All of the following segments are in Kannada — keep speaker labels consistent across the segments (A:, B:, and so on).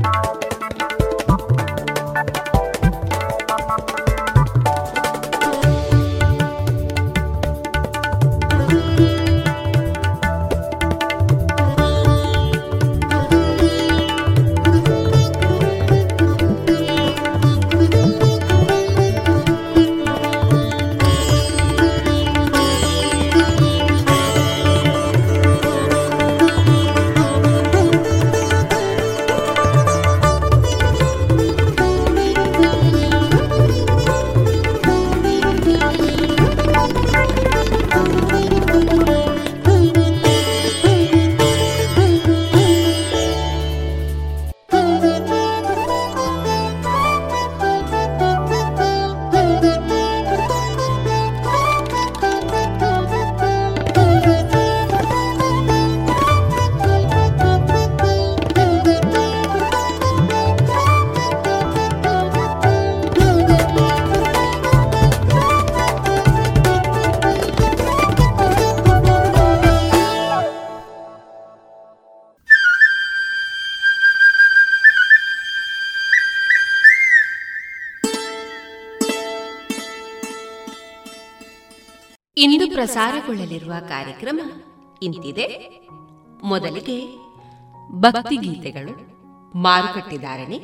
A: ಇಂದು ಪ್ರಸಾರಗೊಳ್ಳಲಿರುವ ಕಾರ್ಯಕ್ರಮ ಇಂತಿದೆ. ಮೊದಲಿಗೆ ಭಕ್ತಿಗೀತೆಗಳು ಮಾರುಕಟ್ಟೆದಾರಣೆ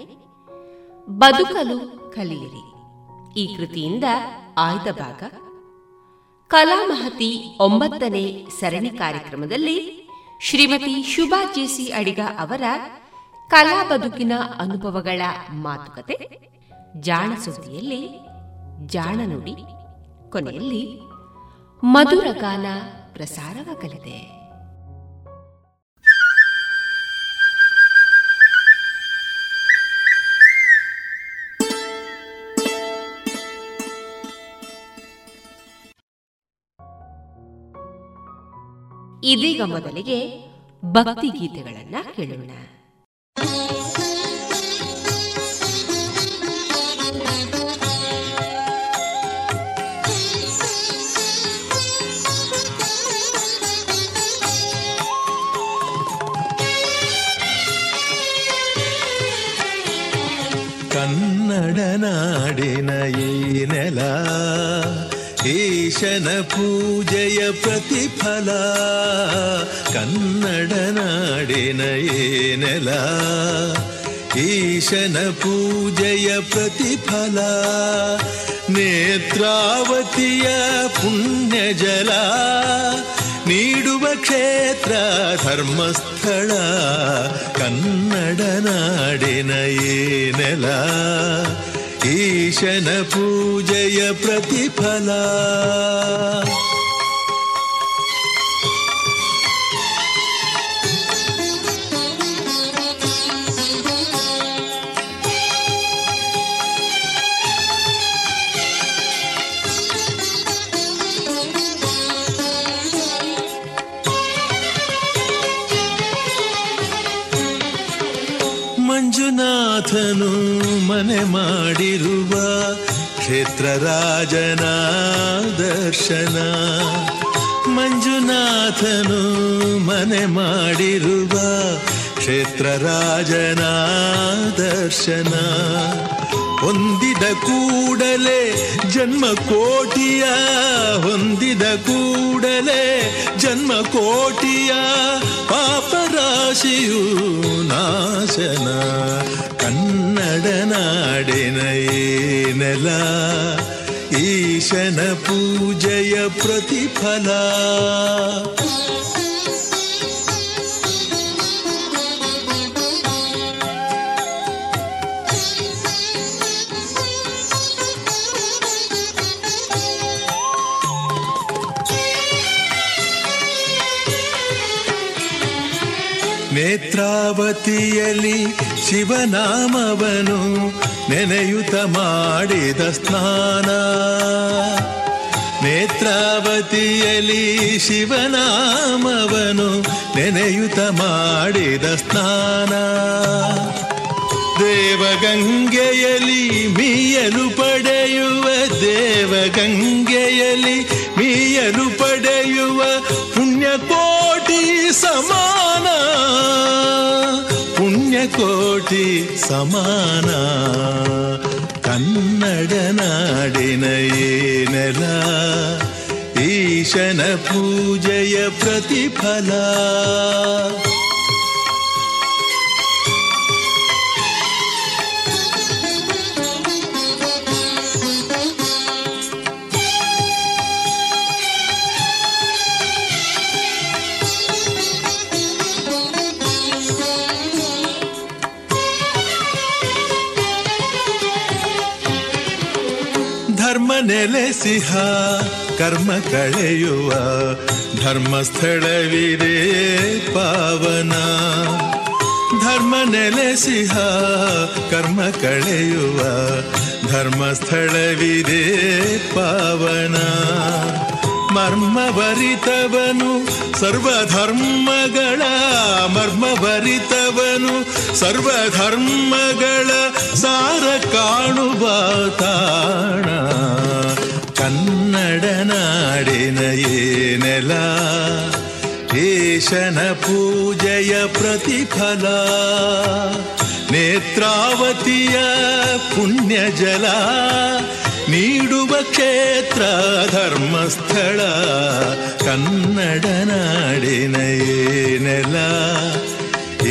A: ಬದುಕಲು ಕಲಿಯಿರಿ. ಈ ಕೃತಿಯಿಂದ ಆಯ್ದ ಭಾಗ. ಕಲಾಮಹತಿ ಒಂಬತ್ತನೇ ಸರಣಿ ಕಾರ್ಯಕ್ರಮದಲ್ಲಿ ಶ್ರೀಮತಿ ಶುಭಾ ಜೇಸಿ ಅಡಿಗ ಅವರ ಕಲಾ ಬದುಕಿನ ಅನುಭವಗಳ ಮಾತುಕತೆ. ಜಾಣ ಸುದ್ದಿಯಲ್ಲಿ ಜಾಣ ನುಡಿ. ಕೊನೆಯಲ್ಲಿ ಮಧುರ ಗಾನ ಪ್ರಸಾರವಾಗಲಿದೆ. ಇದೀಗ ಮೊದಲಿಗೆ ಭಕ್ತಿ ಗೀತೆಗಳನ್ನ ಕೇಳೋಣ.
B: ಕನ್ನಡ ನಾಡಿನ ಈ ನೆಲ ಈಶನ ಪೂಜೆಯ ಪ್ರತಿಫಲ ಕನ್ನಡ ನಾಡಿನ ಈ ನೆಲ ಈಶನ ಪೂಜೆಯ ಪ್ರತಿಫಲ ನೇತ್ರಾವತಿಯ ಪುಣ್ಯ ಜಲ ನೀಡುವ ಕ್ಷೇತ್ರ ಧರ್ಮಸ್ಥಳ ಕನ್ನಡ ನಾಡಿನ ಏನೆಲ? ಈಶನ ಪೂಜೆಯ ಪ್ರತಿಫಲ. ಮಾಡಿರುವ ಕ್ಷೇತ್ರ ರಾಜನ ದರ್ಶನ. ಮಂಜುನಾಥನು ಮನೆ ಮಾಡಿರುವ ಕ್ಷೇತ್ರ ರಾಜನ ದರ್ಶನ. ಹೊಂದಿದ ಕೂಡಲೇ ಜನ್ಮ ಕೋಟಿಯ, ಹೊಂದಿದ ಕೂಡಲೇ ಜನ್ಮ ಕೋಟಿಯ ಪಾಪರಾಶಿಯು ನಾಶನ. ಕನ್ನಡ ನಾಡಿನ ನೆಲ ಈಶನ ಪೂಜೆಯ ಪ್ರತಿಫಲ. ನೇತ್ರಾವತಿಯಲ್ಲಿ ಶಿವನಾಮವನು ನೆನೆಯುತ ಮಾಡಿದ ಸ್ನಾನ. ನೇತ್ರಾವತಿಯಲ್ಲಿ ಶಿವನಾಮವನು ನೆನೆಯುತ ಮಾಡಿದ ಸ್ನಾನ. ದೇವಗಂಗೆಯಲ್ಲಿ ಮೀಯಲು ಪಡೆಯುವ, ದೇವಗಂಗೆಯಲ್ಲಿ ಮೀಯಲು ಪಡೆಯುವ ಪುಣ್ಯಕೋಟಿ ಸಮಾನ ಪುಣ್ಯಕೋಟಿ ಸಮಾನ ಕನ್ನಡ ನಾಡಿನ ಏನೆಲ ಈಶನ ಪೂಜೆಯ ಪ್ರತಿಫಲ ನೆಲೆಸಿಹ ಕರ್ಮ ಕಳೆಯುವ ಧರ್ಮಸ್ಥಳವಿದೆ ಪಾವನ. ಧರ್ಮ ನೆಲೆಸಿಹ ಕರ್ಮ ಕಳೆಯುವ ಧರ್ಮಸ್ಥಳವಿದೆ ಪಾವನ. ಮರ್ಮವರಿತವನು ಸರ್ವಧರ್ಮಗಳ ಮರ್ಮಭರಿತವನು ಸರ್ವಧರ್ಮಗಳ ಸಾರ ಕಾಣುವ ತಾಣ. ಕನ್ನಡ ನಾಡಿನ ಏನೆಲ? ಕೇಶನ ಪೂಜೆಯ ಪ್ರತಿಫಲ. ನೇತ್ರಾವತಿಯ ಪುಣ್ಯ ಜಲ ನೀಡುವ ಕ್ಷೇತ್ರ, ಧರ್ಮಸ್ಥಳ. ಕನ್ನಡ ನಾಡಿನ ಏನೆಲ?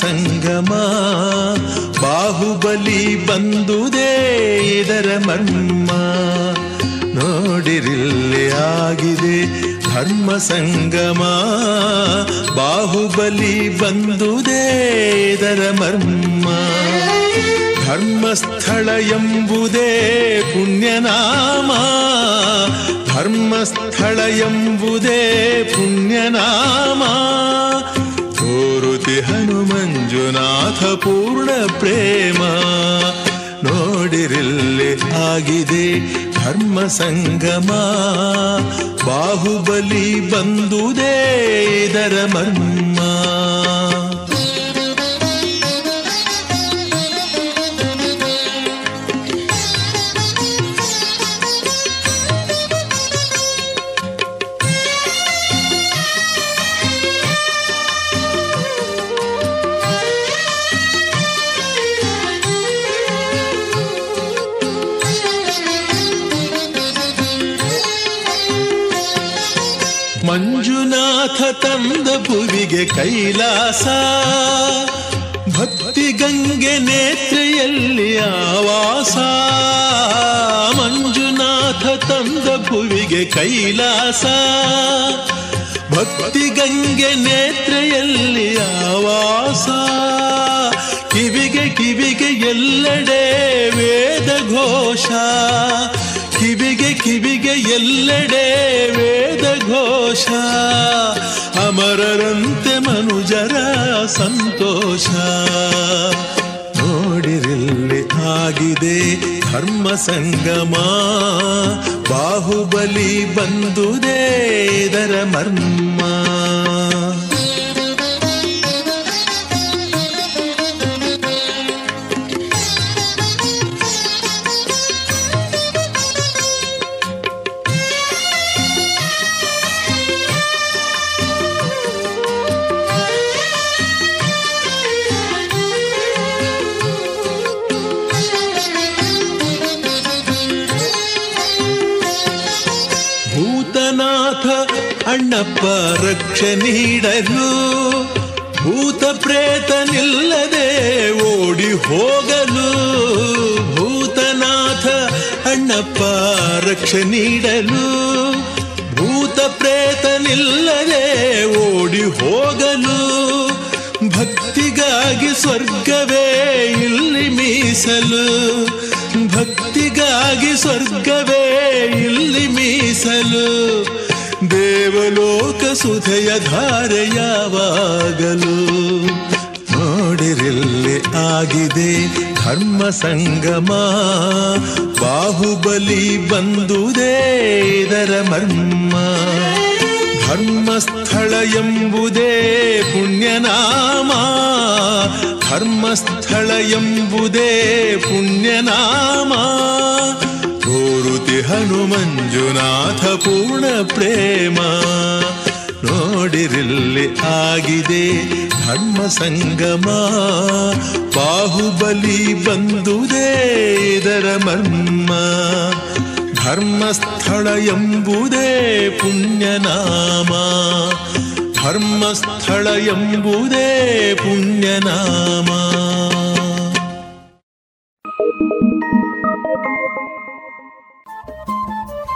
B: ಸಂಗಮ, ಬಾಹುಬಲಿ ಬಂದುದೇ ಇದರ ಮರ್ಮ. ನೋಡಿರಿಲ್ಲಿ ಆಗಿದೆ ಧರ್ಮ ಸಂಗಮ, ಬಾಹುಬಲಿ ಬಂದುದೇ ಇದರ ಮರ್ಮ. ಧರ್ಮಸ್ಥಳ ಎಂಬುದೇ ಪುಣ್ಯನಾಮ, ಧರ್ಮಸ್ಥಳ ಎಂಬುದೇ ಪುಣ್ಯನಾಮ. ತೋರುತಿ ಹನುಮಂಜುನಾಥ ಪೂರ್ಣ ಪ್ರೇಮ ನೋಡಿರಿಲ್ಲಿ ಆಗಿದೆ ಧರ್ಮ ಸಂಗಮ. ಬಾಹುಬಲಿ ಬಂದುದೇ ಇದರ ಕೈಲಾಸ, ಭಕ್ತಿ ಗಂಗೆ ನೇತ್ರೆಯಲ್ಲಿ ಆವಾಸ. ಮಂಜುನಾಥ ತಂದ ಭುವಿಗೆ ಕೈಲಾಸ, ಭಕ್ತಿ ಗಂಗೆ ನೇತ್ರೆಯಲ್ಲಿ ಆವಾಸ. ಕಿವಿಗೆ ಕಿವಿಗೆ ಎಲ್ಲೆಡೆ ವೇದ ಘೋಷ, ಕಿವಿಗೆ ಕಿವಿಗೆ ಎಲ್ಲೆಡೆ ವೇದ ಘೋಷ. ಅಮರರಂತೆ ಮನುಜರ ಸಂತೋಷ. ನೋಡಿರಿಲ್ಲಿ ಆಗಿದೆ ಧರ್ಮ ಸಂಗಮ. ಬಾಹುಬಲಿ ಬಂದುದೇ ಇದರ ಮರ್ಮ. ಅಣ್ಣಪ್ಪ ರಕ್ಷೆ ನೀಡಲು ಭೂತ ಪ್ರೇತನಿಲ್ಲದೆ ಓಡಿ ಹೋಗಲು ಭೂತನಾಥ ಅಣ್ಣಪ್ಪ ರಕ್ಷೆ ನೀಡಲು ಭೂತ ಪ್ರೇತನಿಲ್ಲದೆ ಓಡಿ ಹೋಗಲು ಭಕ್ತಿಗಾಗಿ ಸ್ವರ್ಗವೇ ಇಲ್ಲಿ ಮೀಸಲು ಭಕ್ತಿಗಾಗಿ ಸ್ವರ್ಗವೇ ಇಲ್ಲಿ ಮೀಸಲು ದೇವಲೋಕ ಸುಧೆಯ ಧಾರೆ ಯಾವಾಗಲು ನೋಡಿರಿಲ್ಲಿ ಆಗಿದೆ ಧರ್ಮ ಸಂಗಮ. ಬಾಹುಬಲಿ ಬಂದುದೇ ಇದರ ಮರ್ಮ. ಧರ್ಮಸ್ಥಳ ಎಂಬುದೇ ಪುಣ್ಯನಾಮ. ಧರ್ಮಸ್ಥಳ ಎಂಬುದೇ ಪುಣ್ಯನಾಮ. ಹನುಮಂಜುನಾಥ ಪೂರ್ಣ ಪ್ರೇಮ ನೋಡಿರಿಲ್ಲಿ ಆಗಿದೆ ಧರ್ಮ ಸಂಗಮ. ಬಾಹುಬಲಿ ಬಂದುದೇ ಇದರ ಮರ್ಮ. ಧರ್ಮಸ್ಥಳ ಎಂಬುದೇ ಪುಣ್ಯನಾಮ. ಧರ್ಮಸ್ಥಳ ಎಂಬುದೇ ಪುಣ್ಯನಾಮ.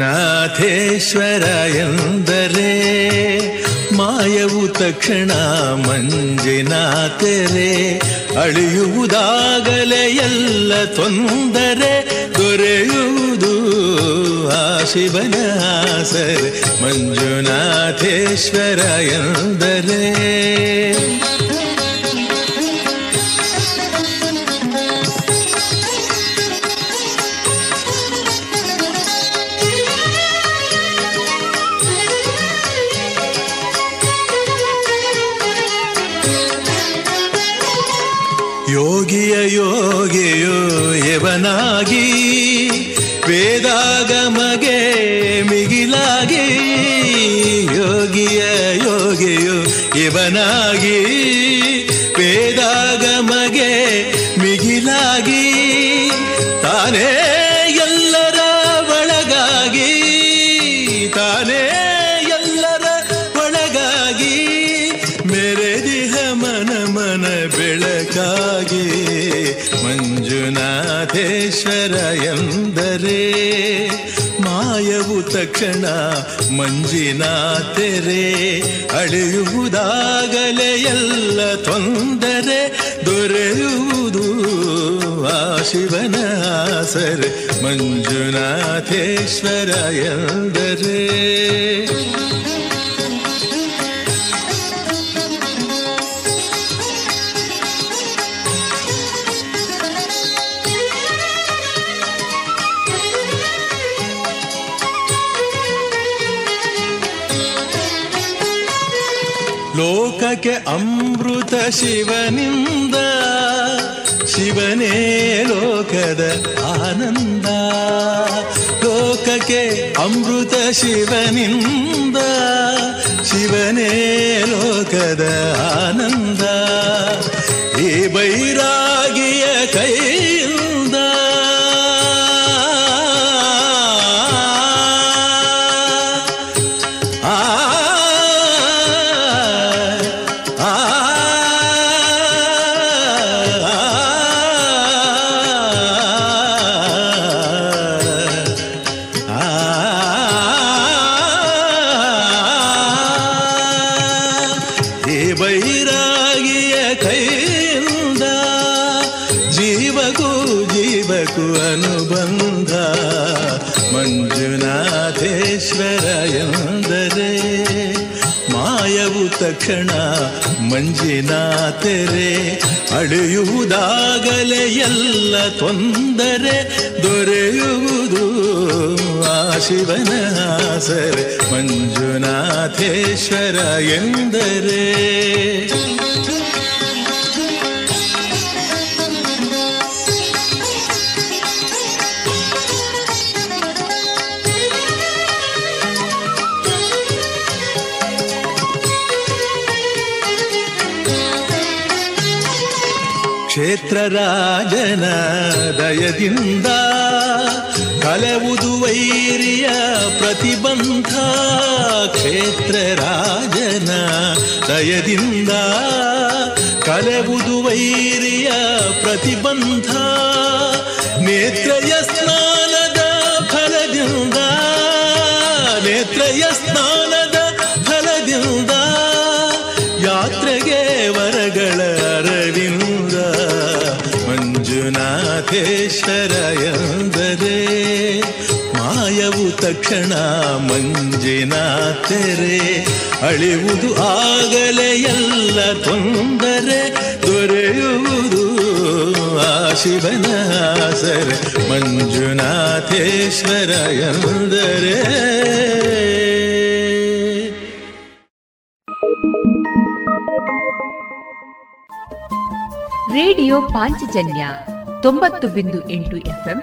B: ಮಂಜುನಾಥೇಶ್ವರ ಎಂದರೆ ಮಾಯವು ತಕ್ಷಣ ಮಂಜಿನ ತೆರೆ ಅಳಿಯುವುದಾಗಲೇ ಎಲ್ಲ ತೊಂದರೆ ದೊರೆಯುವುದು ಆ ಶಿವನ ಸರೆ ಮಂಜುನಾಥೇಶ್ವರ ಎಂದರೆ ಯವನಾಗಿ ತಕ್ಷಣ ಮಂಜಿನ ತೆರೆ ಅಳೆಯುವುದಾಗಲೇ ಎಲ್ಲ ತೊಂದರೆ ದೊರೆಯುವುದು ಆ ಶಿವನ ಸರ್ ಮಂಜುನಾಥೇಶ್ವರ ಎಂದರೆ. ಲೋಕಕ್ಕೆ ಅಮೃತ ಶಿವನಿಂದ, ಶಿವನೇ ಲೋಕದ ಆನಂದ. ಲೋಕಕ್ಕೆ ಅಮೃತ ಶಿವನಿಂದ, ಶಿವನೇ ಲೋಕದ ಆನಂದ. ಈ ಬೈರಾಗಿಯ ಕೈಯಿಂದ ಮಂಜಿನ ತೆರೆ ಅಳೆಯುವುದಾಗಲೇ ಎಲ್ಲ ತೊಂದರೆ ದೊರೆಯುವುದು ಆ ಶಿವನ ಸರೆ ಮಂಜುನಾಥೇಶ್ವರ ಎಂದರೆ ಕ್ಷೇತ್ರ ರಾಜನ ದಯದಿಂದ ಕಲೆವುದು ವೈರಿಯ ಪ್ರತಿಬಂಧ. ಕ್ಷೇತ್ರ ರಾಜನ ದಯದಿಂದ ಕಲೆವುದು ವೈರಿಯ ಪ್ರತಿಬಂಧ. ನೇತ್ರಯ ತಕ್ಷಣ ಮಂಜಿನ ತೆರೆ ಅಳಿವುದು ಆಗಲೇ ಎಲ್ಲ ತೊಂದರೆ ದೊರೆಯುವುದು ಆ ಶಿವನ ಸರೆ ಮಂಜುನಾಥೇಶ್ವರ ಎಂದರೆ.
C: ರೇಡಿಯೋ ಪಾಂಚಜನ್ಯ ತೊಂಬತ್ತು ಬಿಂದು ಎಂಟು ಎಫ್ಎಂ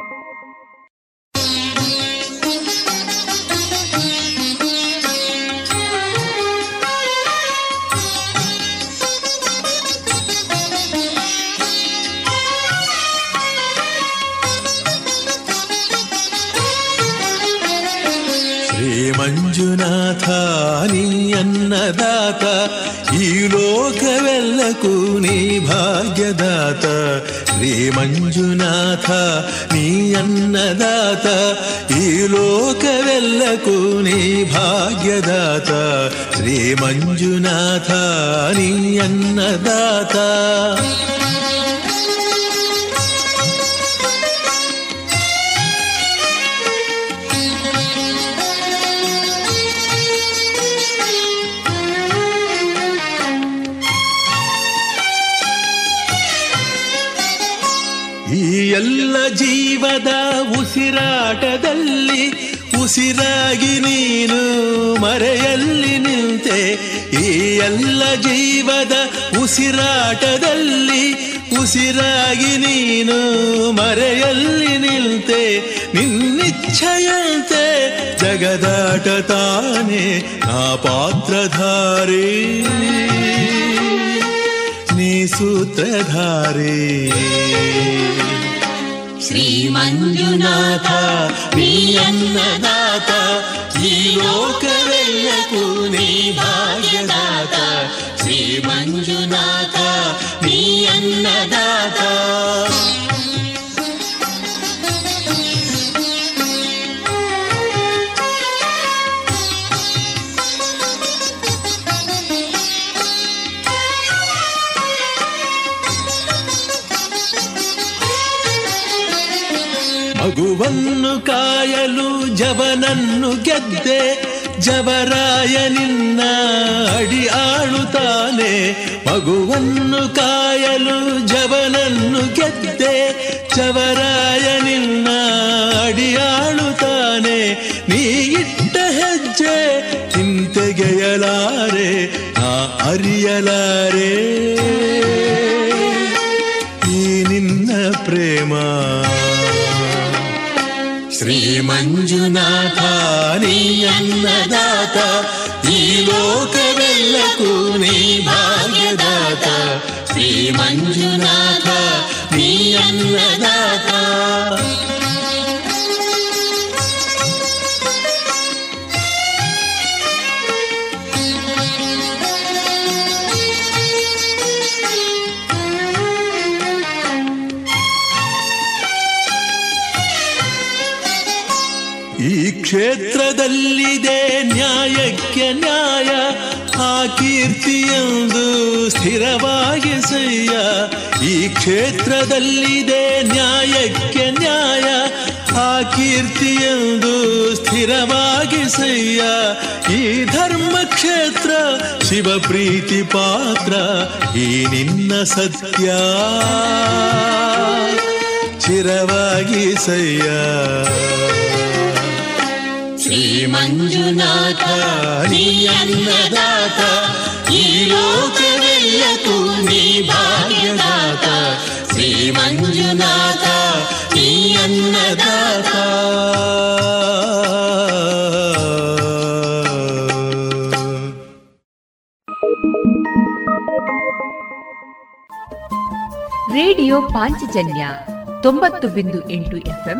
B: ಮಂಜುನಾಥ ನೀ ಅನ್ನದಾತ ಈ ಲೋಕವೆಲ್ಲಕ್ಕೂ ನೀ ಭಾಗ್ಯದಾತ. ಶ್ರೀ ಮಂಜುನಾಥ, ನೀ ಅನ್ನದಾತ ಈ ಲೋಕವೆಲ್ಲಕ್ಕೂ ನೀ ಭಾಗ್ಯದಾತ. ಶ್ರೀ ಮಂಜುನಾಥ, ನೀ ಅನ್ನದಾತ ಜೀವದ ಉಸಿರಾಟದಲ್ಲಿ ಉಸಿರಾಗಿ ನೀನು ಮರೆಯಲ್ಲಿ ನಿಂತೆ, ಈ ಎಲ್ಲ ಜೀವದ ಉಸಿರಾಟದಲ್ಲಿ ಉಸಿರಾಗಿ ನೀನು ಮರೆಯಲ್ಲಿ ನಿಂತೆ, ನಿನ್ನಿಚ್ಛೆಯಂತೆ ಜಗದಾಟ ತಾನೆ ಆ ಪಾತ್ರಧಾರಿ. ನೀ ಸೂತ್ರಧಾರಿ. ಶ್ರೀ ಮಂಜುನಾಥ ನೀ ಅನ್ನದಾತ ಈ ಲೋಕವೆಲ್ಲಕ್ಕೂ ನೀ ಭಾಗ್ಯದಾತ ಶ್ರೀ ಮಂಜುನಾಥ ನೀ ಅನ್ನದಾತ ಮಗುವನ್ನು ಕಾಯಲು, ಜವನನ್ನು ಗೆದ್ದೆ, ಜವರಾಯ ನಿನ್ನ ಅಡಿ ಆಳುತ್ತಾನೆ. ಮಗುವನ್ನು ಕಾಯಲು, ಜವನನ್ನು ಗೆದ್ದೆ, ಜವರಾಯ ನಿನ್ನ ಅಡಿ ಆಳುತ್ತಾನೆ. ನೀ ಇಟ್ಟ ಹೆಜ್ಜೆ ಹಿಂತೆಗೆಯಲಾರೆ, ನಾ ಅರಿಯಲಾರೆ. ಶ್ರೀ ಮಂಜುನಾಥ ನೀ ಅನ್ನದಾತ ಈ ಲೋಕವೆಲ್ಲಕ್ಕೂ ನೀ ಭಾಗ್ಯದಾತ ಶ್ರೀ ಮಂಜುನಾಥ ನೀ ಅನ್ನದಾತ ಈ ಕ್ಷೇತ್ರದಲ್ಲಿದೆ ನ್ಯಾಯಕ್ಕೆ ನ್ಯಾಯ, ಆ ಕೀರ್ತಿಯೊಂದು ಸ್ಥಿರವಾಗಿಸಯ್ಯ ಈ ಕ್ಷೇತ್ರದಲ್ಲಿದೆ ನ್ಯಾಯಕ್ಕೆ ನ್ಯಾಯ, ಆ ಕೀರ್ತಿಯೊಂದು ಸ್ಥಿರವಾಗಿಸಯ್ಯ ಈ ಧರ್ಮ ಕ್ಷೇತ್ರ ಶಿವ ಪ್ರೀತಿ ಪಾತ್ರ, ಈ ನಿನ್ನ ಸತ್ಯ. ಚಿರವಾಗಿ ಸಯ್ಯ. ಶ್ರೀ ಮಂಜುನಾಥ ನೀ ಅನ್ನದಾತ ಈ ಲೋಕವೆಲ್ಲಕ್ಕೂ ನೀ ಭಾಗ್ಯದಾತ ಶ್ರೀ ಮಂಜುನಾಥ ನೀ ಅನ್ನದಾತ
C: ರೇಡಿಯೋ ಪಾಂಚಜನ್ಯ ತೊಂಬತ್ತು ಬಿಂದು ಎಂಟು ಎಫ್ಎಂ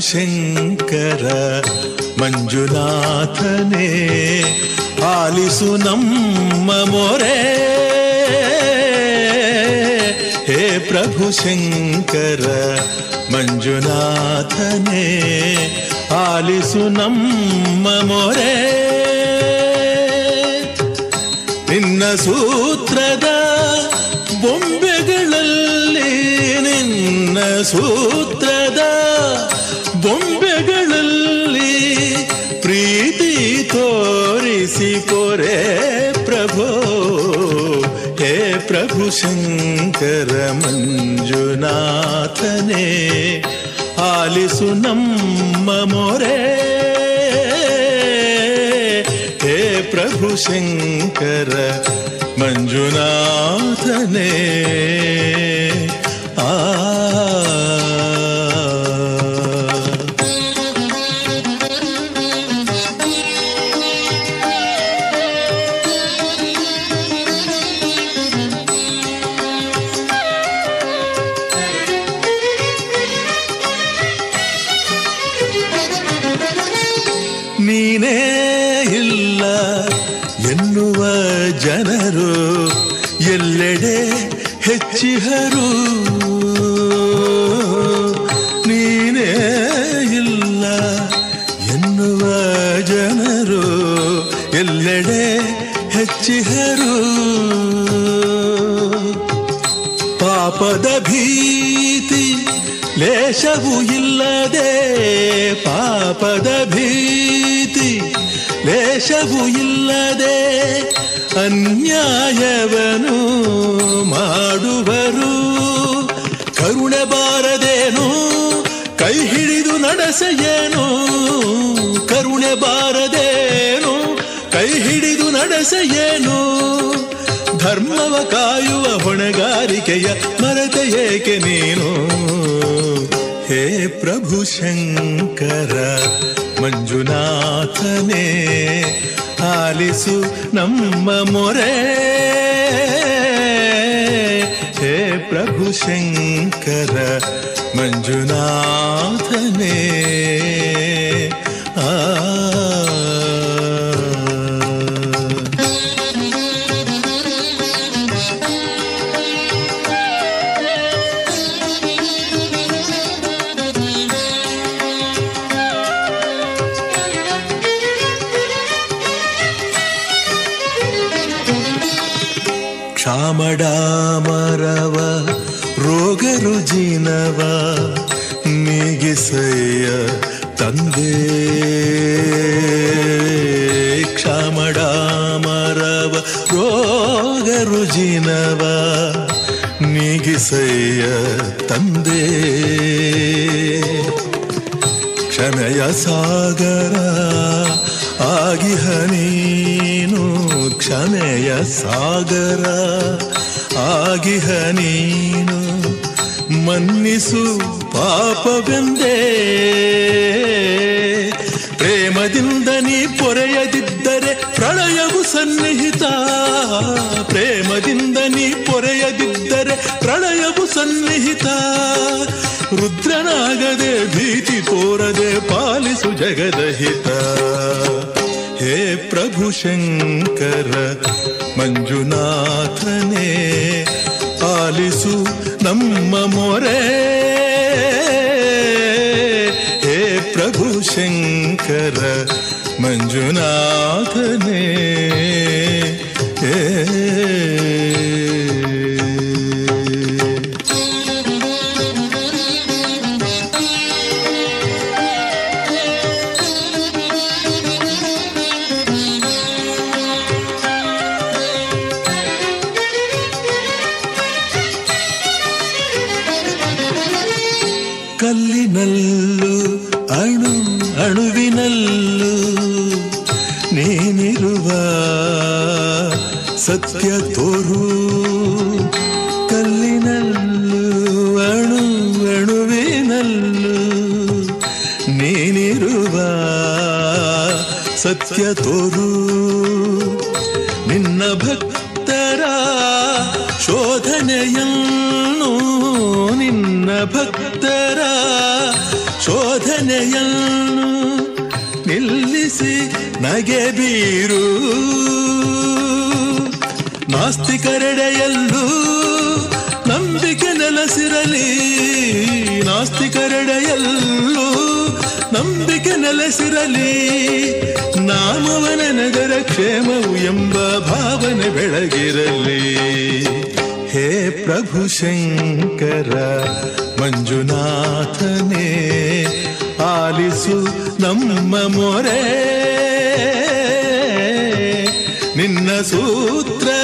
B: ಶಂಕರ ಮಂಜುನಾಥನೇ, ಆಲಿಸು ನಮ್ಮ ಮೊರೆ. ಹೇ ಪ್ರಭು ಶಂಕರ ಮಂಜುನಾಥನೇ, ಆಲಿಸು ನಮ್ಮ ಮೊರೆ. ನಿನ್ನ ಸೂತ್ರದ ಬೊಂಬೆಗಳಲ್ಲಿ ನಿನ್ನ ಸೂತ್ರದ पोरे प्रभु हे प्रभु शृङ्कर मञ्जुनाथने आलिसूनं मोरे हे प्रभु शिङ्कर मञ्जुनाथने आ ಪಾಪದ ಭೀತಿ, ಲೇಷವೂ ಇಲ್ಲದೆ ಪಾಪದ ಭೀತಿ, ಲೇಷವೂ ಇಲ್ಲದೆ ಅನ್ಯಾಯವನು ಮಾಡುವರು. ಕರುಣೆ ಬಾರದೇನು, ಕೈ ಹಿಡಿದು ನಡೆಸೆಯೇನು? ಕರುಣೆ ಬಾರದೇನು, ಕೈ ಹಿಡಿದು ನಡೆಸೆಯೇನು? ಧರ್ಮವ ಕಾಯುವ ಹೊಣೆಗಾರಿಕೆಯ ಮರೆತ ಏಕೆ ನೀನು? ಹೇ ಪ್ರಭು ಶಂಕರ, ಮಂಜುನಾಥನೇ, ಆಲಿಸು ನಮ್ಮ ಮೊರೆ. ಹೇ ಪ್ರಭು ಶಂಕರ, ಮಂಜುನಾಥನೇ, ಆ ಕ್ಷಾಮಡಾಮರವ ರೋಗ ರುಜಿನವ ನೀಗಿಸಯ್ಯ ತಂದೆ. ಕ್ಷಾಮಡಾಮರವ ರೋಗ ರುಜಿನವ ನೀಗಿಸಯ್ಯ ತಂದೆ. ಕ್ಷಮೆಯ ಸಾಗರ ಆಗಿಹ ನೀನು ಕ್ಷಮೆಯ ಸಾಗರ ಆಗಿಹ ನೀನು ಮನ್ನಿಸು ಪಾಪವೆಂದೇ. ಪ್ರೇಮದಿಂದ ನೀ ಪೊರೆಯದಿದ್ದರೆ ಪ್ರಳಯವು ಸನ್ನಿಹಿತ. ಪ್ರೇಮದಿಂದ ನೀ ಪೊರೆಯದಿದ್ದರೆ ಪ್ರಳಯವು ಸನ್ನಿಹಿತ. ರುದ್ರನಾಗದೆ ಭೀತಿ ತೋರದೆ ಪಾಲಿಸು ಜಗದ ಹಿತ. ಹೇ ಪ್ರಭು ಶಂಕರ, ಮಂಜುನಾಥನೇ ಆಲಿಸು ನಮ್ಮ ಮೊರೆ. ಹೇ ಪ್ರಭು ಶಂಕರ, ಮಂಜುನಾಥನೇ. ಸತ್ಯ ತೋರು. ನಿನ್ನ ಭಕ್ತರ ಶೋಧನೆಯನ್ನು ನಿನ್ನ ಭಕ್ತರ ಶೋಧನೆಯನ್ನು ನಿಲ್ಲಿಸಿ ನಗೆ ಬೀರು. ನಾಸ್ತಿಕರೆಡೆಯಲ್ಲೂ ನಂಬಿಕೆ ನೆಲೆಸಿರಲಿ. ನಾಸ್ತಿಕರೆಡೆಯಲ್ಲೂ ನಂಬಿಕೆ ನೆಲೆಸಿರಲಿ. ನಾಮವನ ನಗರ ಕ್ಷೇಮವು ಎಂಬ ಭಾವನೆ ಬೆಳಗಿರಲಿ. ಹೇ ಪ್ರಭು ಶಂಕರ, ಮಂಜುನಾಥನೇ, ಆಲಿಸು ನಮ್ಮ ಮೊರೆ. ನಿನ್ನ ಸೂತ್ರದ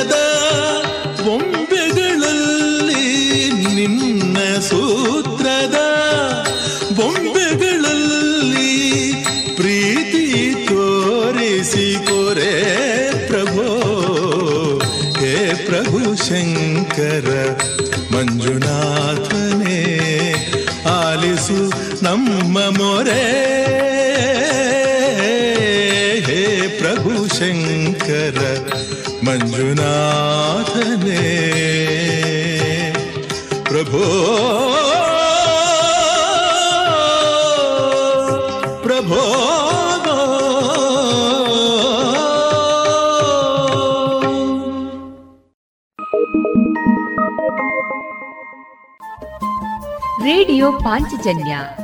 B: ನಮ್ಮ ಮೊರೆ ಹೇ ಪ್ರಭು ಶಂಕರ ಮಂಜುನಾಥನೇ ಪ್ರಭೋ ಪ್ರಭೋ
C: ರೇಡಿಯೋ ಪಾಂಚಜನ್ಯ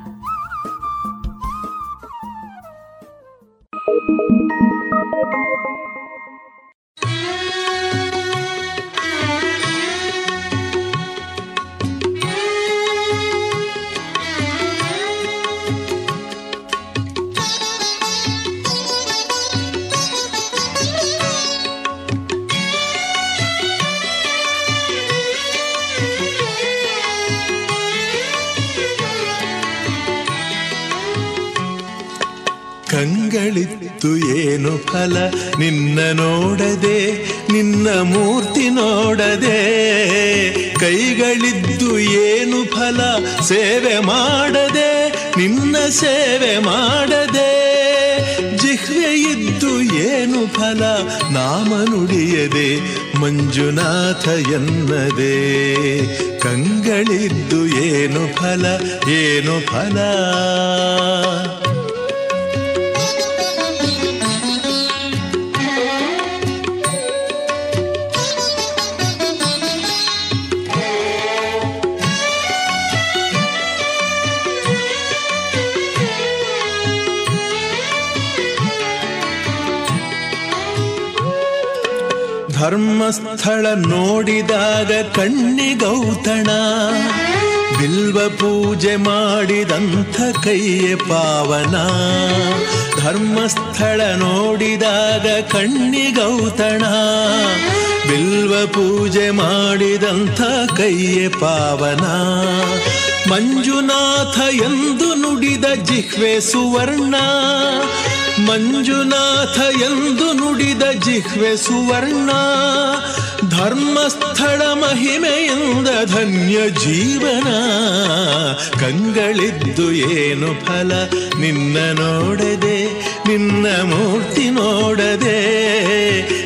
B: ಸೇವೆ ಮಾಡದೆ ಜಿಹ್ವೆ ಇದ್ದು ಏನು ಫಲ? ನಾಮ ನುಡಿಯದೆ ಮಂಜುನಾಥ ಎನ್ನದೆ ಕಂಗಳಿದ್ದು ಏನು ಫಲ? ಏನು ಫಲ? ಧರ್ಮಸ್ಥಳ ನೋಡಿದಾಗ ಕಣ್ಣಿಗೌತಣ ಬಿಲ್ವ ಪೂಜೆ ಮಾಡಿದಂಥ ಕೈಯ ಪಾವನ. ಧರ್ಮಸ್ಥಳ ನೋಡಿದಾಗ ಕಣ್ಣಿಗೌತಣ ಬಿಲ್ವ ಪೂಜೆ ಮಾಡಿದಂಥ ಕೈಯ ಪಾವನ. ಮಂಜುನಾಥ ಎಂದು ನುಡಿದ ಜಿಹ್ವೆ ಸುವರ್ಣ. ಮಂಜುನಾಥ ಎಂದು ನುಡಿದ ಜಿಹ್ವೆ ಸುವರ್ಣ, ಧರ್ಮಸ್ಥಳ ಮಹಿಮೆಯಿಂದ ಧನ್ಯ ಜೀವನ. ಕಂಗಳಿದ್ದು ಏನು ಫಲ? ನಿನ್ನ ನೋಡದೆ, ನಿನ್ನ ಮೂರ್ತಿ ನೋಡದೆ.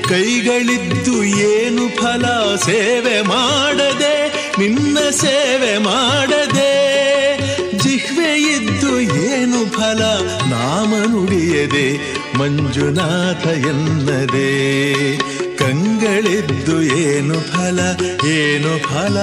B: ಕೈಗಳಿದ್ದು ಏನು ಫಲ? ಸೇವೆ ಮಾಡದೆ, ನಿನ್ನ ಸೇವೆ ಮಾಡದೆ. ಫಲ ನಾಮನುಡಿಯದೆ ಮಂಜುನಾಥ ಎನ್ನದೆ. ಕಂಗಳಿದ್ದು ಏನು ಫಲ ಏನು ಫಲ?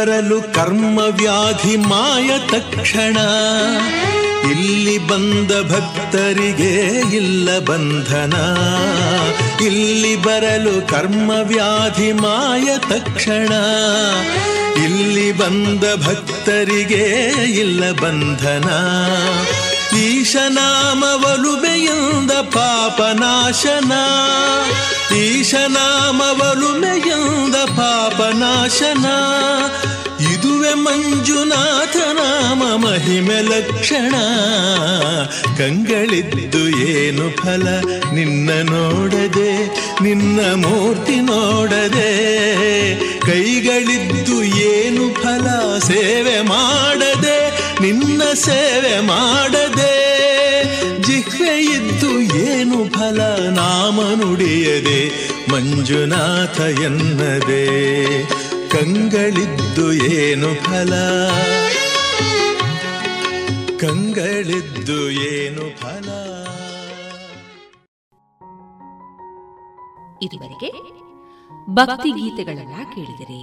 B: ಬರಲು ಕರ್ಮ ವ್ಯಾಧಿ ಮಾಯ ತಕ್ಷಣ. ಇಲ್ಲಿ ಬಂದ ಭಕ್ತರಿಗೆ ಇಲ್ಲ ಬಂಧನ. ಇಲ್ಲಿ ಬರಲು ಕರ್ಮ ವ್ಯಾಧಿ ಮಾಯ ತಕ್ಷಣ. ಇಲ್ಲಿ ಬಂದ ಭಕ್ತರಿಗೆ ಇಲ್ಲ ಬಂಧನ. ಈಶನಾಮವಲುಮೆಯಿಂದ ಪಾಪನಾಶನ. ಈಶನಾಮವಲುಮೆಯಿಂದ ಪಾಪನಾಶನ. ಇದುವೆ ಮಂಜುನಾಥ ನಾಮ ಮಹಿಮೆ ಲಕ್ಷಣ. ಕಂಗಳಿದ್ದು ಏನು ಫಲ? ನಿನ್ನ ನೋಡದೆ, ನಿನ್ನ ಮೂರ್ತಿ ನೋಡದೆ. ಕೈಗಳಿದ್ದು ಏನು ಫಲ? ಸೇವೆ ಮಾಡದೆ. ನಿನ್ನ ಸೇವೆ ಮಾಡದೆ ಜಿಹ್ವೆ ಇದ್ದು ಏನು ಫಲ ನಾಮ ನುಡಿಯದೆ ಮಂಜುನಾಥ ಎನ್ನದೆ ಕಂಗಳಿದ್ದು ಏನು ಫಲ? ಕಂಗಳಿದ್ದು ಏನು ಫಲ?
A: ಇದುವರೆಗೆ ಭಕ್ತಿ ಗೀತೆಗಳನ್ನ ಕೇಳಿದಿರಿ.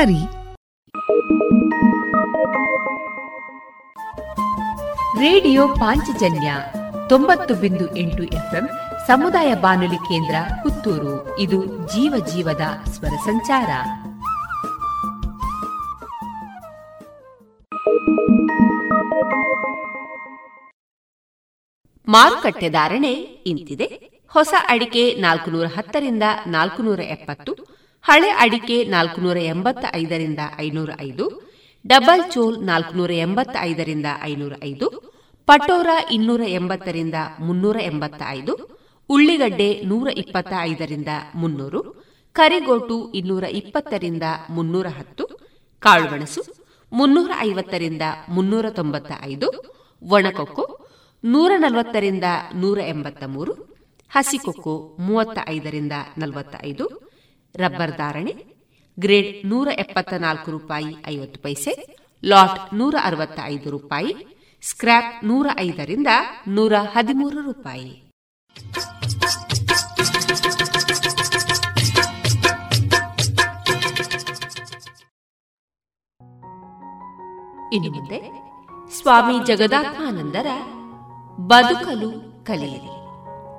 A: ರೇಡಿಯೋ ಪಾಂಚಜನ್ಯ ತೊಂಬತ್ತು ಬಿಂದು ಎಂಟು ಎಫ್ಎಂ ಸಮುದಾಯ ಬಾನುಲಿ ಕೇಂದ್ರ ಪುತ್ತೂರು. ಇದು ಜೀವ ಜೀವದ ಸ್ವರ ಸಂಚಾರ. ಮಾರುಕಟ್ಟೆ ಧಾರಣೆ ಇಂತಿದೆ. ಹೊಸ ಅಡಿಕೆ ನಾಲ್ಕುನೂರ ಹತ್ತರಿಂದ ನಾಲ್ಕುನೂರ ಎಪ್ಪತ್ತು ಹಳೆ ಅಡಿಕೆ ನಾಲ್ಕುನೂರ ಎಂಬತ್ತ ಐದರಿಂದ ಐನೂರ ಐದು ಡಬಲ್ ಚೋಲ್ ನಾಲ್ಕುನೂರ ಎಂಬತ್ತ ಐದರಿಂದ ಐನೂರ ಐದು ಪಟೋರ ಇನ್ನೂರ ಎಂಬತ್ತರಿಂದ ಮುನ್ನೂರ ಎಂಬತ್ತ ಐದು ಉಳ್ಳಿಗಡ್ಡೆ ನೂರ ಇಪ್ಪತ್ತ ಐದರಿಂದ ಮುನ್ನೂರು, ಕರಿಗೋಟು ಇನ್ನೂರ ಇಪ್ಪತ್ತರಿಂದ ಮುನ್ನೂರ ಹತ್ತು ಕಾಳುಮೆಣಸು ಮುನ್ನೂರ ಐವತ್ತರಿಂದ ಮುನ್ನೂರ ತೊಂಬತ್ತ ಐದು ಒಣಕೊಕ್ಕೋ ನೂರ ನಲವತ್ತರಿಂದ ನೂರ ಎಂಬತ್ತ ಮೂರು ಹಸಿಕೊಕ್ಕೋ ಮೂವತ್ತ ಐದರಿಂದ ನಲವತ್ತ ಐದು ರಬ್ಬರ್ ಧಾರಣೆ, ಗ್ರೇಡ್ ನೂರ ಎಪ್ಪತ್ತ ನಾಲ್ಕು ರೂಪಾಯಿ ಐವತ್ತು ಪೈಸೆ, ಲಾಟ್ ನೂರ ಅರವತ್ತ ಐದು ರೂಪಾಯಿ ಸ್ಕ್ರಾಪ್ ನೂರ ಐದರಿಂದ ನೂರ ಹದಿಮೂರು ರೂಪಾಯಿ. ಇನ್ನು ಮುಂದೆ ಸ್ವಾಮಿ ಜಗದಾತ್ಮಾನಂದರ ಬದುಕಲು ಕಲಿಯಲಿ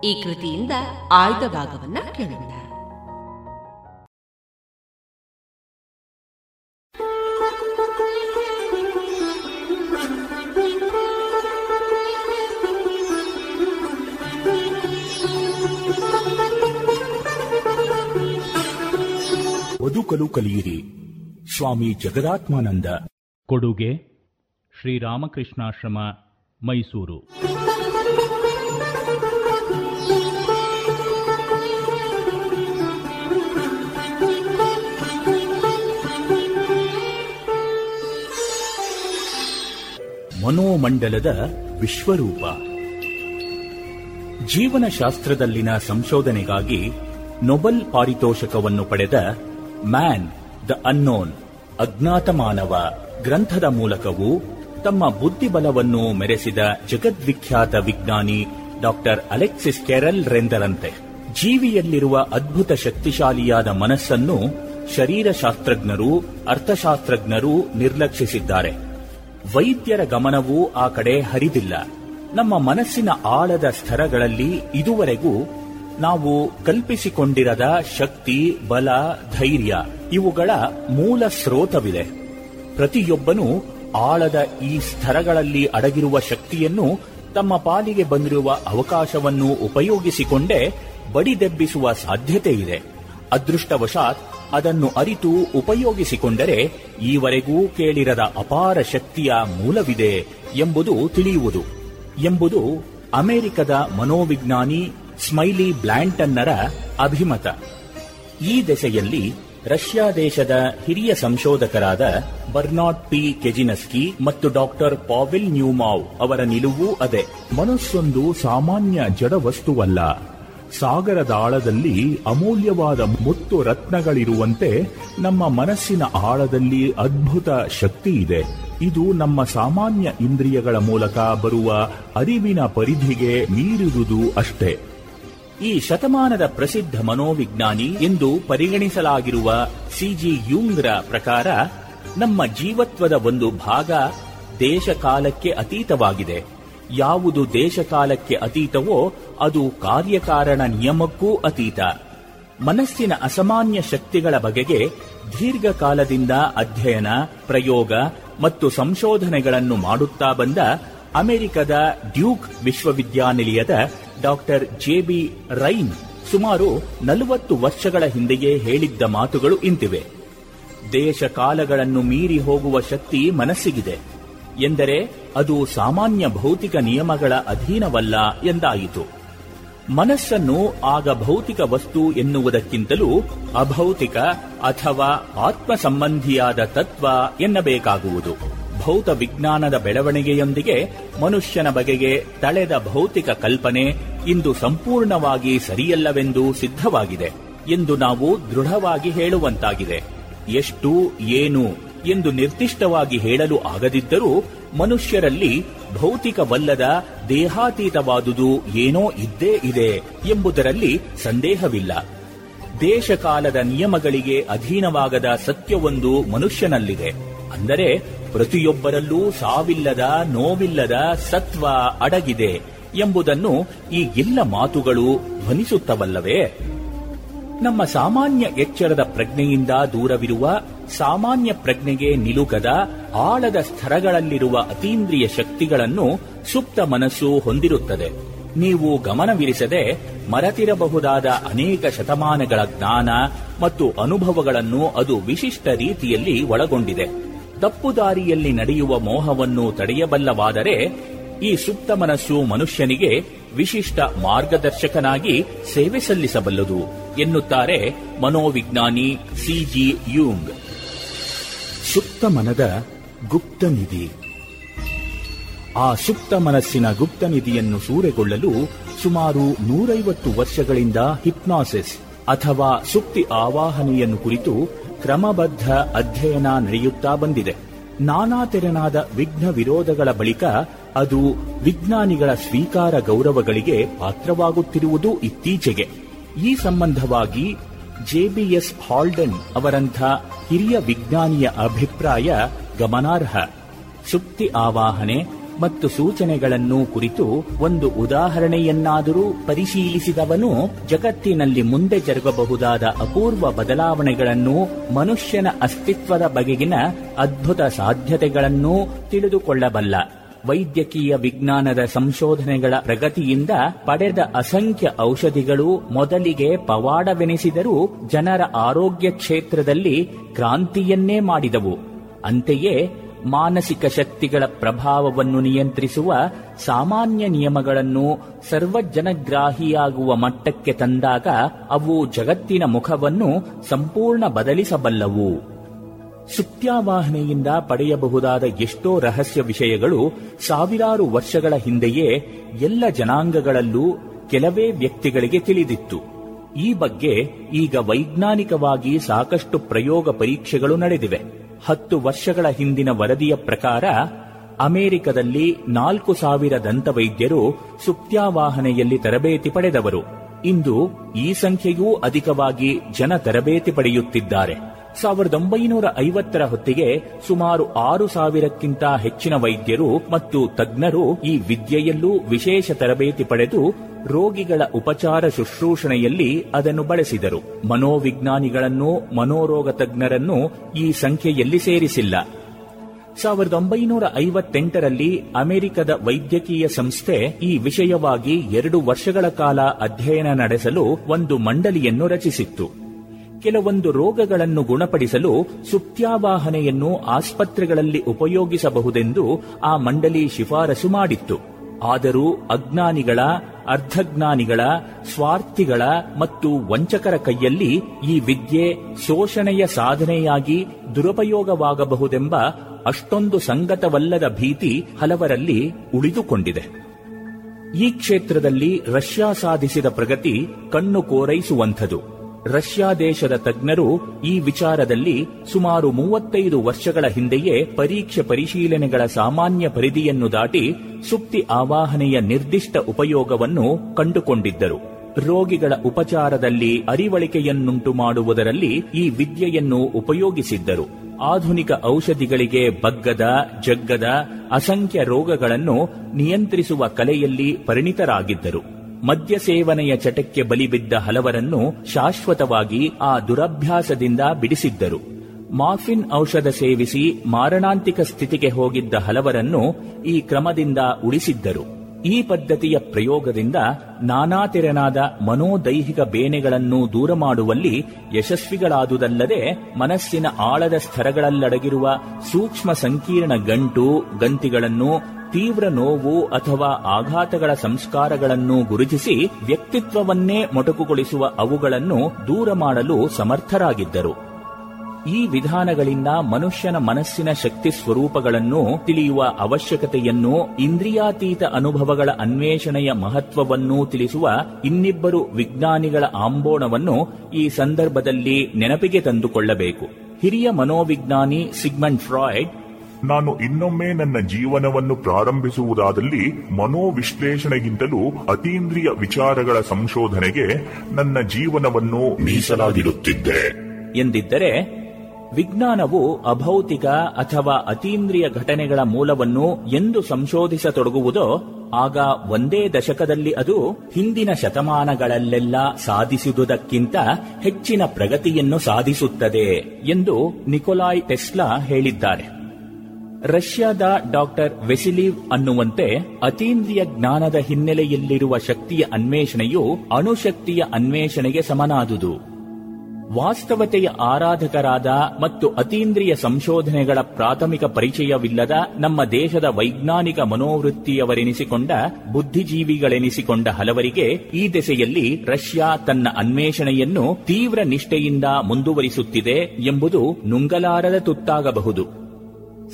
A: ಈ ಕೃತಿಯಿಂದ ಆಯ್ದ ಭಾಗವನ್ನ ಕೇಳೋಣ.
D: ಬದುಕಲು ಕಲಿಯಿರಿ ಸ್ವಾಮಿ ಜಗದಾತ್ಮಾನಂದ.
E: ಕೊಡುಗೆ ಶ್ರೀರಾಮಕೃಷ್ಣಾಶ್ರಮ ಮೈಸೂರು.
D: ಮನೋಮಂಡಲದ ವಿಶ್ವರೂಪ. ಜೀವನಶಾಸ್ತ್ರದಲ್ಲಿನ ಸಂಶೋಧನೆಗಾಗಿ ನೊಬೆಲ್ ಪಾರಿತೋಷಕವನ್ನು ಪಡೆದ ಮ್ಯಾನ್ ದ ಅನ್ನೋನ್ ಅಜ್ಞಾತ ಮಾನವ ಗ್ರಂಥದ ಮೂಲಕವೂ ತಮ್ಮ ಬುದ್ಧಿಬಲವನ್ನು ಮೆರೆಸಿದ ಜಗದ್ವಿಖ್ಯಾತ ವಿಜ್ಞಾನಿ ಡಾಕ್ಟರ್ ಅಲೆಕ್ಸಿಸ್ ಕೆರಲ್ ರೆಂದರಂತೆ. ಜೀವಿಯಲ್ಲಿರುವ ಅದ್ಭುತ ಶಕ್ತಿಶಾಲಿಯಾದ ಮನಸ್ಸನ್ನು ಶರೀರಶಾಸ್ತ್ರಜ್ಞರು, ಅರ್ಥಶಾಸ್ತ್ರಜ್ಞರು ನಿರ್ಲಕ್ಷಿಸಿದ್ದಾರೆ. ವೈದ್ಯರ ಗಮನವೂ ಆ ಕಡೆ ಹರಿದಿಲ್ಲ. ನಮ್ಮ ಮನಸ್ಸಿನ ಆಳದ ಸ್ತರಗಳಲ್ಲಿ ಇದುವರೆಗೂ ನಾವು ಕಲ್ಪಿಸಿಕೊಂಡಿರದ ಶಕ್ತಿ, ಬಲ, ಧೈರ್ಯ ಇವುಗಳ ಮೂಲ ಸ್ರೋತವಿದೆ. ಪ್ರತಿಯೊಬ್ಬನೂ ಆಳದ ಈ ಸ್ತರಗಳಲ್ಲಿ ಅಡಗಿರುವ ಶಕ್ತಿಯನ್ನು ತಮ್ಮ ಪಾಲಿಗೆ ಬಂದಿರುವ ಅವಕಾಶವನ್ನು ಉಪಯೋಗಿಸಿಕೊಂಡೇ ಬಡಿದೆಬ್ಬಿಸುವ ಸಾಧ್ಯತೆ ಇದೆ. ಅದೃಷ್ಟವಶಾತ್ ಅದನ್ನು ಅರಿತು ಉಪಯೋಗಿಸಿಕೊಂಡರೆ ಈವರೆಗೂ ಕೇಳಿರದ ಅಪಾರ ಶಕ್ತಿಯ ಮೂಲವಿದೆ ಎಂಬುದು ತಿಳಿಯುವುದು. ಎಂಬುದು ಅಮೆರಿಕದ ಮನೋವಿಜ್ಞಾನಿ ಸ್ಮೈಲಿ ಬ್ಲ್ಯಾಂಟನ್ನರ ಅಭಿಮತ. ಈ ದೆಸೆಯಲ್ಲಿ ರಷ್ಯಾ ದೇಶದ ಹಿರಿಯ ಸಂಶೋಧಕರಾದ ಬರ್ನಾಟ್ ಪಿ. ಕೆಜಿನಸ್ಕಿ ಮತ್ತು ಡಾಕ್ಟರ್ ಪಾವಿಲ್ ನ್ಯೂಮಾವ್ ಅವರ ನಿಲುವೂ ಅದೇ.
E: ಮನಸ್ಸೊಂದು ಸಾಮಾನ್ಯ ಜಡ ವಸ್ತುವಲ್ಲ. ಸಾಗರದ ಆಳದಲ್ಲಿ ಅಮೂಲ್ಯವಾದ ಮುತ್ತು ರತ್ನಗಳಿರುವಂತೆ ನಮ್ಮ ಮನಸ್ಸಿನ ಆಳದಲ್ಲಿ ಅದ್ಭುತ ಶಕ್ತಿ ಇದೆ. ಇದು ನಮ್ಮ ಸಾಮಾನ್ಯ ಇಂದ್ರಿಯಗಳ ಮೂಲಕ ಬರುವ ಅರಿವಿನ ಪರಿಧಿಗೆ ಮೀರಿರುವುದು ಅಷ್ಟೇ.
D: ಈ ಶತಮಾನದ ಪ್ರಸಿದ್ಧ ಮನೋವಿಜ್ಞಾನಿ ಎಂದು ಪರಿಗಣಿಸಲಾಗಿರುವ ಸಿಜಿ ಯೂಂಗ್ರ ಪ್ರಕಾರ ನಮ್ಮ ಜೀವತ್ವದ ಒಂದು ಭಾಗ ದೇಶಕಾಲಕ್ಕೆ ಅತೀತವಾಗಿದೆ. ಯಾವುದು ದೇಶಕಾಲಕ್ಕೆ ಅತೀತವೋ ಅದು ಕಾರ್ಯಕಾರಣ ನಿಯಮಕ್ಕೂ ಅತೀತ. ಮನಸ್ಸಿನ ಅಸಾಮಾನ್ಯ ಶಕ್ತಿಗಳ ಬಗೆಗೆ ದೀರ್ಘಕಾಲದಿಂದ ಅಧ್ಯಯನ, ಪ್ರಯೋಗ ಮತ್ತು ಸಂಶೋಧನೆಗಳನ್ನು ಮಾಡುತ್ತಾ ಬಂದ ಅಮೆರಿಕದ ಡ್ಯೂಕ್ ವಿಶ್ವವಿದ್ಯಾನಿಲಯದ ಡಾಕ್ಟರ್ ಜೆಬಿ ರೈನ್ ಸುಮಾರು ನಲವತ್ತು ವರ್ಷಗಳ ಹಿಂದೆಯೇ ಹೇಳಿದ್ದ ಮಾತುಗಳು ಇಂತಿವೆ. ದೇಶ ಕಾಲಗಳನ್ನು ಮೀರಿ ಹೋಗುವ ಶಕ್ತಿ ಮನಸ್ಸಿಗಿದೆ. ಎಂದರೆ ಅದು ಸಾಮಾನ್ಯ ಭೌತಿಕ ನಿಯಮಗಳ ಅಧೀನವಲ್ಲ ಎಂದಾಯಿತು. ಮನಸ್ಸನ್ನು ಆಗ ಭೌತಿಕ ವಸ್ತು ಎನ್ನುವುದಕ್ಕಿಂತಲೂ ಅಭೌತಿಕ ಅಥವಾ ಆತ್ಮ ಸಂಬಂಧಿಯಾದ ತತ್ವ ಎನ್ನಬೇಕಾಗುವುದು. ಭೌತ ವಿಜ್ಞಾನದ ಬೆಳವಣಿಗೆಯೊಂದಿಗೆ ಮನುಷ್ಯನ ಬಗೆಗೆ ತಳೆದ ಭೌತಿಕ ಕಲ್ಪನೆ ಇಂದು ಸಂಪೂರ್ಣವಾಗಿ ಸರಿಯಲ್ಲವೆಂದು ಸಿದ್ಧವಾಗಿದೆ ಎಂದು ನಾವು ದೃಢವಾಗಿ ಹೇಳುವಂತಾಗಿದೆ. ಎಷ್ಟು, ಏನು ಎಂದು ನಿರ್ದಿಷ್ಟವಾಗಿ ಹೇಳಲು ಆಗದಿದ್ದರೂ ಮನುಷ್ಯರಲ್ಲಿ ಭೌತಿಕವಲ್ಲದ ದೇಹಾತೀತವಾದುದು ಏನೋ ಇದ್ದೇ ಇದೆ ಎಂಬುದರಲ್ಲಿ ಸಂದೇಹವಿಲ್ಲ. ದೇಶಕಾಲದ ನಿಯಮಗಳಿಗೆ ಅಧೀನವಾಗದ ಸತ್ಯವೊಂದು ಮನುಷ್ಯನಲ್ಲಿದೆ. ಅಂದರೆ ಪ್ರತಿಯೊಬ್ಬರಲ್ಲೂ ಸಾವಿಲ್ಲದ, ನೋವಿಲ್ಲದ ಸತ್ವ ಅಡಗಿದೆ ಎಂಬುದನ್ನು ಈ ಎಲ್ಲ ಮಾತುಗಳು ಧ್ವನಿಸುತ್ತವಲ್ಲವೇ? ನಮ್ಮ ಸಾಮಾನ್ಯ ಎಚ್ಚರದ ಪ್ರಜ್ಞೆಯಿಂದ ದೂರವಿರುವ, ಸಾಮಾನ್ಯ ಪ್ರಜ್ಞೆಗೆ ನಿಲುಗದ, ಆಳದ ಸ್ಥರಗಳಲ್ಲಿರುವ ಅತೀಂದ್ರಿಯ ಶಕ್ತಿಗಳನ್ನು ಸುಪ್ತ ಮನಸ್ಸು ಹೊಂದಿರುತ್ತದೆ. ನೀವು ಗಮನವಿರಿಸದೆ ಮರೆತಿರಬಹುದಾದ ಅನೇಕ ಶತಮಾನಗಳ ಜ್ಞಾನ ಮತ್ತು ಅನುಭವಗಳನ್ನು ಅದು ವಿಶಿಷ್ಟ ರೀತಿಯಲ್ಲಿ ಒಳಗೊಂಡಿದೆ. ತಪ್ಪು ದಾರಿಯಲ್ಲಿ ನಡೆಯುವ ಮೋಹವನ್ನು ತಡೆಯಬಲ್ಲವಾದರೆ ಈ ಸುಪ್ತ ಮನಸ್ಸು ಮನುಷ್ಯನಿಗೆ ವಿಶಿಷ್ಟ ಮಾರ್ಗದರ್ಶಕನಾಗಿ ಸೇವೆ ಸಲ್ಲಿಸಬಲ್ಲದು ಎನ್ನುತ್ತಾರೆ ಮನೋವಿಜ್ಞಾನಿ ಸಿಜಿ ಯೂಂಗ್. ಸುಪ್ತ ಮನದ ಗುಪ್ತ ನಿಧಿ. ಆ ಸುಪ್ತ ಮನಸ್ಸಿನ ಗುಪ್ತ ನಿಧಿಯನ್ನು ಸೂರೆಗೊಳ್ಳಲು ಸುಮಾರು ನೂರೈವತ್ತು ವರ್ಷಗಳಿಂದ ಹಿಪ್ನಾಸಿಸ್ ಅಥವಾ ಸುಪ್ತಿ ಆವಾಹನೆಯನ್ನು ಕುರಿತು ಕ್ರಮಬದ್ಧ ಅಧ್ಯಯನ ನಡೆಯುತ್ತಾ ಬಂದಿದೆ. ನಾನಾ ತೆರನಾದ ವಿಘ್ನ ವಿರೋಧಗಳ ಬಳಿಕ ಅದು ವಿಜ್ಞಾನಿಗಳ ಸ್ವೀಕಾರ ಗೌರವಗಳಿಗೆ ಪಾತ್ರವಾಗುತ್ತಿರುವುದು ಇತ್ತೀಚೆಗೆ. ಈ ಸಂಬಂಧವಾಗಿ ಜೆಬಿಎಸ್ ಹಾಲ್ಡನ್ ಅವರಂಥ ಹಿರಿಯ ವಿಜ್ಞಾನಿಯ ಅಭಿಪ್ರಾಯ ಗಮನಾರ್ಹ. ಸುಪ್ತಿ ಆವಾಹನೆ ಮತ್ತು ಸೂಚನೆಗಳನ್ನು ಕುರಿತು ಒಂದು ಉದಾಹರಣೆಯನ್ನಾದರೂ ಪರಿಶೀಲಿಸಿದವನು ಜಗತ್ತಿನಲ್ಲಿ ಮುಂದೆ ಜರುಗಬಹುದಾದ ಅಪೂರ್ವ ಬದಲಾವಣೆಗಳನ್ನು ಮನುಷ್ಯನ ಅಸ್ತಿತ್ವದ ಬಗೆಗಿನ ಅದ್ಭುತ ಸಾಧ್ಯತೆಗಳನ್ನೂ ತಿಳಿದುಕೊಳ್ಳಬಲ್ಲ. ವೈದ್ಯಕೀಯ ವಿಜ್ಞಾನದ ಸಂಶೋಧನೆಗಳ ಪ್ರಗತಿಯಿಂದ ಪಡೆದ ಅಸಂಖ್ಯ ಔಷಧಿಗಳು ಮೊದಲಿಗೆ ಪವಾಡವೆನಿಸಿದರೂ ಜನರ ಆರೋಗ್ಯ ಕ್ಷೇತ್ರದಲ್ಲಿ ಕ್ರಾಂತಿಯನ್ನೇ ಮಾಡಿದವು. ಅಂತೆಯೇ ಮಾನಸಿಕ ಶಕ್ತಿಗಳ ಪ್ರಭಾವವನ್ನು ನಿಯಂತ್ರಿಸುವ ಸಾಮಾನ್ಯ ನಿಯಮಗಳನ್ನು ಸರ್ವಜನಗ್ರಾಹಿಯಾಗುವ ಮಟ್ಟಕ್ಕೆ ತಂದಾಗ ಅವು ಜಗತ್ತಿನ ಮುಖವನ್ನು ಸಂಪೂರ್ಣ ಬದಲಿಸಬಲ್ಲವು. ಸುತ್ಯಾವಾಹನೆಯಿಂದ ಪಡೆಯಬಹುದಾದ ಎಷ್ಟೋ ರಹಸ್ಯ ವಿಷಯಗಳು ಸಾವಿರಾರು ವರ್ಷಗಳ ಹಿಂದೆಯೇ ಎಲ್ಲ ಜನಾಂಗಗಳಲ್ಲೂ ಕೆಲವೇ ವ್ಯಕ್ತಿಗಳಿಗೆ ತಿಳಿದಿತ್ತು. ಈ ಬಗ್ಗೆ ಈಗ ವೈಜ್ಞಾನಿಕವಾಗಿ ಸಾಕಷ್ಟು ಪ್ರಯೋಗ ಪರೀಕ್ಷೆಗಳು ನಡೆದಿವೆ. ಹತ್ತು ವರ್ಷಗಳ ಹಿಂದಿನ ವರದಿಯ ಪ್ರಕಾರ ಅಮೆರಿಕದಲ್ಲಿ ನಾಲ್ಕು ಸಾವಿರ ದಂತವೈದ್ಯರು ಸುಪ್ತ್ಯಾವಾಹನೆಯಲ್ಲಿ ತರಬೇತಿ ಪಡೆದವರು. ಇಂದು ಈ ಸಂಖ್ಯೆಯೂ ಅಧಿಕವಾಗಿ ಜನ ತರಬೇತಿ ಪಡೆಯುತ್ತಿದ್ದಾರೆ. ಸಾವಿರದ ಒಂಬೈನೂರ ಐವತ್ತರ ಹೊತ್ತಿಗೆ ಸುಮಾರು ಆರು ಸಾವಿರಕ್ಕಿಂತ ಹೆಚ್ಚಿನ ವೈದ್ಯರು ಮತ್ತು ತಜ್ಞರು ಈ ವಿದ್ಯೆಯಲ್ಲೂ ವಿಶೇಷ ತರಬೇತಿ ಪಡೆದು ರೋಗಿಗಳ ಉಪಚಾರ ಶುಶ್ರೂಷಣೆಯಲ್ಲಿ ಅದನ್ನು ಬಳಸಿದರು. ಮನೋವಿಜ್ಞಾನಿಗಳನ್ನು, ಮನೋರೋಗ ತಜ್ಞರನ್ನು ಈ ಸಂಖ್ಯೆಯಲ್ಲಿ ಸೇರಿಸಿಲ್ಲ. ಸಾವಿರದ ಒಂಬೈನೂರ ಐವತ್ತೆಂಟರಲ್ಲಿ ಅಮೆರಿಕದ ವೈದ್ಯಕೀಯ ಸಂಸ್ಥೆ ಈ ವಿಷಯವಾಗಿ ಎರಡು ವರ್ಷಗಳ ಕಾಲ ಅಧ್ಯಯನ ನಡೆಸಲು ಒಂದು ಮಂಡಳಿಯನ್ನು ರಚಿಸಿತ್ತು. ಕೆಲವೊಂದು ರೋಗಗಳನ್ನು ಗುಣಪಡಿಸಲು ಸುಪ್ತ್ಯಾವಾಹನೆಯನ್ನು ಆಸ್ಪತ್ರೆಗಳಲ್ಲಿ ಉಪಯೋಗಿಸಬಹುದೆಂದು ಆ ಮಂಡಳಿ ಶಿಫಾರಸು ಮಾಡಿತ್ತು. ಆದರೂ ಅಜ್ಞಾನಿಗಳ, ಅರ್ಧಜ್ಞಾನಿಗಳ, ಸ್ವಾರ್ಥಿಗಳ ಮತ್ತು ವಂಚಕರ ಕೈಯಲ್ಲಿ ಈ ವಿದ್ಯೆ ಶೋಷಣೆಯ ಸಾಧನೆಯಾಗಿ ದುರುಪಯೋಗವಾಗಬಹುದೆಂಬ ಅಷ್ಟೊಂದು ಸಂಗತವಲ್ಲದ ಭೀತಿ ಹಲವರಲ್ಲಿ ಉಳಿದುಕೊಂಡಿದೆ. ಈ ಕ್ಷೇತ್ರದಲ್ಲಿ ರಷ್ಯಾ ಸಾಧಿಸಿದ ಪ್ರಗತಿ ಕಣ್ಣು ಕೋರೈಸುವಂಥದು. ರಷ್ಯಾ ದೇಶದ ತಜ್ಞರು ಈ ವಿಚಾರದಲ್ಲಿ ಸುಮಾರು ಮೂವತ್ತೈದು ವರ್ಷಗಳ ಹಿಂದೆಯೇ ಪರೀಕ್ಷೆ ಪರಿಶೀಲನೆಗಳ ಸಾಮಾನ್ಯ ಪರಿಧಿಯನ್ನು ದಾಟಿ ಸುಪ್ತಿ ಆವಾಹನೆಯ ನಿರ್ದಿಷ್ಟ ಉಪಯೋಗವನ್ನು ಕಂಡುಕೊಂಡಿದ್ದರು. ರೋಗಿಗಳ ಉಪಚಾರದಲ್ಲಿ ಅರಿವಳಿಕೆಯನ್ನುಂಟು ಮಾಡುವುದರಲ್ಲಿ ಈ ವಿದ್ಯೆಯನ್ನು ಉಪಯೋಗಿಸಿದ್ದರು. ಆಧುನಿಕ ಔಷಧಿಗಳಿಗೆ ಬಗ್ಗದ, ಜಗ್ಗದ, ಅಸಂಖ್ಯ ರೋಗಗಳನ್ನು ನಿಯಂತ್ರಿಸುವ ಕಲೆಯಲ್ಲಿ ಪರಿಣಿತರಾಗಿದ್ದರು. ಮದ್ಯ ಸೇವನೆಯ ಚಟಕ್ಕೆ ಬಲಿಬಿದ್ದ ಹಲವರನ್ನು ಶಾಶ್ವತವಾಗಿ ಆ ದುರಭ್ಯಾಸದಿಂದ ಬಿಡಿಸಿದ್ದರು. ಮಾಫಿನ್ ಔಷಧ ಸೇವಿಸಿ ಮಾರಣಾಂತಿಕ ಸ್ಥಿತಿಗೆ ಹೋಗಿದ್ದ ಹಲವರನ್ನು ಈ ಕ್ರಮದಿಂದ ಉಳಿಸಿದ್ದರು. ಈ ಪದ್ಧತಿಯ ಪ್ರಯೋಗದಿಂದ ನಾನಾ ತೆರನಾದ ಮನೋದೈಹಿಕ ಬೇನೆಗಳನ್ನು ದೂರ ಮಾಡುವಲ್ಲಿ ಯಶಸ್ವಿಗಳಾದುದಲ್ಲದೆ ಮನಸ್ಸಿನ ಆಳದ ಸ್ತರಗಳಲ್ಲಡಗಿರುವ ಸೂಕ್ಷ್ಮ ಸಂಕೀರ್ಣ ಗಂಟು, ಗಂತಿಗಳನ್ನು, ತೀವ್ರ ನೋವು ಅಥವಾ ಆಘಾತಗಳ ಸಂಸ್ಕಾರಗಳನ್ನು ಗುರುತಿಸಿ ವ್ಯಕ್ತಿತ್ವವನ್ನೇ ಮೊಟಕುಗೊಳಿಸುವ ಅವುಗಳನ್ನು ದೂರ ಮಾಡಲು ಸಮರ್ಥರಾಗಿದ್ದರು. ಈ ವಿಧಾನಗಳಿಂದ ಮನುಷ್ಯನ ಮನಸ್ಸಿನ ಶಕ್ತಿ ಸ್ವರೂಪಗಳನ್ನು ತಿಳಿಯುವ ಅವಶ್ಯಕತೆಯನ್ನು ಇಂದ್ರಿಯಾತೀತ ಅನುಭವಗಳ ಅನ್ವೇಷಣೆಯ ಮಹತ್ವವನ್ನು ತಿಳಿಸುವ ಇನ್ನಿಬ್ಬರು ವಿಜ್ಞಾನಿಗಳ ಆಂಬೋಣವನ್ನು ಈ ಸಂದರ್ಭದಲ್ಲಿ ನೆನಪಿಗೆ ತಂದುಕೊಳ್ಳಬೇಕು. ಹಿರಿಯ ಮನೋವಿಜ್ಞಾನಿ ಸಿಗ್ಮಂಡ್ ಫ್ರಾಯ್ಡ್
F: ನಾನು ಇನ್ನೊಮ್ಮೆ ನನ್ನ ಜೀವನವನ್ನು ಪ್ರಾರಂಭಿಸುವುದಾದಲ್ಲಿ ಮನೋವಿಶ್ಲೇಷಣೆಗಿಂತಲೂ ಅತೀಂದ್ರಿಯ ವಿಚಾರಗಳ ಸಂಶೋಧನೆಗೆ ನನ್ನ ಜೀವನವನ್ನು ಮೀಸಲಾಗಿಡುತ್ತಿದ್ದೆ
D: ಎಂದಿದ್ದರೆ ವಿಜ್ಞಾನವು ಅಭೌತಿಕ ಅಥವಾ ಅತೀಂದ್ರಿಯ ಘಟನೆಗಳ ಮೂಲವನ್ನು ಎಂದು ಸಂಶೋಧಿಸತೊಡಗುವುದೋ, ಆಗ ಒಂದೇ ದಶಕದಲ್ಲಿ ಅದು ಹಿಂದಿನ ಶತಮಾನಗಳಲ್ಲೆಲ್ಲ ಸಾಧಿಸಿದುದಕ್ಕಿಂತ ಹೆಚ್ಚಿನ ಪ್ರಗತಿಯನ್ನು ಸಾಧಿಸುತ್ತದೆ ಎಂದು ನಿಕೋಲಾಯ್ ಟೆಸ್ಲಾ ಹೇಳಿದ್ದಾರೆ. ರಷ್ಯಾದ ಡಾಕ್ಟರ್ ವೆಸಿಲೀವ್ ಅನ್ನುವಂತೆ ಅತೀಂದ್ರಿಯ ಜ್ಞಾನದ ಹಿನ್ನೆಲೆಯಲ್ಲಿರುವ ಶಕ್ತಿಯ ಅನ್ವೇಷಣೆಯು ಅಣುಶಕ್ತಿಯ ಅನ್ವೇಷಣೆಗೆ ಸಮನಾದುದು. ವಾಸ್ತವತೆಯ ಆರಾಧಕರಾದ ಮತ್ತು ಅತೀಂದ್ರಿಯ ಸಂಶೋಧನೆಗಳ ಪ್ರಾಥಮಿಕ ಪರಿಚಯವಿಲ್ಲದ ನಮ್ಮ ದೇಶದ ವೈಜ್ಞಾನಿಕ ಮನೋವೃತ್ತಿಯವರೆನಿಸಿಕೊಂಡ, ಬುದ್ಧಿಜೀವಿಗಳೆನಿಸಿಕೊಂಡ ಹಲವರಿಗೆ ಈ ದೆಸೆಯಲ್ಲಿ ರಷ್ಯಾ ತನ್ನ ಅನ್ವೇಷಣೆಯನ್ನು ತೀವ್ರ ನಿಷ್ಠೆಯಿಂದ ಮುಂದುವರಿಸುತ್ತಿದೆ ಎಂಬುದು ನುಂಗಲಾರದ ತುತ್ತಾಗಬಹುದು.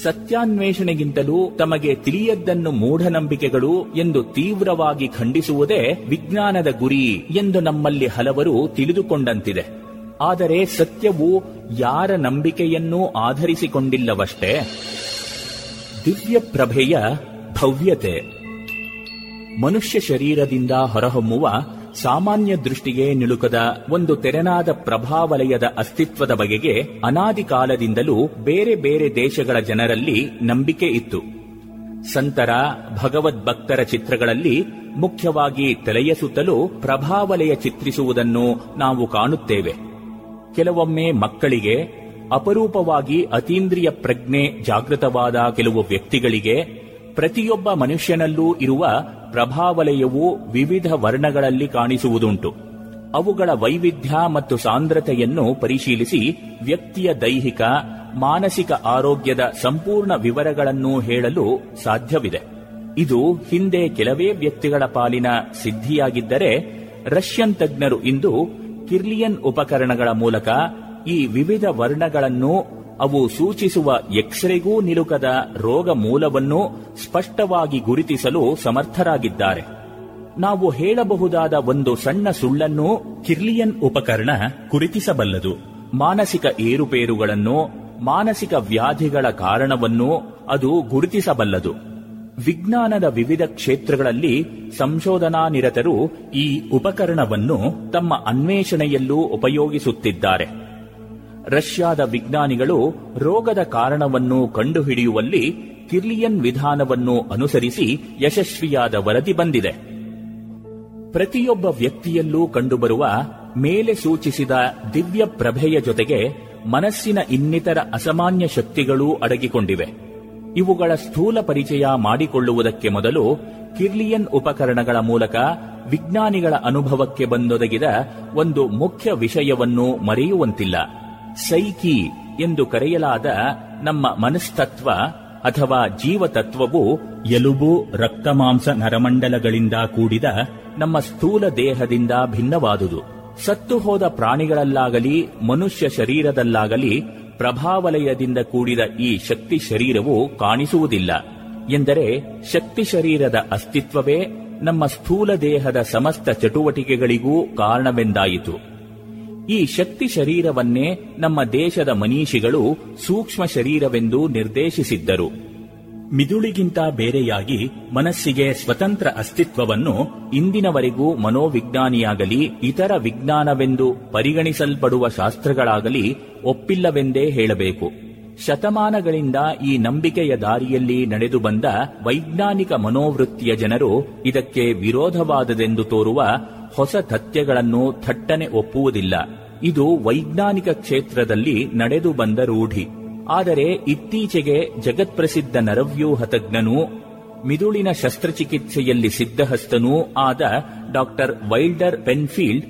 D: ಸತ್ಯಾನ್ವೇಷಣೆಗಿಂತಲೂ ತಮಗೆ ತಿಳಿಯದ್ದನ್ನು ಮೂಢನಂಬಿಕೆಗಳು ಎಂದು ತೀವ್ರವಾಗಿ ಖಂಡಿಸುವುದೇ ವಿಜ್ಞಾನದ ಗುರಿ ಎಂದು ನಮ್ಮಲ್ಲಿ ಹಲವರು ತಿಳಿದುಕೊಂಡಂತಿದೆ. ಆದರೆ ಸತ್ಯವು ಯಾರ ನಂಬಿಕೆಯನ್ನೂ ಆಧರಿಸಿಕೊಂಡಿಲ್ಲವಷ್ಟೇ. ದಿವ್ಯ ಪ್ರಭೆಯ ಭವ್ಯತೆ. ಮನುಷ್ಯ ಶರೀರದಿಂದ ಹೊರಹೊಮ್ಮುವ ಸಾಮಾನ್ಯ ದೃಷ್ಟಿಗೆ ನಿಲುಕದ ಒಂದು ತೆರೆನಾದ ಪ್ರಭಾವಲಯದ ಅಸ್ತಿತ್ವದ ಬಗೆಗೆ ಅನಾದಿ ಕಾಲದಿಂದಲೂ ಬೇರೆ ಬೇರೆ ದೇಶಗಳ ಜನರಲ್ಲಿ ನಂಬಿಕೆ ಇತ್ತು. ಸಂತರ ಭಗವದ್ಭಕ್ತರ ಚಿತ್ರಗಳಲ್ಲಿ ಮುಖ್ಯವಾಗಿ ತಲೆಯ ಸುತ್ತಲೂ ಪ್ರಭಾವಲಯ ಚಿತ್ರಿಸುವುದನ್ನು ನಾವು ಕಾಣುತ್ತೇವೆ. ಕೆಲವೊಮ್ಮೆ ಮಕ್ಕಳಿಗೆ ಅಪರೂಪವಾಗಿ ಅತೀಂದ್ರಿಯ ಪ್ರಜ್ಞೆ ಜಾಗೃತವಾದ ಕೆಲವು ವ್ಯಕ್ತಿಗಳಿಗೆ ಪ್ರತಿಯೊಬ್ಬ ಮನುಷ್ಯನಲ್ಲೂ ಇರುವ ಪ್ರಭಾವಲಯವು ವಿವಿಧ ವರ್ಣಗಳಲ್ಲಿ ಕಾಣಿಸುವುದುಂಟು. ಅವುಗಳ ವೈವಿಧ್ಯ ಮತ್ತು ಸಾಂದ್ರತೆಯನ್ನು ಪರಿಶೀಲಿಸಿ ವ್ಯಕ್ತಿಯ ದೈಹಿಕ, ಮಾನಸಿಕ ಆರೋಗ್ಯದ ಸಂಪೂರ್ಣ ವಿವರಗಳನ್ನು ಹೇಳಲು ಸಾಧ್ಯವಿದೆ. ಇದು ಹಿಂದೆ ಕೆಲವೇ ವ್ಯಕ್ತಿಗಳ ಪಾಲಿನ ಸಿದ್ಧಿಯಾಗಿದ್ದರೆ ರಷ್ಯನ್ ತಜ್ಞರು ಇಂದು ಕಿರ್ಲಿಯನ್ ಉಪಕರಣಗಳ ಮೂಲಕ ಈ ವಿವಿಧ ವರ್ಣಗಳನ್ನು ಅವು ಸೂಚಿಸುವ ಎಕ್ಸ್ರೆಗೂ ನಿಲುಕದ ರೋಗ ಮೂಲವನ್ನು ಸ್ಪಷ್ಟವಾಗಿ ಗುರುತಿಸಲು ಸಮರ್ಥರಾಗಿದ್ದಾರೆ. ನಾವು ಹೇಳಬಹುದಾದ ಒಂದು ಸಣ್ಣ ಸುಳ್ಳನ್ನು ಕಿರ್ಲಿಯನ್ ಉಪಕರಣ ಗುರುತಿಸಬಲ್ಲದು. ಮಾನಸಿಕ ಏರುಪೇರುಗಳನ್ನು ಮಾನಸಿಕ ವ್ಯಾಧಿಗಳ ಕಾರಣವನ್ನು ಅದು ಗುರುತಿಸಬಲ್ಲದು. ವಿಜ್ಞಾನದ ವಿವಿಧ ಕ್ಷೇತ್ರಗಳಲ್ಲಿ ಸಂಶೋಧನಾ ನಿರತರು ಈ ಉಪಕರಣವನ್ನು ತಮ್ಮ ಅನ್ವೇಷಣೆಯಲ್ಲೂ ಉಪಯೋಗಿಸುತ್ತಿದ್ದಾರೆ. ರಷ್ಯಾದ ವಿಜ್ಞಾನಿಗಳು ರೋಗದ ಕಾರಣವನ್ನು ಕಂಡುಹಿಡಿಯುವಲ್ಲಿ ಕಿರ್ಲಿಯನ್ ವಿಧಾನವನ್ನು ಅನುಸರಿಸಿ ಯಶಸ್ವಿಯಾದ ವರದಿ ಬಂದಿದೆ. ಪ್ರತಿಯೊಬ್ಬ ವ್ಯಕ್ತಿಯಲ್ಲೂ ಕಂಡುಬರುವ ಮೇಲೆ ಸೂಚಿಸಿದ ದಿವ್ಯ ಪ್ರಭೆಯ ಜೊತೆಗೆ ಮನಸ್ಸಿನ ಇನ್ನಿತರ ಅಸಾಮಾನ್ಯ ಶಕ್ತಿಗಳೂ ಅಡಗಿಕೊಂಡಿವೆ. ಇವುಗಳ ಸ್ಥೂಲ ಪರಿಚಯ ಮಾಡಿಕೊಳ್ಳುವುದಕ್ಕೆ ಮೊದಲು ಕಿರ್ಲಿಯನ್ ಉಪಕರಣಗಳ ಮೂಲಕ ವಿಜ್ಞಾನಿಗಳ ಅನುಭವಕ್ಕೆ ಬಂದೊದಗಿದ ಒಂದು ಮುಖ್ಯ ವಿಷಯವನ್ನು ಮರೆಯುವಂತಿಲ್ಲ. ಸೈಕಿ ಎಂದು ಕರೆಯಲಾದ ನಮ್ಮ ಮನಸ್ತತ್ವ ಅಥವಾ ಜೀವತತ್ವವು ಎಲುಬು, ರಕ್ತಮಾಂಸ, ನರಮಂಡಲಗಳಿಂದ ಕೂಡಿದ ನಮ್ಮ ಸ್ಥೂಲ ದೇಹದಿಂದ ಭಿನ್ನವಾದುದು. ಸತ್ತು ಹೋದ ಪ್ರಾಣಿಗಳಲ್ಲಾಗಲಿ, ಮನುಷ್ಯ ಶರೀರದಲ್ಲಾಗಲಿ ಪ್ರಭಾವಲಯದಿಂದ ಕೂಡಿದ ಈ ಶಕ್ತಿ ಶರೀರವು ಕಾಣಿಸುವುದಿಲ್ಲ. ಎಂದರೆ ಶಕ್ತಿ ಶರೀರದ ಅಸ್ತಿತ್ವವೇ ನಮ್ಮ ಸ್ಥೂಲ ದೇಹದ ಸಮಸ್ತ ಚಟುವಟಿಕೆಗಳಿಗೂ ಕಾರಣವೆಂದಾಯಿತು. ಈ ಶಕ್ತಿ ಶರೀರವನ್ನೇ ನಮ್ಮ ದೇಶದ ಮನೀಷಿಗಳು ಸೂಕ್ಷ್ಮ ಶರೀರವೆಂದು ನಿರ್ದೇಶಿಸಿದ್ದರು. ಮಿದುಳಿಗಿಂತ ಬೇರೆಯಾಗಿ ಮನಸ್ಸಿಗೆ ಸ್ವತಂತ್ರ ಅಸ್ತಿತ್ವವನ್ನು ಇಂದಿನವರೆಗೂ ಮನೋವಿಜ್ಞಾನಿಯಾಗಲಿ ಇತರ ವಿಜ್ಞಾನವೆಂದು ಪರಿಗಣಿಸಲ್ಪಡುವ ಶಾಸ್ತ್ರಗಳಾಗಲಿ ಒಪ್ಪಿಲ್ಲವೆಂದೇ ಹೇಳಬೇಕು. ಶತಮಾನಗಳಿಂದ ಈ ನಂಬಿಕೆಯ ದಾರಿಯಲ್ಲಿ ನಡೆದು ಬಂದ ವೈಜ್ಞಾನಿಕ ಮನೋವೃತ್ತಿಯ ಜನರು ಇದಕ್ಕೆ ವಿರೋಧವಾದದೆಂದು ತೋರುವ ಹೊಸ ತಥ್ಯಗಳನ್ನು ಥಟ್ಟನೆ ಒಪ್ಪುವುದಿಲ್ಲ. ಇದು ವೈಜ್ಞಾನಿಕ ಕ್ಷೇತ್ರದಲ್ಲಿ ನಡೆದು ಬಂದ ರೂಢಿ. ಆದರೆ ಇತ್ತೀಚೆಗೆ ಜಗತ್ಪ್ರಸಿದ್ಧ ನರವ್ಯೂಹ ತಜ್ಞನೂ ಮಿದುಳಿನ ಶಸ್ತ್ರಚಿಕಿತ್ಸೆಯಲ್ಲಿ ಸಿದ್ಧಹಸ್ತನೂ ಆದ doctor Wilder Penfield,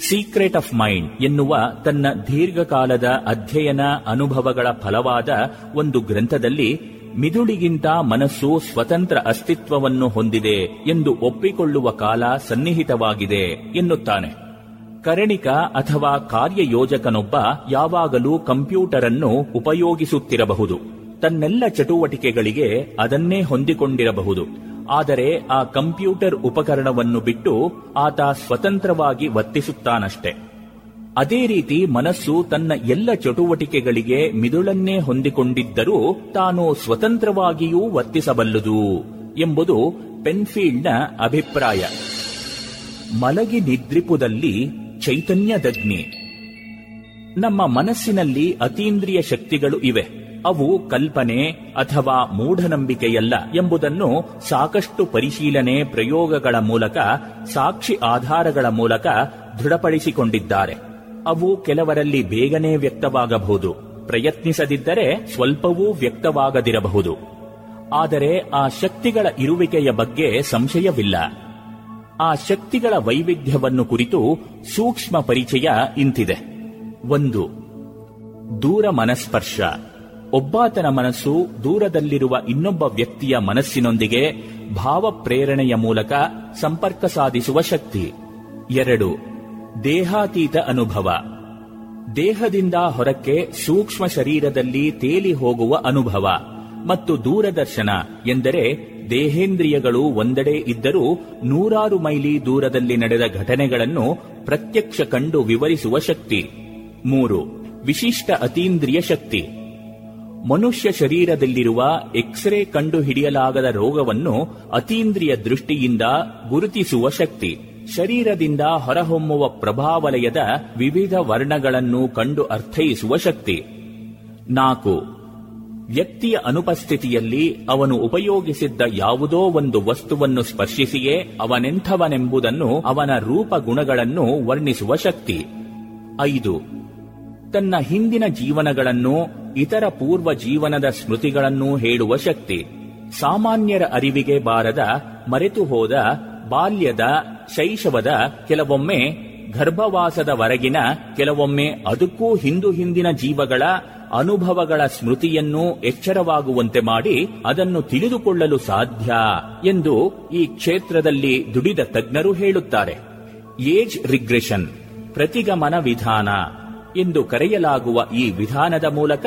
D: secret of mind ಎನ್ನುವ ತನ್ನ ದೀರ್ಘಕಾಲದ ಅಧ್ಯಯನ ಅನುಭವಗಳ ಫಲವಾದ ಒಂದು ಗ್ರಂಥದಲ್ಲಿ ಮಿದುಳಿಗಿಂತ ಮನಸ್ಸು ಸ್ವತಂತ್ರ ಅಸ್ತಿತ್ವವನ್ನು ಹೊಂದಿದೆ ಎಂದು ಒಪ್ಪಿಕೊಳ್ಳುವ ಕಾಲ ಸನ್ನಿಹಿತವಾಗಿದೆ ಎನ್ನುತ್ತಾನೆ. ಕರಣಿಕ ಅಥವಾ ಕಾರ್ಯಯೋಜಕನೊಬ್ಬ ಯಾವಾಗಲೂ ಕಂಪ್ಯೂಟರ್ ಅನ್ನು ಉಪಯೋಗಿಸುತ್ತಿರಬಹುದು. ತನ್ನೆಲ್ಲ ಚಟುವಟಿಕೆಗಳಿಗೆ ಅದನ್ನೇ ಹೊಂದಿಕೊಂಡಿರಬಹುದು. ಆದರೆ ಆ ಕಂಪ್ಯೂಟರ್ ಉಪಕರಣವನ್ನು ಬಿಟ್ಟು ಆತ ಸ್ವತಂತ್ರವಾಗಿ ವರ್ತಿಸುತ್ತಾನಷ್ಟೆ. ಅದೇ ರೀತಿ ಮನಸ್ಸು ತನ್ನ ಎಲ್ಲ ಚಟುವಟಿಕೆಗಳಿಗೆ ಮಿದುಳನ್ನೇ ಹೊಂದಿಕೊಂಡಿದ್ದರೂ ತಾನು ಸ್ವತಂತ್ರವಾಗಿಯೂ ವರ್ತಿಸಬಲ್ಲದು ಎಂಬುದು ಪೆನ್ಫೀಲ್ಡ್ನ ಅಭಿಪ್ರಾಯ. ಮಲಗಿ ನಿದ್ರಿಪುದಲ್ಲಿ ಚೈತನ್ಯದಗ್ನಿ. ನಮ್ಮ ಮನಸ್ಸಿನಲ್ಲಿ ಅತೀಂದ್ರಿಯ ಶಕ್ತಿಗಳು ಇವೆ. ಅವು ಕಲ್ಪನೆ ಅಥವಾ ಮೂಢನಂಬಿಕೆಯಲ್ಲ ಎಂಬುದನ್ನು ಸಾಕಷ್ಟು ಪರಿಶೀಲನೆ ಪ್ರಯೋಗಗಳ ಮೂಲಕ, ಸಾಕ್ಷಿ ಆಧಾರಗಳ ಮೂಲಕ ದೃಢಪಡಿಸಿಕೊಂಡಿದ್ದಾರೆ. ಅವು ಕೆಲವರಲ್ಲಿ ಬೇಗನೆ ವ್ಯಕ್ತವಾಗಬಹುದು. ಪ್ರಯತ್ನಿಸದಿದ್ದರೆ ಸ್ವಲ್ಪವೂ ವ್ಯಕ್ತವಾಗದಿರಬಹುದು. ಆದರೆ ಆ ಶಕ್ತಿಗಳ ಇರುವಿಕೆಯ ಬಗ್ಗೆ ಸಂಶಯವಿಲ್ಲ. ಆ ಶಕ್ತಿಗಳ ವೈವಿಧ್ಯವನ್ನು ಕುರಿತು ಸೂಕ್ಷ್ಮ ಪರಿಚಯ ಇಂತಿದೆ. ಒಂದು, ದೂರ ಮನಸ್ಪರ್ಶ. ಒಬ್ಬಾತನ ಮನಸ್ಸು ದೂರದಲ್ಲಿರುವ ಇನ್ನೊಬ್ಬ ವ್ಯಕ್ತಿಯ ಮನಸ್ಸಿನೊಂದಿಗೆ ಭಾವಪ್ರೇರಣೆಯ ಮೂಲಕ ಸಂಪರ್ಕ ಸಾಧಿಸುವ ಶಕ್ತಿ. ಎರಡು, ದೇಹಾತೀತ ಅನುಭವ. ದೇಹದಿಂದ ಹೊರಕ್ಕೆ ಸೂಕ್ಷ್ಮ ಶರೀರದಲ್ಲಿ ತೇಲಿ ಹೋಗುವ ಅನುಭವ. ಮತ್ತು ದೂರದರ್ಶನ ಎಂದರೆ ದೇಹೇಂದ್ರಿಯಗಳು ಒಂದೆಡೆ ಇದ್ದರೂ ನೂರಾರು ಮೈಲಿ ದೂರದಲ್ಲಿ ನಡೆದ ಘಟನೆಗಳನ್ನು ಪ್ರತ್ಯಕ್ಷ ಕಂಡು ವಿವರಿಸುವ ಶಕ್ತಿ. ಮೂರು, ವಿಶಿಷ್ಟ ಅತೀಂದ್ರಿಯ ಶಕ್ತಿ. ಮನುಷ್ಯ ಶರೀರದಲ್ಲಿರುವ ಎಕ್ಸ್ರೇ ಕಂಡು ಹಿಡಿಯಲಾಗದ ರೋಗವನ್ನು ಅತೀಂದ್ರಿಯ ದೃಷ್ಟಿಯಿಂದ ಗುರುತಿಸುವ ಶಕ್ತಿ. ಶರೀರದಿಂದ ಹೊರಹೊಮ್ಮುವ ಪ್ರಭಾವಲಯದ ವಿವಿಧ ವರ್ಣಗಳನ್ನು ಕಂಡು ಅರ್ಥೈಸುವ ಶಕ್ತಿ. ನಾಲ್ಕು ವ್ಯಕ್ತಿಯ ಅನುಪಸ್ಥಿತಿಯಲ್ಲಿ ಅವನು ಉಪಯೋಗಿಸಿದ್ದ ಯಾವುದೋ ಒಂದು ವಸ್ತುವನ್ನು ಸ್ಪರ್ಶಿಸಿಯೇ ಅವನೆಂಥವನೆಂಬುದನ್ನು ಅವನ ರೂಪ ಗುಣಗಳನ್ನು ವರ್ಣಿಸುವ ಶಕ್ತಿ. ಐದು. ತನ್ನ ಹಿಂದಿನ ಜೀವನಗಳನ್ನು ಇತರ ಪೂರ್ವ ಜೀವನದ ಸ್ಮೃತಿಗಳನ್ನು ಹೇಳುವ ಶಕ್ತಿ. ಸಾಮಾನ್ಯರ ಅರಿವಿಗೆ ಬಾರದ ಮರೆತು ಹೋದ ಬಾಲ್ಯದ, ಶೈಶವದ ಕೆಲವೊಮ್ಮೆ ಗರ್ಭವಾಸದವರೆಗಿನ ಕೆಲವೊಮ್ಮೆ ಅದಕ್ಕೂ ಹಿಂದು ಹಿಂದಿನ ಜೀವಗಳ ಅನುಭವಗಳ ಸ್ಮೃತಿಯನ್ನು ಎಚ್ಚರವಾಗುವಂತೆ ಮಾಡಿ ಅದನ್ನು ತಿಳಿದುಕೊಳ್ಳಲು ಸಾಧ್ಯ ಎಂದು ಈ ಕ್ಷೇತ್ರದಲ್ಲಿ ದುಡಿದ ತಜ್ಞರು ಹೇಳುತ್ತಾರೆ. ಏಜ್ ರಿಗ್ರೆಷನ್, ಪ್ರತಿಗಮನ ವಿಧಾನ ಎಂದು ಕರೆಯಲಾಗುವ ಈ ವಿಧಾನದ ಮೂಲಕ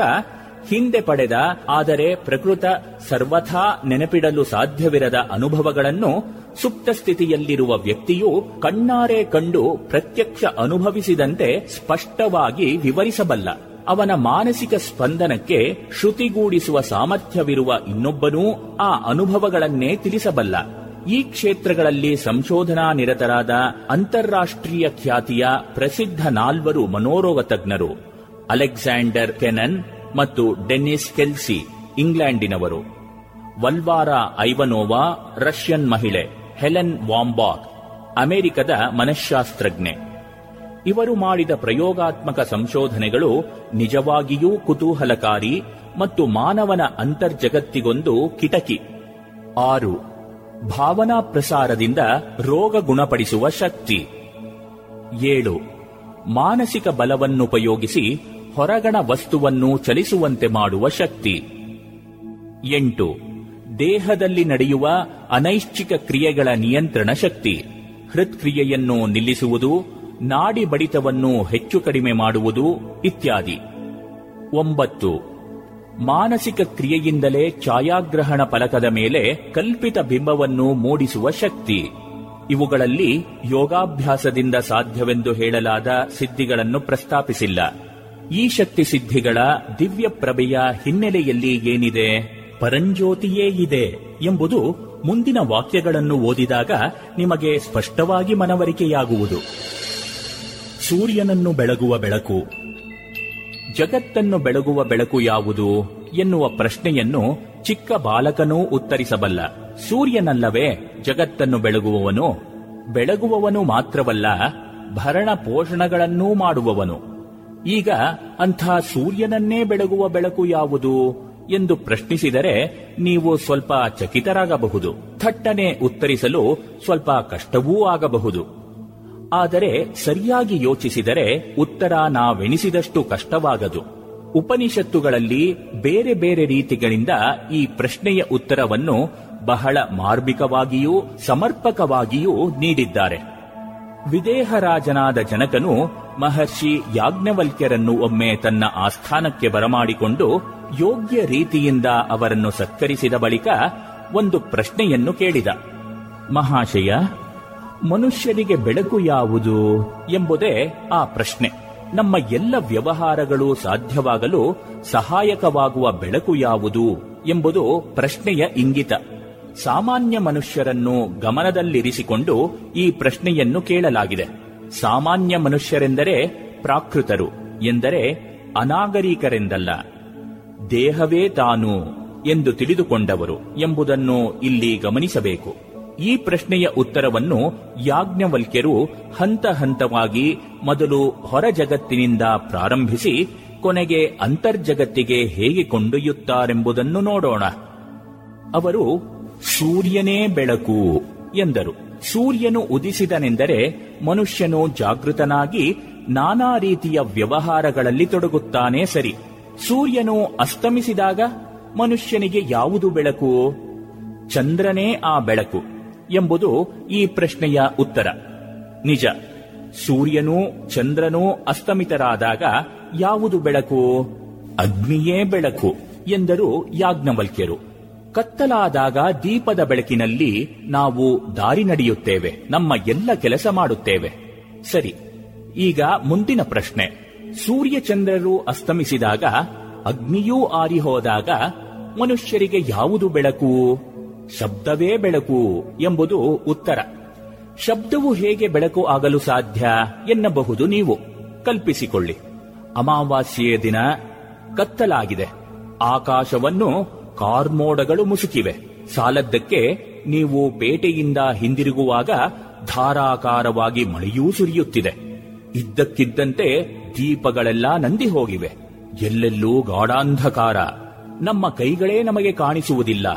D: ಹಿಂದೆ ಪಡೆದ, ಆದರೆ ಪ್ರಕೃತ ಸರ್ವಥಾ ನೆನಪಿಡಲು ಸಾಧ್ಯವಿರದ ಅನುಭವಗಳನ್ನು ಸುಪ್ತ ಸ್ಥಿತಿಯಲ್ಲಿರುವ ವ್ಯಕ್ತಿಯು ಕಣ್ಣಾರೆ ಕಂಡು ಪ್ರತ್ಯಕ್ಷ ಅನುಭವಿಸಿದಂತೆ ಸ್ಪಷ್ಟವಾಗಿ ವಿವರಿಸಬಲ್ಲ. ಅವನ ಮಾನಸಿಕ ಸ್ಪಂದನಕ್ಕೆ ಶ್ರುತಿಗೂಡಿಸುವ ಸಾಮರ್ಥ್ಯವಿರುವ ಇನ್ನೊಬ್ಬನೂ ಆ ಅನುಭವಗಳನ್ನೇ ತಿಳಿಸಬಲ್ಲ. ಈ ಕ್ಷೇತ್ರಗಳಲ್ಲಿ ಸಂಶೋಧನಾ ನಿರತರಾದ ಅಂತಾರಾಷ್ಟ್ರೀಯ ಖ್ಯಾತಿಯ ಪ್ರಸಿದ್ಧ ನಾಲ್ವರು ಮನೋರೋಗ ತಜ್ಞರು ಅಲೆಕ್ಸಾಂಡರ್ ಕೆನನ್ ಮತ್ತು ಡೆನ್ನಿಸ್ ಕೆಲ್ಸಿ, ಇಂಗ್ಲೆಂಡಿನವರು. ವಲ್ವಾರಾ ಐವನೋವಾ, ರಷ್ಯನ್ ಮಹಿಳೆ, ಹೆಲೆನ್ ವಾಂಬಾಕ್, ಅಮೆರಿಕದ ಮನಃಶಾಸ್ತ್ರಜ್ಞೆ ಇವರು ಮಾಡಿದ ಪ್ರಯೋಗಾತ್ಮಕ ಸಂಶೋಧನೆಗಳು ನಿಜವಾಗಿಯೂ ಕುತೂಹಲಕಾರಿ ಮತ್ತು ಮಾನವನ ಅಂತರ್ಜಗತ್ತಿಗೊಂದು ಕಿಟಕಿ. ಆರು, ಭಾವನಾ ಪ್ರಸಾರದಿಂದ ರೋಗ ಗುಣಪಡಿಸುವ ಶಕ್ತಿ. ಏಳು, ಮಾನಸಿಕ ಬಲವನ್ನುಪಯೋಗಿಸಿ ಹೊರಗಣ ವಸ್ತುವನ್ನು ಚಲಿಸುವಂತೆ ಮಾಡುವ ಶಕ್ತಿ. ಎಂಟು. ದೇಹದಲ್ಲಿ ನಡೆಯುವ ಅನೈಚ್ಛಿಕ ಕ್ರಿಯೆಗಳ ನಿಯಂತ್ರಣ ಶಕ್ತಿ. ಹೃತ್ಕ್ರಿಯೆಯನ್ನು ನಿಲ್ಲಿಸುವುದು ನಾಡಿ ಬಡಿತವನ್ನು ಹೆಚ್ಚು ಕಡಿಮೆ ಮಾಡುವುದು ಇತ್ಯಾದಿ. ಒಂಬತ್ತು. ಮಾನಸಿಕ ಕ್ರಿಯೆಯಿಂದಲೇ ಛಾಯಾಗ್ರಹಣ ಫಲಕದ ಮೇಲೆ ಕಲ್ಪಿತ ಬಿಂಬವನ್ನು ಮೂಡಿಸುವ ಶಕ್ತಿ. ಇವುಗಳಲ್ಲಿ ಯೋಗಾಭ್ಯಾಸದಿಂದ ಸಾಧ್ಯವೆಂದು ಹೇಳಲಾದ ಸಿದ್ಧಿಗಳನ್ನು ಪ್ರಸ್ತಾಪಿಸಿಲ್ಲ. ಈ ಶಕ್ತಿ ಸಿದ್ಧಿಗಳ ದಿವ್ಯ ಪ್ರಭೆಯ ಹಿನ್ನೆಲೆಯಲ್ಲಿ ಏನಿದೆ? ಪರಂಜ್ಯೋತಿಯೇ ಇದೆ ಎಂಬುದು ಮುಂದಿನ ವಾಕ್ಯಗಳನ್ನು ಓದಿದಾಗ ನಿಮಗೆ ಸ್ಪಷ್ಟವಾಗಿ ಮನವರಿಕೆಯಾಗುವುದು. ಸೂರ್ಯನನ್ನು ಬೆಳಗುವ ಬೆಳಕು, ಜಗತ್ತನ್ನು ಬೆಳಗುವ ಬೆಳಕು ಯಾವುದು ಎನ್ನುವ ಪ್ರಶ್ನೆಯನ್ನು ಚಿಕ್ಕ ಬಾಲಕನೂ ಉತ್ತರಿಸಬಲ್ಲ. ಸೂರ್ಯನಲ್ಲವೇ ಜಗತ್ತನ್ನು ಬೆಳಗುವವನು ಬೆಳಗುವವನು ಮಾತ್ರವಲ್ಲ, ಭರಣ ಪೋಷಣಗಳನ್ನೂ ಮಾಡುವವನು. ಈಗ ಅಂಥ ಸೂರ್ಯನನ್ನೇ ಬೆಳಗುವ ಬೆಳಕು ಯಾವುದು ಎಂದು ಪ್ರಶ್ನಿಸಿದರೆ ನೀವು ಸ್ವಲ್ಪ ಚಕಿತರಾಗಬಹುದು, ಥಟ್ಟನೆ ಉತ್ತರಿಸಲು ಸ್ವಲ್ಪ ಕಷ್ಟವೂ ಆಗಬಹುದು. ಆದರೆ ಸರಿಯಾಗಿ ಯೋಚಿಸಿದರೆ ಉತ್ತರ ನಾವೆಣಿಸಿದಷ್ಟು ಕಷ್ಟವಾಗದು. ಉಪನಿಷತ್ತುಗಳಲ್ಲಿ ಬೇರೆ ಬೇರೆ ರೀತಿಗಳಿಂದ ಈ ಪ್ರಶ್ನೆಯ ಉತ್ತರವನ್ನು ಬಹಳ ಮಾರ್ಮಿಕವಾಗಿಯೂ ಸಮರ್ಪಕವಾಗಿಯೂ ನೀಡಿದ್ದಾರೆ. ವಿದೇಹರಾಜನಾದ ಜನಕನು ಮಹರ್ಷಿ ಯಾಜ್ಞವಲ್ಕ್ಯರನ್ನು ಒಮ್ಮೆ ತನ್ನ ಆಸ್ಥಾನಕ್ಕೆ ಬರಮಾಡಿಕೊಂಡು ಯೋಗ್ಯ ರೀತಿಯಿಂದ ಅವರನ್ನು ಸತ್ಕರಿಸಿದ ಬಳಿಕ ಒಂದು ಪ್ರಶ್ನೆಯನ್ನು ಕೇಳಿದ. ಮಹಾಶಯ ಮನುಷ್ಯರಿಗೆ ಬೆಳಕು ಯಾವುದು ಎಂಬುದೇ ಆ ಪ್ರಶ್ನೆ. ನಮ್ಮ ಎಲ್ಲ ವ್ಯವಹಾರಗಳು ಸಾಧ್ಯವಾಗಲು ಸಹಾಯಕವಾಗುವ ಬೆಳಕು ಯಾವುದು ಎಂಬುದು ಪ್ರಶ್ನೆಯ ಇಂಗಿತ. ಸಾಮಾನ್ಯ ಮನುಷ್ಯರನ್ನು ಗಮನದಲ್ಲಿರಿಸಿಕೊಂಡು ಈ ಪ್ರಶ್ನೆಯನ್ನು ಕೇಳಲಾಗಿದೆ. ಸಾಮಾನ್ಯ ಮನುಷ್ಯರೆಂದರೆ ಪ್ರಾಕೃತರು, ಎಂದರೆ ಅನಾಗರಿಕರೆಂದಲ್ಲ. ದೇಹವೇ ತಾನು ಎಂದು ತಿಳಿದುಕೊಂಡವರು ಎಂಬುದನ್ನು ಇಲ್ಲಿ ಗಮನಿಸಬೇಕು. ಈ ಪ್ರಶ್ನೆಯ ಉತ್ತರವನ್ನು ಯಾಜ್ಞವಲ್ಕ್ಯರು ಹಂತ ಹಂತವಾಗಿ ಮೊದಲು ಹೊರ ಜಗತ್ತಿನಿಂದ ಪ್ರಾರಂಭಿಸಿ, ಕೊನೆಗೆ ಅಂತರ್ಜಗತ್ತಿಗೆ ಹೇಗೆ ಕೊಂಡೊಯ್ಯುತ್ತಾರೆಂಬುದನ್ನು ನೋಡೋಣ. ಅವರು ಸೂರ್ಯನೇ ಬೆಳಕು ಎಂದರು. ಸೂರ್ಯನು ಉದಿಸಿದನೆಂದರೆ ಮನುಷ್ಯನು ಜಾಗೃತನಾಗಿ ನಾನಾ ರೀತಿಯ ವ್ಯವಹಾರಗಳಲ್ಲಿ ತೊಡಗುತ್ತಾನೆ ಸರಿ. ಸೂರ್ಯನು ಅಸ್ತಮಿಸಿದಾಗ ಮನುಷ್ಯನಿಗೆ ಯಾವುದು ಬೆಳಕು? ಚಂದ್ರನೇ ಆ ಬೆಳಕು ಎಂಬುದು ಈ ಪ್ರಶ್ನೆಯ ಉತ್ತರ. ನಿಜ. ಸೂರ್ಯನೂ ಚಂದ್ರನೂ ಅಸ್ತಮಿತರಾದಾಗ ಯಾವುದು ಬೆಳಕು? ಅಗ್ನಿಯೇ ಬೆಳಕು ಎಂದರು ಯಾಜ್ಞವಲ್ಕ್ಯರು. ಕತ್ತಲಾದಾಗ ದೀಪದ ಬೆಳಕಿನಲ್ಲಿ ನಾವು ದಾರಿ ನಡೆಯುತ್ತೇವೆ, ನಮ್ಮ ಎಲ್ಲ ಕೆಲಸ ಮಾಡುತ್ತೇವೆ. ಸರಿ, ಈಗ ಮುಂದಿನ ಪ್ರಶ್ನೆ. ಸೂರ್ಯಚಂದ್ರರು ಅಸ್ತಮಿಸಿದಾಗ, ಅಗ್ನಿಯೂ ಆರಿಹೋದಾಗ ಮನುಷ್ಯರಿಗೆ ಯಾವುದು ಬೆಳಕು? ಶಬ್ದವೇ ಬೆಳಕು ಎಂಬುದು ಉತ್ತರ. ಶಬ್ದವು ಹೇಗೆ ಬೆಳಕು ಆಗಲು ಸಾಧ್ಯ ಎನ್ನಬಹುದು ನೀವು. ಕಲ್ಪಿಸಿಕೊಳ್ಳಿ. ಅಮಾವಾಸ್ಯೆಯ ದಿನ ಕತ್ತಲಾಗಿದೆ. ಆಕಾಶವನ್ನು ಕಾರ್ಮೋಡಗಳು ಮುಸುಕಿವೆ. ಸಾಲದ್ದಕ್ಕೆ ನೀವು ಪೇಟೆಯಿಂದ ಹಿಂದಿರುಗುವಾಗ ಧಾರಾಕಾರವಾಗಿ ಮಳೆಯೂ ಸುರಿಯುತ್ತಿದೆ. ಇದ್ದಕ್ಕಿದ್ದಂತೆ ದೀಪಗಳೆಲ್ಲ ನಂದಿ ಹೋಗಿವೆ. ಎಲ್ಲೆಲ್ಲೂ ಗಾಢಾಂಧಕಾರ. ನಮ್ಮ ಕೈಗಳೇ ನಮಗೆ ಕಾಣಿಸುವುದಿಲ್ಲ.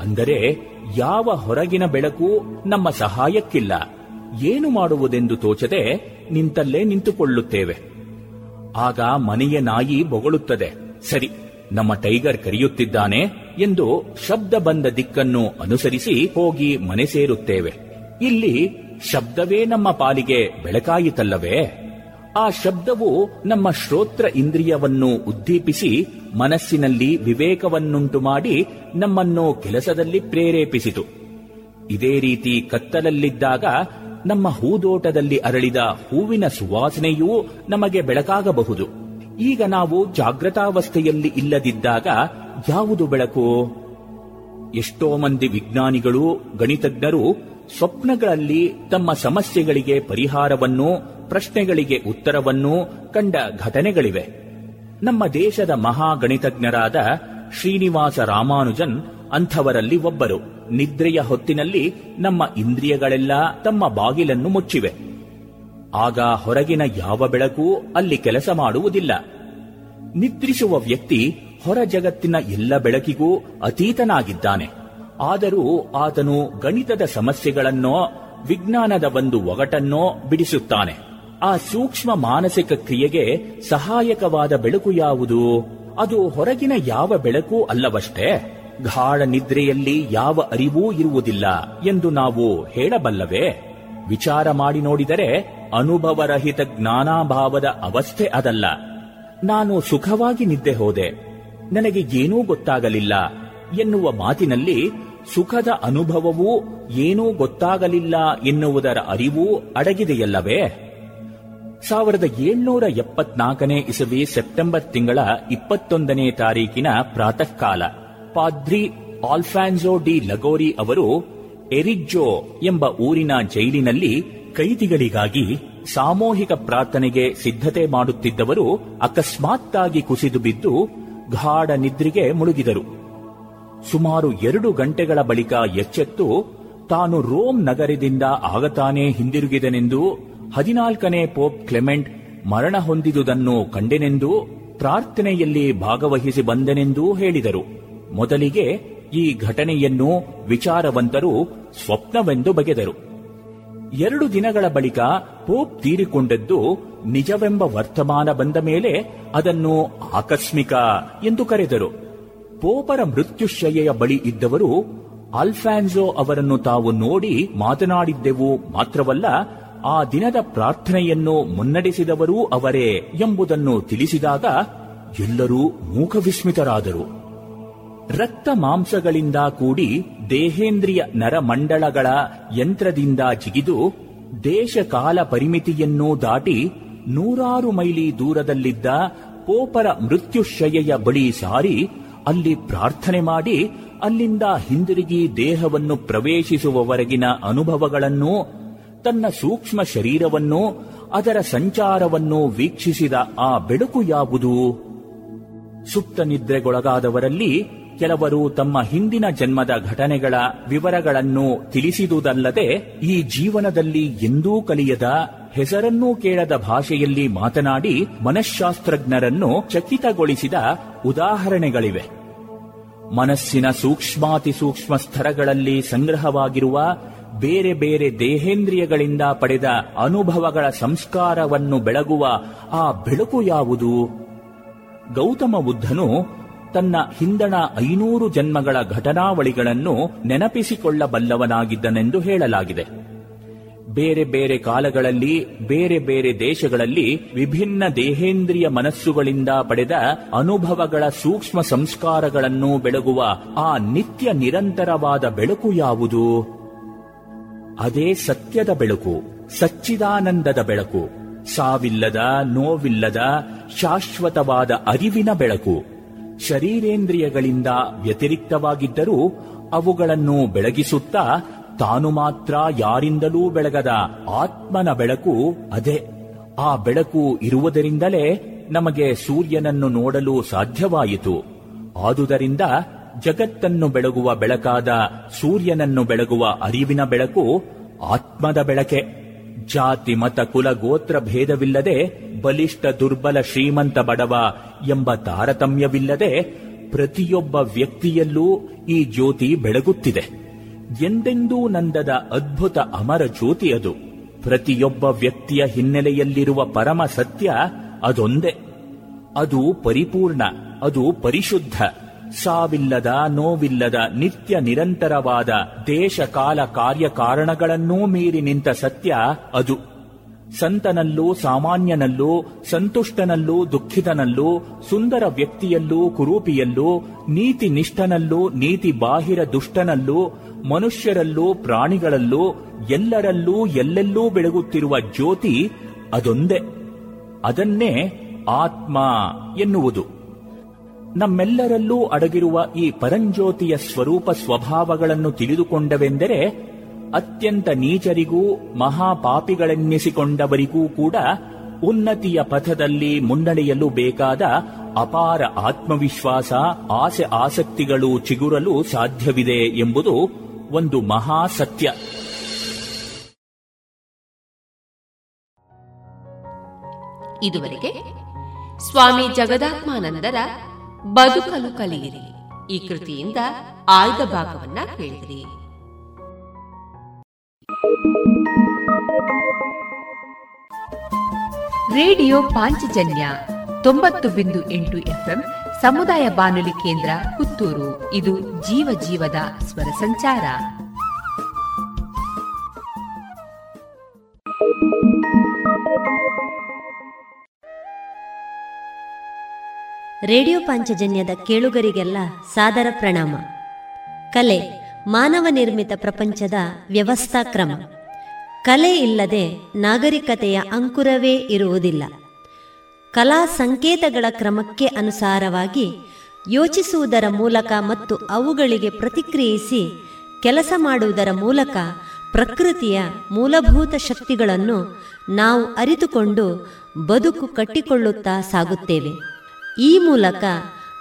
D: ಅಂದರೆ ಯಾವ ಹೊರಗಿನ ಬೆಳಕು ನಮ್ಮ ಸಹಾಯಕ್ಕಿಲ್ಲ. ಏನು ಮಾಡುವುದೆಂದು ತೋಚದೆ ನಿಂತಲ್ಲೇ ನಿಂತುಕೊಳ್ಳುತ್ತೇವೆ. ಆಗ ಮನೆಯ ನಾಯಿ ಬೊಗಳುತ್ತದೆ. ಸರಿ ನಮ್ಮ ಟೈಗರ್ ಕರೆಯುತ್ತಿದ್ದಾನೆ ಎಂದು ಶಬ್ದ ಬಂದ ದಿಕ್ಕನ್ನು ಅನುಸರಿಸಿ ಹೋಗಿ ಮನೆ ಸೇರುತ್ತೇವೆ. ಇಲ್ಲಿ ಶಬ್ದವೇ ನಮ್ಮ ಪಾಲಿಗೆ ಬೆಳಕಾಯಿತಲ್ಲವೇ? ಆ ಶಬ್ದವು ನಮ್ಮ ಶ್ರೋತ್ರ ಇಂದ್ರಿಯವನ್ನು ಉದ್ದೀಪಿಸಿ ಮನಸ್ಸಿನಲ್ಲಿ ವಿವೇಕವನ್ನುಂಟು ಮಾಡಿ ನಮ್ಮನ್ನು ಕೆಲಸದಲ್ಲಿ ಪ್ರೇರೇಪಿಸಿತು. ಇದೇ ರೀತಿ ಕತ್ತಲಲ್ಲಿದ್ದಾಗ ನಮ್ಮ ಹೂದೋಟದಲ್ಲಿ ಅರಳಿದ ಹೂವಿನ ಸುವಾಸನೆಯೂ ನಮಗೆ ಬೆಳಕಾಗಬಹುದು. ಈಗ ನಾವು ಜಾಗೃತಾವಸ್ಥೆಯಲ್ಲಿ ಇಲ್ಲದಿದ್ದಾಗ ಯಾವುದು ಬೆಳಕು? ಎಷ್ಟೋ ಮಂದಿ ವಿಜ್ಞಾನಿಗಳು, ಗಣಿತಜ್ಞರು ಸ್ವಪ್ನಗಳಲ್ಲಿ ತಮ್ಮ ಸಮಸ್ಯೆಗಳಿಗೆ ಪರಿಹಾರವನ್ನು, ಪ್ರಶ್ನೆಗಳಿಗೆ ಉತ್ತರವನ್ನು ಕಂಡ ಘಟನೆಗಳಿವೆ. ನಮ್ಮ ದೇಶದ ಮಹಾ ಗಣಿತಜ್ಞರಾದ ಶ್ರೀನಿವಾಸ ರಾಮಾನುಜನ್ ಅಂಥವರಲ್ಲಿ ಒಬ್ಬರು. ನಿದ್ರೆಯ ಹೊತ್ತಿನಲ್ಲಿ ನಮ್ಮ ಇಂದ್ರಿಯಗಳೆಲ್ಲ ತಮ್ಮ ಬಾಗಿಲನ್ನು ಮುಚ್ಚಿವೆ. ಆಗ ಹೊರಗಿನ ಯಾವ ಬೆಳಕು ಅಲ್ಲಿ ಕೆಲಸ ಮಾಡುವುದಿಲ್ಲ. ನಿದ್ರಿಸುವ ವ್ಯಕ್ತಿ ಹೊರ ಜಗತ್ತಿನ ಎಲ್ಲ ಬೆಳಕಿಗೂ ಅತೀತನಾಗಿದ್ದಾನೆ. ಆದರೂ ಆತನು ಗಣಿತದ ಸಮಸ್ಯೆಗಳನ್ನೋ, ವಿಜ್ಞಾನದ ಒಂದು ಒಗಟನ್ನೋ ಬಿಡಿಸುತ್ತಾನೆ. ಆ ಸೂಕ್ಷ್ಮ ಮಾನಸಿಕ ಕ್ರಿಯೆಗೆ ಸಹಾಯಕವಾದ ಬೆಳಕು ಯಾವುದು? ಅದು ಹೊರಗಿನ ಯಾವ ಬೆಳಕು ಅಲ್ಲವಷ್ಟೇ? ಗಾಢ ನಿದ್ರೆಯಲ್ಲಿ ಯಾವ ಅರಿವೂ ಇರುವುದಿಲ್ಲ ಎಂದು ನಾವು ಹೇಳಬಲ್ಲವೇ? ವಿಚಾರ ಮಾಡಿ ನೋಡಿದರೆ ಅನುಭವರಹಿತ ಜ್ಞಾನಾಭಾವದ ಅವಸ್ಥೆ ಅದಲ್ಲ. ನಾನು ಸುಖವಾಗಿ ನಿದ್ದೆ ಹೋದೆ. ನನಗೆ ಏನೂ ಗೊತ್ತಾಗಲಿಲ್ಲ. ಎನ್ನುವ ಮಾತಿನಲ್ಲಿ ಸುಖದ ಅನುಭವವೂ ಏನೂ ಗೊತ್ತಾಗಲಿಲ್ಲ ಎನ್ನುವುದರ ಅರಿವು ಅಡಗಿದೆಯಲ್ಲವೇ? ಸಾವಿರದ ಏಳ್ನೂರ ಎಪ್ಪತ್ನಾಲ್ಕನೇ ಇಸವಿ ಸೆಪ್ಟೆಂಬರ್ ತಿಂಗಳ ಇಪ್ಪತ್ತೊಂದನೇ ತಾರೀಕಿನ ಪ್ರಾತಃ ಕಾಲ ಪಾದ್ರಿ ಆಲ್ಫಾನ್ಸೋ ಡಿ ಲಗೋರಿ ಅವರು ಎರಿಜ್ಜೋ ಎಂಬ ಊರಿನ ಜೈಲಿನಲ್ಲಿ ಕೈದಿಗಳಿಗಾಗಿ ಸಾಮೂಹಿಕ ಪ್ರಾರ್ಥನೆಗೆ ಸಿದ್ಧತೆ ಮಾಡುತ್ತಿದ್ದವರು ಅಕಸ್ಮಾತ್ತಾಗಿ ಕುಸಿದು ಬಿದ್ದು ಗಾಢ ನಿದ್ರೆಗೆ ಮುಳುಗಿದರು. ಸುಮಾರು ಎರಡು ಗಂಟೆಗಳ ಬಳಿಕ ಎಚ್ಚೆತ್ತು ತಾನು ರೋಮ್ ನಗರದಿಂದ ಆಗತಾನೇ ಹಿಂದಿರುಗಿದನೆಂದು ಹದಿನಾಲ್ಕನೇ ಪೋಪ್ ಕ್ಲೆಮೆಂಟ್ ಮರಣ ಹೊಂದಿದುದನ್ನು ಕಂಡೆನೆಂದು ಪ್ರಾರ್ಥನೆಯಲ್ಲಿ ಭಾಗವಹಿಸಿ ಬಂದನೆಂದೂ ಹೇಳಿದರು. ಮೊದಲಿಗೆ ಈ ಘಟನೆಯನ್ನು ವಿಚಾರವಂತರು ಸ್ವಪ್ನವೆಂದು ಬಗೆದರು. ಎರಡು ದಿನಗಳ ಬಳಿಕ ಪೋಪ್ ತೀರಿಕೊಂಡದ್ದು ನಿಜವೆಂಬ ವರ್ತಮಾನ ಬಂದ ಮೇಲೆ ಅದನ್ನು ಆಕಸ್ಮಿಕ ಎಂದು ಕರೆದರು. ಪೋಪರ ಮೃತ್ಯುಶಯ್ಯೆಯ ಬಳಿ ಇದ್ದವರು ಅಲ್ಫಾನ್ಸೋ ಅವರನ್ನು ತಾವು ನೋಡಿ ಮಾತನಾಡಿದ್ದೆವು ಮಾತ್ರವಲ್ಲ, ಆ ದಿನದ ಪ್ರಾರ್ಥನೆಯನ್ನು ಮುನ್ನಡೆಸಿದವರೂ ಅವರೇ ಎಂಬುದನ್ನು ತಿಳಿಸಿದಾಗ ಎಲ್ಲರೂ ಮೂಕವಿಸ್ಮಿತರಾದರು. ರಕ್ತ ಮಾಂಸಗಳಿಂದ ಕೂಡಿ ದೇಹೇಂದ್ರಿಯ ನರಮಂಡಳಗಳ ಯಂತ್ರದಿಂದ ಜಿಗಿದು ದೇಶಕಾಲ ಪರಿಮಿತಿಯನ್ನೂ ದಾಟಿ ನೂರಾರು ಮೈಲಿ ದೂರದಲ್ಲಿದ್ದ ಪೋಪರ ಮೃತ್ಯುಶಯ್ಯೆಯ ಬಳಿ ಸಾರಿ ಅಲ್ಲಿ ಪ್ರಾರ್ಥನೆ ಮಾಡಿ ಅಲ್ಲಿಂದ ಹಿಂದಿರುಗಿ ದೇಹವನ್ನು ಪ್ರವೇಶಿಸುವವರೆಗಿನ ಅನುಭವಗಳನ್ನು, ತನ್ನ ಸೂಕ್ಷ್ಮ ಶರೀರವನ್ನು, ಅದರ ಸಂಚಾರವನ್ನು ವೀಕ್ಷಿಸಿದ ಆ ಬೆಳಕು ಯಾವುದು? ಸುಪ್ತ ನಿದ್ರೆಗೊಳಗಾದವರಲ್ಲಿ ಕೆಲವರು ತಮ್ಮ ಹಿಂದಿನ ಜನ್ಮದ ಘಟನೆಗಳ ವಿವರಗಳನ್ನು ತಿಳಿಸಿದುದಲ್ಲದೆ ಈ ಜೀವನದಲ್ಲಿ ಎಂದೂ ಕಲಿಯದ, ಹೆಸರನ್ನೂ ಕೇಳದ ಭಾಷೆಯಲ್ಲಿ ಮಾತನಾಡಿ ಮನಃಶಾಸ್ತ್ರಜ್ಞರನ್ನು ಚಕಿತಗೊಳಿಸಿದ ಉದಾಹರಣೆಗಳಿವೆ. ಮನಸ್ಸಿನ ಸೂಕ್ಷ್ಮಾತಿಸೂಕ್ಷ್ಮ ಸ್ತರಗಳಲ್ಲಿ ಸಂಗ್ರಹವಾಗಿರುವ ಬೇರೆ ಬೇರೆ ದೇಹೇಂದ್ರಿಯಗಳಿಂದ ಪಡೆದ ಅನುಭವಗಳ ಸಂಸ್ಕಾರವನ್ನು ಬೆಳಗುವ ಆ ಬೆಳಕು ಯಾವುದು? ಗೌತಮ ಬುದ್ಧನು ತನ್ನ ಹಿಂದಣ ಐನೂರು ಜನ್ಮಗಳ ಘಟನಾವಳಿಗಳನ್ನು ನೆನಪಿಸಿಕೊಳ್ಳಬಲ್ಲವನಾಗಿದ್ದನೆಂದು ಹೇಳಲಾಗಿದೆ. ಬೇರೆ ಬೇರೆ ಕಾಲಗಳಲ್ಲಿ, ಬೇರೆ ಬೇರೆ ದೇಶಗಳಲ್ಲಿ ವಿಭಿನ್ನ ದೇಹೇಂದ್ರಿಯ ಮನಸ್ಸುಗಳಿಂದ ಪಡೆದ ಅನುಭವಗಳ ಸೂಕ್ಷ್ಮ ಸಂಸ್ಕಾರಗಳನ್ನು ಬೆಳಗುವ ಆ ನಿತ್ಯ ನಿರಂತರವಾದ ಬೆಳಕು ಯಾವುದು? ಅದೇ ಸತ್ಯದ ಬೆಳಕು, ಸಚ್ಚಿದಾನಂದದ ಬೆಳಕು, ಸಾವಿಲ್ಲದ, ನೋವಿಲ್ಲದ, ಶಾಶ್ವತವಾದ ಅರಿವಿನ ಬೆಳಕು. ಶರೀರೇಂದ್ರಿಯಗಳಿಂದ ವ್ಯತಿರಿಕ್ತವಾಗಿದ್ದರೂ ಅವುಗಳನ್ನು ಬೆಳಗಿಸುತ್ತಾ ತಾನು ಮಾತ್ರ ಯಾರಿಂದಲೂ ಬೆಳಗದ ಆತ್ಮನ ಬೆಳಕು ಅದೇ. ಆ ಬೆಳಕು ಇರುವುದರಿಂದಲೇ ನಮಗೆ ಸೂರ್ಯನನ್ನು ನೋಡಲು ಸಾಧ್ಯವಾಯಿತು. ಆದುದರಿಂದ ಜಗತ್ತನ್ನು ಬೆಳಗುವ ಬೆಳಕಾದ ಸೂರ್ಯನನ್ನು ಬೆಳಗುವ ಅರಿವಿನ ಬೆಳಕು ಆತ್ಮದ ಬೆಳಕೆ. ಜಾತಿ, ಮತ, ಕುಲ, ಗೋತ್ರ ಭೇದವಿಲ್ಲದೆ ಬಲಿಷ್ಠ, ದುರ್ಬಲ, ಶ್ರೀಮಂತ ಬಡವ ಎಂಬ ತಾರತಮ್ಯವಿಲ್ಲದೆ ಪ್ರತಿಯೊಬ್ಬ ವ್ಯಕ್ತಿಯಲ್ಲೂ ಈ ಜ್ಯೋತಿ ಬೆಳಗುತ್ತಿದೆ. ಎಂದೆಂದೂ ನಂದದ ಅದ್ಭುತ ಅಮರ ಜ್ಯೋತಿ ಅದು. ಪ್ರತಿಯೊಬ್ಬ ವ್ಯಕ್ತಿಯ ಹಿನ್ನೆಲೆಯಲ್ಲಿರುವ ಪರಮ ಸತ್ಯ ಅದೊಂದೇ. ಅದು ಪರಿಪೂರ್ಣ, ಅದು ಪರಿಶುದ್ಧ. ಸಾವಿಲ್ಲದ, ನೋವಿಲ್ಲದ, ನಿತ್ಯ ನಿರಂತರವಾದ ದೇಶ ಕಾಲ ಕಾರ್ಯಕಾರಣಗಳನ್ನೂ ಮೀರಿ ನಿಂತ ಸತ್ಯ ಅದು. ಸಂತನಲ್ಲೂ, ಸಾಮಾನ್ಯನಲ್ಲೂ, ಸಂತುಷ್ಟನಲ್ಲೂ, ದುಃಖಿತನಲ್ಲೂ, ಸುಂದರ ವ್ಯಕ್ತಿಯಲ್ಲೂ, ಕುರೂಪಿಯಲ್ಲೂ ನೀತಿ ನಿಷ್ಠನಲ್ಲೂ ನೀತಿ ಬಾಹಿರ ದುಷ್ಟನಲ್ಲೂ, ಮನುಷ್ಯರಲ್ಲೂ, ಪ್ರಾಣಿಗಳಲ್ಲೂ, ಎಲ್ಲರಲ್ಲೂ, ಎಲ್ಲೆಲ್ಲೂ ಬೆಳಗುತ್ತಿರುವ ಜ್ಯೋತಿ ಅದೊಂದೇ. ಅದನ್ನೇ ಆತ್ಮ ಎನ್ನುವುದು. ನಮ್ಮೆಲ್ಲರಲ್ಲೂ ಅಡಗಿರುವ ಈ ಪರಂಜ್ಯೋತಿಯ ಸ್ವರೂಪ ಸ್ವಭಾವಗಳನ್ನು ತಿಳಿದುಕೊಂಡವೆಂದರೆ ಅತ್ಯಂತ ನೀಚರಿಗೂ ಮಹಾಪಾಪಿಗಳೆನ್ನಿಸಿಕೊಂಡವರಿಗೂ ಕೂಡ ಉನ್ನತಿಯ ಪಥದಲ್ಲಿ ಮುನ್ನಡೆಯಲು ಬೇಕಾದ ಅಪಾರ ಆತ್ಮವಿಶ್ವಾಸ, ಆಸೆ ಆಸಕ್ತಿಗಳು ಚಿಗುರಲು ಸಾಧ್ಯವಿದೆ ಎಂಬುದು ಒಂದು ಮಹಾಸತ್ಯ.
C: ಇದುವರೆಗೆ ಸ್ವಾಮಿ ಜಗದಾತ್ಮಾನಂದರ ಬದುಕಲು ಕಲಿಯಿರಿ. ಈ ಕೃತಿಯಿಂದ ಆಯ್ದ ಭಾಗವನ್ನ ಕೇಳಿದಿರಿ. ರೇಡಿಯೋ ಪಾಂಚಜನ್ಯ ತೊಂಬತ್ತು ಬಿಂದು ಎಂಟು ಎಫ್ಎಂ ಸಮುದಾಯ ಬಾನುಲಿ ಕೇಂದ್ರ ಪುತ್ತೂರು. ಇದು ಜೀವ ಜೀವದ ಸ್ವರ ಸಂಚಾರ.
G: ರೇಡಿಯೋ ಪಾಂಚಜನ್ಯದ ಕೇಳುಗರಿಗೆಲ್ಲ ಸಾದರ ಪ್ರಣಾಮ. ಕಲೆ, ಮಾನವ ನಿರ್ಮಿತ ಪ್ರಪಂಚದ ವ್ಯವಸ್ಥಾ ಕ್ರಮ. ಕಲೆ ಇಲ್ಲದೆ ನಾಗರಿಕತೆಯ ಅಂಕುರವೇ ಇರುವುದಿಲ್ಲ. ಕಲಾ ಸಂಕೇತಗಳ ಕ್ರಮಕ್ಕೆ ಅನುಸಾರವಾಗಿ ಯೋಚಿಸುವುದರ ಮೂಲಕ ಮತ್ತು ಅವುಗಳಿಗೆ ಪ್ರತಿಕ್ರಿಯಿಸಿ ಕೆಲಸ ಮಾಡುವುದರ ಮೂಲಕ ಪ್ರಕೃತಿಯ ಮೂಲಭೂತ ಶಕ್ತಿಗಳನ್ನು ನಾವು ಅರಿತುಕೊಂಡು ಬದುಕು ಕಟ್ಟಿಕೊಳ್ಳುತ್ತಾ ಸಾಗುತ್ತೇವೆ. ಈ ಮೂಲಕ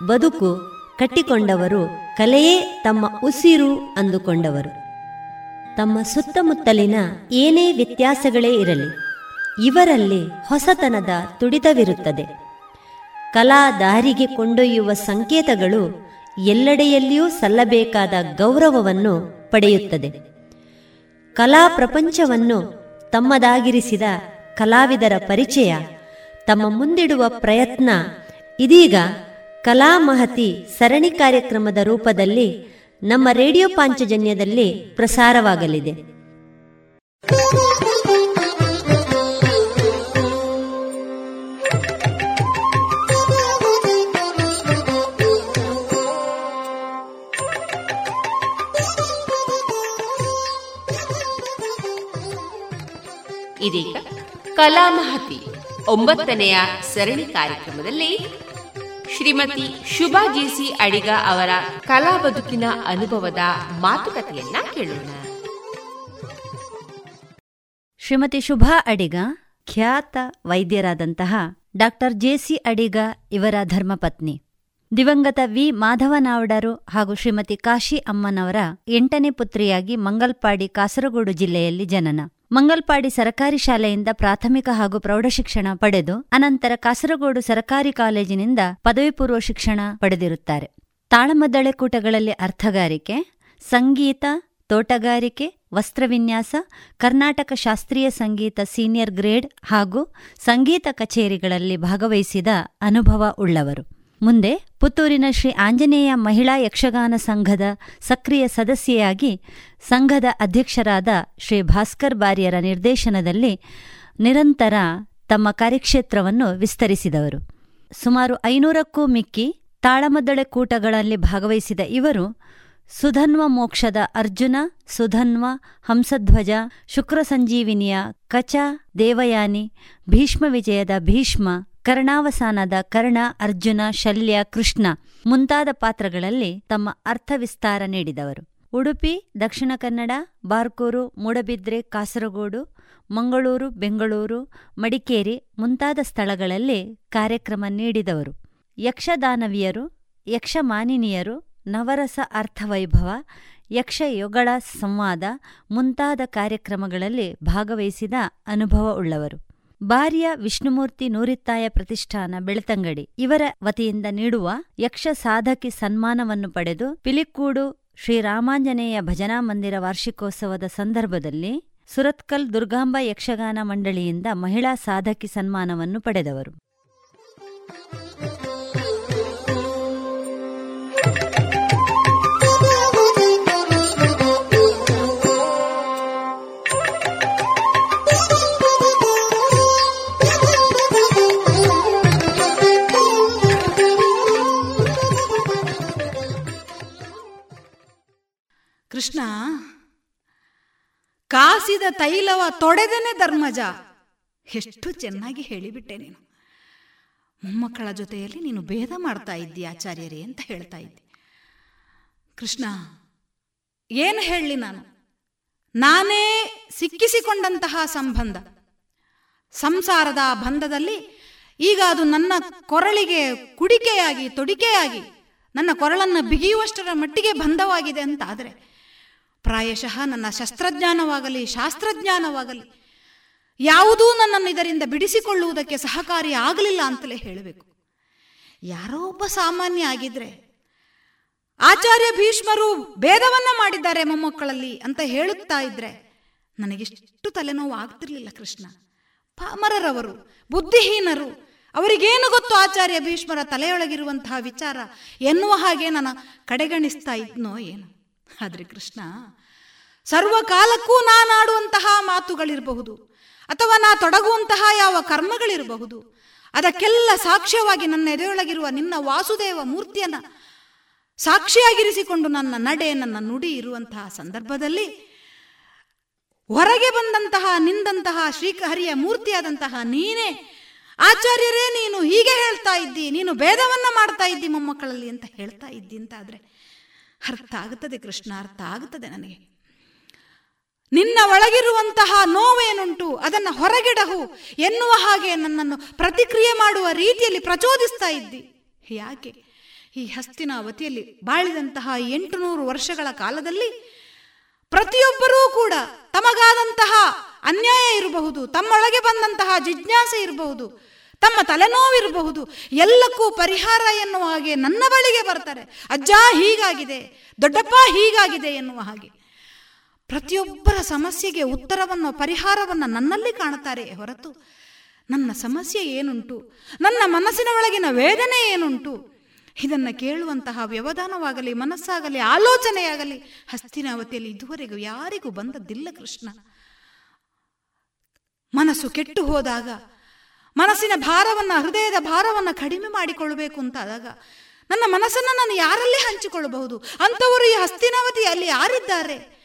G: ಬದುಕು ಕಟ್ಟಿಕೊಂಡವರು ಕಲೆಯೇ ತಮ್ಮ ಉಸಿರು ಅಂದುಕೊಂಡವರು. ತಮ್ಮ ಸುತ್ತಮುತ್ತಲಿನ ಏನೇ ವ್ಯತ್ಯಾಸಗಳೇ ಇರಲಿ, ಇವರಲ್ಲಿ ಹೊಸತನದ ತುಡಿತವಿರುತ್ತದೆ. ಕಲಾ ದಾರಿಗೆ ಕೊಂಡೊಯ್ಯುವ ಸಂಕೇತಗಳು ಎಲ್ಲೆಡೆಯಲ್ಲಿಯೂ ಸಲ್ಲಬೇಕಾದ ಗೌರವವನ್ನು ಪಡೆಯುತ್ತದೆ. ಕಲಾ ಪ್ರಪಂಚವನ್ನು ತಮ್ಮದಾಗಿರಿಸಿದ ಕಲಾವಿದರ ಪರಿಚಯ, ತಮ್ಮ ಮುಂದಿಡುವ ಪ್ರಯತ್ನ ಇದೀಗ ಕಲಾ ಮಹತಿ ಸರಣಿ ಕಾರ್ಯಕ್ರಮದ ರೂಪದಲ್ಲಿ ನಮ್ಮ ರೇಡಿಯೋ ಪಾಂಚಜನ್ಯದಲ್ಲಿ ಪ್ರಸಾರವಾಗಲಿದೆ.
C: ಇದೀಗ ಕಲಾ ಮಹತಿ ಒಂಬತ್ತನೆಯ ಸರಣಿ ಕಾರ್ಯಕ್ರಮದಲ್ಲಿ ಶ್ರೀಮತಿ ಶುಭಾ ಜೇಸಿ ಅಡಿಗ ಅವರ ಕಲಾ ಬದುಕಿನ ಅನುಭವದ ಮಾತುಕತೆಯನ್ನ ಕೇಳೋಣ.
G: ಶ್ರೀಮತಿ ಶುಭಾ ಅಡಿಗ, ಖ್ಯಾತ ವೈದ್ಯರಾದಂತಹ ಡಾಕ್ಟರ್ ಜೆಸಿ ಅಡಿಗ ಇವರ ಧರ್ಮಪತ್ನಿ. ದಿವಂಗತ ವಿ. ಮಾಧವನಾವಡರು ಹಾಗೂ ಶ್ರೀಮತಿ ಕಾಶಿ ಅಮ್ಮನವರ ಎಂಟನೇ ಪುತ್ರಿಯಾಗಿ ಮಂಗಲ್ಪಾಡಿ ಕಾಸರಗೋಡು ಜಿಲ್ಲೆಯಲ್ಲಿ ಜನನ. ಮಂಗಲ್ಪಾಡಿ ಸರಕಾರಿ ಶಾಲೆಯಿಂದ ಪ್ರಾಥಮಿಕ ಹಾಗೂ ಪ್ರೌಢಶಿಕ್ಷಣ ಪಡೆದು, ಅನಂತರ ಕಾಸರಗೋಡು ಸರಕಾರಿ ಕಾಲೇಜಿನಿಂದ ಪದವಿ ಪೂರ್ವ ಶಿಕ್ಷಣ ಪಡೆದಿರುತ್ತಾರೆ. ತಾಳಮದ್ದಳೆ ಕೂಟಗಳಲ್ಲಿ ಅರ್ಥಗಾರಿಕೆ, ಸಂಗೀತ, ತೋಟಗಾರಿಕೆ, ವಸ್ತ್ರವಿನ್ಯಾಸ, ಕರ್ನಾಟಕ ಶಾಸ್ತ್ರೀಯ ಸಂಗೀತ ಸೀನಿಯರ್ ಗ್ರೇಡ್ ಹಾಗೂ ಸಂಗೀತ ಕಚೇರಿಗಳಲ್ಲಿ ಭಾಗವಹಿಸಿದ ಅನುಭವ ಉಳ್ಳವರು. ಮುಂದೆ ಪುತ್ತೂರಿನ ಶ್ರೀ ಆಂಜನೇಯ ಮಹಿಳಾ ಯಕ್ಷಗಾನ ಸಂಘದ ಸಕ್ರಿಯ ಸದಸ್ಯೆಯಾಗಿ ಸಂಘದ ಅಧ್ಯಕ್ಷರಾದ ಶ್ರೀ ಭಾಸ್ಕರ್ ಬಾರಿಯರ ನಿರ್ದೇಶನದಲ್ಲಿ ನಿರಂತರ ತಮ್ಮ ಕಾರ್ಯಕ್ಷೇತ್ರವನ್ನು ವಿಸ್ತರಿಸಿದವರು. ಸುಮಾರು ಐನೂರಕ್ಕೂ ಮಿಕ್ಕಿ ತಾಳಮದ್ದಳೆ ಕೂಟಗಳಲ್ಲಿ ಭಾಗವಹಿಸಿದ ಇವರು ಸುಧನ್ವ ಮೋಕ್ಷದ ಅರ್ಜುನ, ಸುಧನ್ವ ಹಂಸಧ್ವಜ ಶುಕ್ರ ಸಂಜೀವಿನಿಯ ಕಚ ದೇವಯಾನಿ, ಭೀಷ್ಮ ವಿಜಯದ ಭೀಷ್ಮ ಕರ್ಣಾವಸಾನದ ಕರ್ಣ, ಅರ್ಜುನ, ಶಲ್ಯ, ಕೃಷ್ಣ ಮುಂತಾದ ಪಾತ್ರಗಳಲ್ಲಿ ತಮ್ಮ ಅರ್ಥವಿಸ್ತಾರ ನೀಡಿದವರು. ಉಡುಪಿ, ದಕ್ಷಿಣ ಕನ್ನಡ, ಬಾರ್ಕೂರು, ಮೂಡಬಿದ್ರೆ, ಕಾಸರಗೋಡು, ಮಂಗಳೂರು, ಬೆಂಗಳೂರು, ಮಡಿಕೇರಿ ಮುಂತಾದ ಸ್ಥಳಗಳಲ್ಲಿ ಕಾರ್ಯಕ್ರಮ ನೀಡಿದವರು. ಯಕ್ಷದಾನವಿಯರು, ಯಕ್ಷಮಾನಿನಿಯರು, ನವರಸ ಅರ್ಥವೈಭವ, ಯಕ್ಷಯೊಗಳ ಸಂವಾದ ಮುಂತಾದ ಕಾರ್ಯಕ್ರಮಗಳಲ್ಲಿ ಭಾಗವಹಿಸಿದ ಅನುಭವ ಉಳ್ಳವರು. ಬಾರಿಯ ವಿಷ್ಣುಮೂರ್ತಿ ನೂರಿತ್ತಾಯ ಪ್ರತಿಷ್ಠಾನ ಬೆಳ್ತಂಗಡಿ ಇವರ ವತಿಯಿಂದ ನೀಡುವ ಯಕ್ಷ ಸಾಧಕಿ ಸನ್ಮಾನವನ್ನು ಪಡೆದು ಪಿಲಿಕ್ಕೂಡು ಶ್ರೀರಾಮಾಂಜನೇಯ ಭಜನಾ ಮಂದಿರ ವಾರ್ಷಿಕೋತ್ಸವದ ಸಂದರ್ಭದಲ್ಲಿ ಸುರತ್ಕಲ್ ದುರ್ಗಾಂಬ ಯಕ್ಷಗಾನ ಮಂಡಳಿಯಿಂದ ಮಹಿಳಾ ಸಾಧಕಿ ಸನ್ಮಾನವನ್ನು ಪಡೆದವರು.
H: ಕೃಷ್ಣ, ಕಾಸಿದ ತೈಲವ ತೊಡೆದನೆ ಧರ್ಮಜ. ಎಷ್ಟು ಚೆನ್ನಾಗಿ ಹೇಳಿಬಿಟ್ಟೆ ನೀನು. ಮೊಮ್ಮಕ್ಕಳ ಜೊತೆಯಲ್ಲಿ ನೀನು ಭೇದ ಮಾಡ್ತಾ ಇದ್ದಿ ಆಚಾರ್ಯರೇ ಅಂತ ಹೇಳ್ತಾ ಇದ್ದೆ. ಕೃಷ್ಣ, ಏನು ಹೇಳಲಿ ನಾನು? ನಾನೇ ಸಿಕ್ಕಿಸಿಕೊಂಡಂತಹ ಸಂಬಂಧ. ಸಂಸಾರದ ಬಂಧದಲ್ಲಿ ಈಗ ಅದು ನನ್ನ ಕೊರಳಿಗೆ ಕುಡಿಕೆಯಾಗಿ, ತೊಡಿಕೆಯಾಗಿ, ನನ್ನ ಕೊರಳನ್ನು ಬಿಗಿಯುವಷ್ಟರ ಮಟ್ಟಿಗೆ ಬಂಧವಾಗಿದೆ ಅಂತ ಆದರೆ ಪ್ರಾಯಶಃ ನನ್ನ ಶಸ್ತ್ರಜ್ಞಾನವಾಗಲಿ, ಶಾಸ್ತ್ರಜ್ಞಾನವಾಗಲಿ, ಯಾವುದೂ ನನ್ನನ್ನು ಇದರಿಂದ ಬಿಡಿಸಿಕೊಳ್ಳುವುದಕ್ಕೆ ಸಹಕಾರಿ ಆಗಲಿಲ್ಲ ಅಂತಲೇ ಹೇಳಬೇಕು. ಯಾರೋ ಒಬ್ಬ ಸಾಮಾನ್ಯ ಆಗಿದ್ರೆ, ಆಚಾರ್ಯ ಭೀಷ್ಮರು ಭೇದವನ್ನ ಮಾಡಿದ್ದಾರೆ ಮೊಮ್ಮಕ್ಕಳಲ್ಲಿ ಅಂತ ಹೇಳುತ್ತಾ ಇದ್ರೆ, ನನಗಿಷ್ಟು ತಲೆನೋವು ಆಗ್ತಿರ್ಲಿಲ್ಲ ಕೃಷ್ಣ. ಪಾಮರರವರು, ಬುದ್ಧಿಹೀನರು, ಅವರಿಗೇನು ಗೊತ್ತು ಆಚಾರ್ಯ ಭೀಷ್ಮರ ತಲೆಯೊಳಗಿರುವಂತಹ ವಿಚಾರ ಎನ್ನುವ ಹಾಗೆ ನಾನು ಕಡೆಗಣಿಸ್ತಾ ಇದ್ನೋ ಏನು. ಆದ್ರೆ ಕೃಷ್ಣ, ಸರ್ವಕಾಲಕ್ಕೂ ನಾನಾಡುವಂತಹ ಮಾತುಗಳಿರಬಹುದು, ಅಥವಾ ನಾ ತೊಡಗುವಂತಹ ಯಾವ ಕರ್ಮಗಳಿರಬಹುದು, ಅದಕ್ಕೆಲ್ಲ ಸಾಕ್ಷ್ಯವಾಗಿ ನನ್ನ ಎದೆಯೊಳಗಿರುವ ನಿನ್ನ ವಾಸುದೇವ ಮೂರ್ತಿಯನ್ನ ಸಾಕ್ಷಿಯಾಗಿರಿಸಿಕೊಂಡು ನನ್ನ ನಡೆ, ನನ್ನ ನುಡಿ ಇರುವಂತಹ ಸಂದರ್ಭದಲ್ಲಿ ಹೊರಗೆ ಬಂದಂತಹ, ನಿಂದಂತಹ ಶ್ರೀಹರಿಯ ಮೂರ್ತಿಯಾದಂತಹ ನೀನೇ, ಆಚಾರ್ಯರೇ, ನೀನು ಹೀಗೆ ಹೇಳ್ತಾ ಇದ್ದಿ, ನೀನು ಭೇದವನ್ನ ಮಾಡ್ತಾ ಇದ್ದಿ ಮೊಮ್ಮಕ್ಕಳಲ್ಲಿ ಅಂತ ಹೇಳ್ತಾ ಇದ್ದಿ ಅಂತ ಆದ್ರೆ ಅರ್ಥ ಆಗುತ್ತದೆ ಕೃಷ್ಣ, ಅರ್ಥ ಆಗುತ್ತದೆ ನನಗೆ. ನಿನ್ನ ಒಳಗಿರುವಂತಹ ನೋವೇನುಂಟು, ಅದನ್ನು ಹೊರಗಿಡಹು ಎನ್ನುವ ಹಾಗೆ ನನ್ನನ್ನು ಪ್ರತಿಕ್ರಿಯೆ ಮಾಡುವ ರೀತಿಯಲ್ಲಿ ಪ್ರಚೋದಿಸ್ತಾ ಇದ್ದಿ. ಯಾಕೆ? ಈ ಹಸ್ತಿನ ಹಸ್ತಿನಾವತಿಯಲ್ಲಿ ಬಾಳಿದಂತಹ ಎಂಟುನೂರು ವರ್ಷಗಳ ಕಾಲದಲ್ಲಿ ಪ್ರತಿಯೊಬ್ಬರೂ ಕೂಡ ತಮಗಾದಂತಹ ಅನ್ಯಾಯ ಇರಬಹುದು, ತಮ್ಮೊಳಗೆ ಬಂದಂತಹ ಜಿಜ್ಞಾಸೆ ಇರಬಹುದು ತಮ್ಮ ತಲೆನೋವಿರಬಹುದು. ಎಲ್ಲಕ್ಕೂ ಪರಿಹಾರ ಎನ್ನುವ ಹಾಗೆ ನನ್ನ ಬಳಿಗೆ ಬರ್ತಾರೆ. ಅಜ್ಜ ಹೀಗಾಗಿದೆ, ದೊಡ್ಡಪ್ಪ ಹೀಗಾಗಿದೆ ಎನ್ನುವ ಹಾಗೆ. ಪ್ರತಿಯೊಬ್ಬರ ಸಮಸ್ಯೆಗೆ ಉತ್ತರವನ್ನು ಪರಿಹಾರವನ್ನು ನನ್ನಲ್ಲಿ ಕಾಣುತ್ತಾರೆ ಹೊರತು ನನ್ನ ಸಮಸ್ಯೆ ಏನುಂಟು? ನನ್ನ ಮನಸ್ಸಿನ ಒಳಗಿನ ವೇದನೆ ಏನುಂಟು? ಇದನ್ನು ಕೇಳುವಂತಹ ವ್ಯವಧಾನವಾಗಲಿ, ಮನಸ್ಸಾಗಲಿ, ಆಲೋಚನೆಯಾಗಲಿ, ಹಸ್ತಿನಾವತಿಯಲ್ಲಿ ಇದುವರೆಗೂ ಯಾರಿಗೂ ಬಂದದ್ದಿಲ್ಲ ಕೃಷ್ಣ. ಮನಸ್ಸು ಕೆಟ್ಟು ಹೋದಾಗ ಮನಸ್ಸಿನ ಭಾರವನ್ನು, ಹೃದಯದ ಭಾರವನ್ನು ಕಡಿಮೆ ಮಾಡಿಕೊಳ್ಳಬೇಕು ಅಂತಾದಾಗ ನನ್ನ ಮನಸ್ಸನ್ನು ನಾನು ಯಾರಲ್ಲಿ ಹಂಚಿಕೊಳ್ಳಬಹುದು? ಅಂಥವರು ಈ ಹಸ್ತಿನಾವತಿಯಲ್ಲಿ ಯಾರಿದ್ದಾರೆ?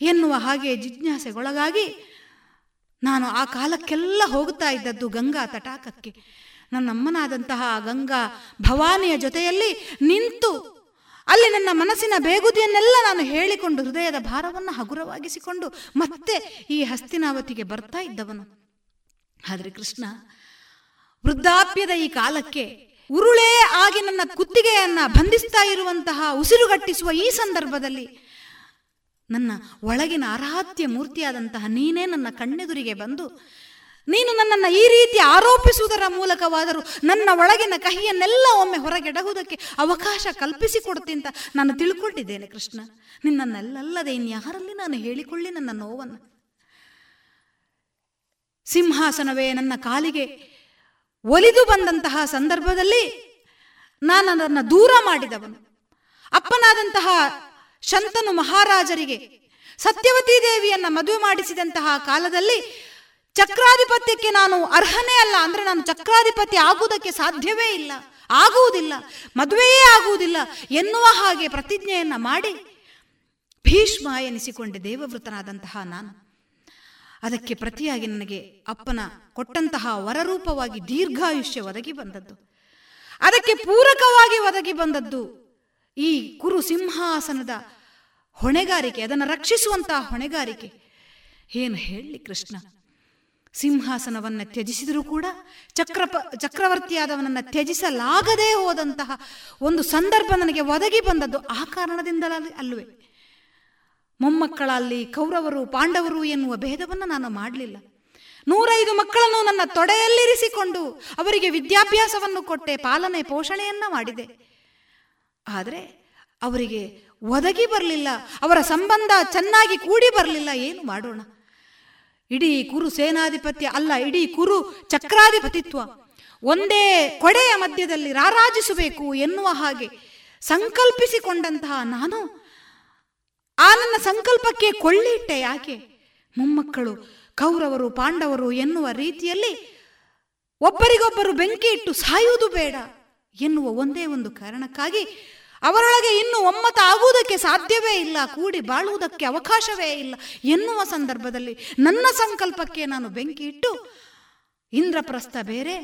H: ಎನ್ನುವ ಹಾಗೆ ಜಿಜ್ಞಾಸೆಗೊಳಗಾಗಿ ನಾನು ಆ ಕಾಲಕ್ಕೆಲ್ಲ ಹೋಗ್ತಾ ಇದ್ದದ್ದು ಗಂಗಾ ತಟಾಕಕ್ಕೆ. ನನ್ನಮ್ಮನಾದಂತಹ ಗಂಗಾ ಭವಾನಿಯ ಜೊತೆಯಲ್ಲಿ ನಿಂತು ಅಲ್ಲಿ ನನ್ನ ಮನಸ್ಸಿನ ಬೇಗುದಿಯನ್ನೆಲ್ಲ ನಾನು ಹೇಳಿಕೊಂಡು ಹೃದಯದ ಭಾರವನ್ನು ಹಗುರವಾಗಿಸಿಕೊಂಡು ಮತ್ತೆ ಈ ಹಸ್ತಿನಾವತಿಗೆ ಬರ್ತಾ ಇದ್ದವನು. ಆದರೆ ಕೃಷ್ಣ ವೃದ್ಧಾಪ್ಯದ ಈ ಕಾಲಕ್ಕೆ ಉರುಳೇ ಆಗಿ ನನ್ನ ಕುತ್ತಿಗೆಯನ್ನ ಬಂಧಿಸ್ತಾ ಇರುವಂತಹ ಉಸಿರುಗಟ್ಟಿಸುವ ಈ ಸಂದರ್ಭದಲ್ಲಿ ನನ್ನ ಒಳಗಿನ ಆರಾಧ್ಯ ಮೂರ್ತಿಯಾದಂತಹ ನೀನೇ ನನ್ನ ಕಣ್ಣೆದುರಿಗೆ ಬಂದು, ನೀನು ನನ್ನನ್ನು ಈ ರೀತಿ ಆರೋಪಿಸುವುದರ ಮೂಲಕವಾದರೂ ನನ್ನ ಒಳಗಿನ ಕಹಿಯನ್ನೆಲ್ಲ ಒಮ್ಮೆ ಹೊರಗೆಡಹುವುದಕ್ಕೆ ಅವಕಾಶ ಕಲ್ಪಿಸಿಕೊಡುತ್ತಿಂತ ನಾನು ತಿಳ್ಕೊಂಡಿದ್ದೇನೆ ಕೃಷ್ಣ. ನಿನ್ನನ್ನೆಲ್ಲಲ್ಲದೆ ಇನ್ಯಾರಲ್ಲಿ ನಾನು ಹೇಳಿಕೊಳ್ಳಿ ನನ್ನ ನೋವನ್ನು. ಸಿಂಹಾಸನವೇ ನನ್ನ ಕಾಲಿಗೆ ಒಲಿದು ಬಂದಂತಹ ಸಂದರ್ಭದಲ್ಲಿ ನಾನು ಅದನ್ನು ದೂರ ಮಾಡಿದವನು. ಅಪ್ಪನಾದಂತಹ ಶಂತನು ಮಹಾರಾಜರಿಗೆ ಸತ್ಯವತಿ ದೇವಿಯನ್ನು ಮದುವೆ ಮಾಡಿಸಿದಂತಹ ಕಾಲದಲ್ಲಿ ಚಕ್ರಾಧಿಪತ್ಯಕ್ಕೆ ನಾನು ಅರ್ಹನೇ ಅಲ್ಲ. ಅಂದ್ರೆ ನಾನು ಚಕ್ರಾಧಿಪತಿ ಆಗುವುದಕ್ಕೆ ಸಾಧ್ಯವೇ ಇಲ್ಲ. ಆಗುವುದಿಲ್ಲ. ಮದುವೆಯೇ ಆಗುವುದಿಲ್ಲ ಎನ್ನುವ ಹಾಗೆ ಪ್ರತಿಜ್ಞೆಯನ್ನು ಮಾಡಿ ಭೀಷ್ಮ ಎನಿಸಿಕೊಂಡೆ ದೇವವೃತನಾದಂತಹ ನಾನು. ಅದಕ್ಕೆ ಪ್ರತಿಯಾಗಿ ನನಗೆ ಅಪ್ಪನ ಕೊಟ್ಟಂತಹ ವರರೂಪವಾಗಿ ದೀರ್ಘಾಯುಷ್ಯ ಒದಗಿ ಬಂದದ್ದು. ಅದಕ್ಕೆ ಪೂರಕವಾಗಿ ಒದಗಿ ಬಂದದ್ದು ಈ ಕುರು ಸಿಂಹಾಸನದ ಹೊಣೆಗಾರಿಕೆ, ಅದನ್ನು ರಕ್ಷಿಸುವಂತಹ ಹೊಣೆಗಾರಿಕೆ. ಏನು ಹೇಳಿ ಕೃಷ್ಣ? ಸಿಂಹಾಸನವನ್ನು ತ್ಯಜಿಸಿದರೂ ಕೂಡ ಚಕ್ರಪ ಚಕ್ರವರ್ತಿಯಾದವನನ್ನು ತ್ಯಜಿಸಲಾಗದೇ ಹೋದಂತಹ ಒಂದು ಸಂದರ್ಭ ನನಗೆ ಒದಗಿ ಬಂದದ್ದು ಆ ಕಾರಣದಿಂದಲೇ ಅಲ್ವೇ ಮೊಮ್ಮಕ್ಕಳಲ್ಲಿ ಕೌರವರು, ಪಾಂಡವರು ಎನ್ನುವ ಭೇದವನ್ನು ನಾನು ಮಾಡಲಿಲ್ಲ. ನೂರೈದು ಮಕ್ಕಳನ್ನು ನನ್ನ ತೊಡೆಯಲ್ಲಿರಿಸಿಕೊಂಡು ಅವರಿಗೆ ವಿದ್ಯಾಭ್ಯಾಸವನ್ನು ಕೊಟ್ಟೆ, ಪಾಲನೆ, ಪೋಷಣೆಯನ್ನು ಮಾಡಿದೆ. ಆದರೆ ಅವರಿಗೆ ಒದಗಿ ಬರಲಿಲ್ಲ, ಅವರ ಸಂಬಂಧ ಚೆನ್ನಾಗಿ ಕೂಡಿ ಬರಲಿಲ್ಲ, ಏನು ಮಾಡೋಣ? ಇಡೀ ಕುರು ಸೇನಾಧಿಪತ್ಯ ಅಲ್ಲ, ಇಡೀ ಕುರು ಚಕ್ರಾಧಿಪತಿತ್ವ. ಒಂದೇ ಕೊಡೆಯ ಮಧ್ಯದಲ್ಲಿ ರಾರಾಜಿಸಬೇಕು ಎನ್ನುವ ಹಾಗೆ ಸಂಕಲ್ಪಿಸಿಕೊಂಡಂತಹ ನಾನು ಆ ನನ್ನ ಸಂಕಲ್ಪಕ್ಕೆ ಕೊಳ್ಳಿಟ್ಟೆ ಯಾಕೆ? ಮೊಮ್ಮಕ್ಕಳು, ಕೌರವರು, ಪಾಂಡವರು ಎನ್ನುವ ರೀತಿಯಲ್ಲಿ ಒಬ್ಬರಿಗೊಬ್ಬರು ಬೆಂಕಿ ಇಟ್ಟು ಸಾಯುವುದು ಬೇಡ ಎನ್ನುವ ಒಂದೇ ಒಂದು ಕಾರಣಕ್ಕಾಗಿ ಅವರೊಳಗೆ ಇನ್ನು ಒಮ್ಮತ ಆಗುವುದಕ್ಕೆ ಸಾಧ್ಯವೇ ಇಲ್ಲ, ಕೂಡಿ ಬಾಳುವುದಕ್ಕೆ ಅವಕಾಶವೇ ಇಲ್ಲ ಎನ್ನುವ ಸಂದರ್ಭದಲ್ಲಿ ನನ್ನ ಸಂಕಲ್ಪಕ್ಕೆ ನಾನು ಬೆಂಕಿ ಇಟ್ಟು ಇಂದ್ರಪ್ರಸ್ಥ ಬೇರೆ,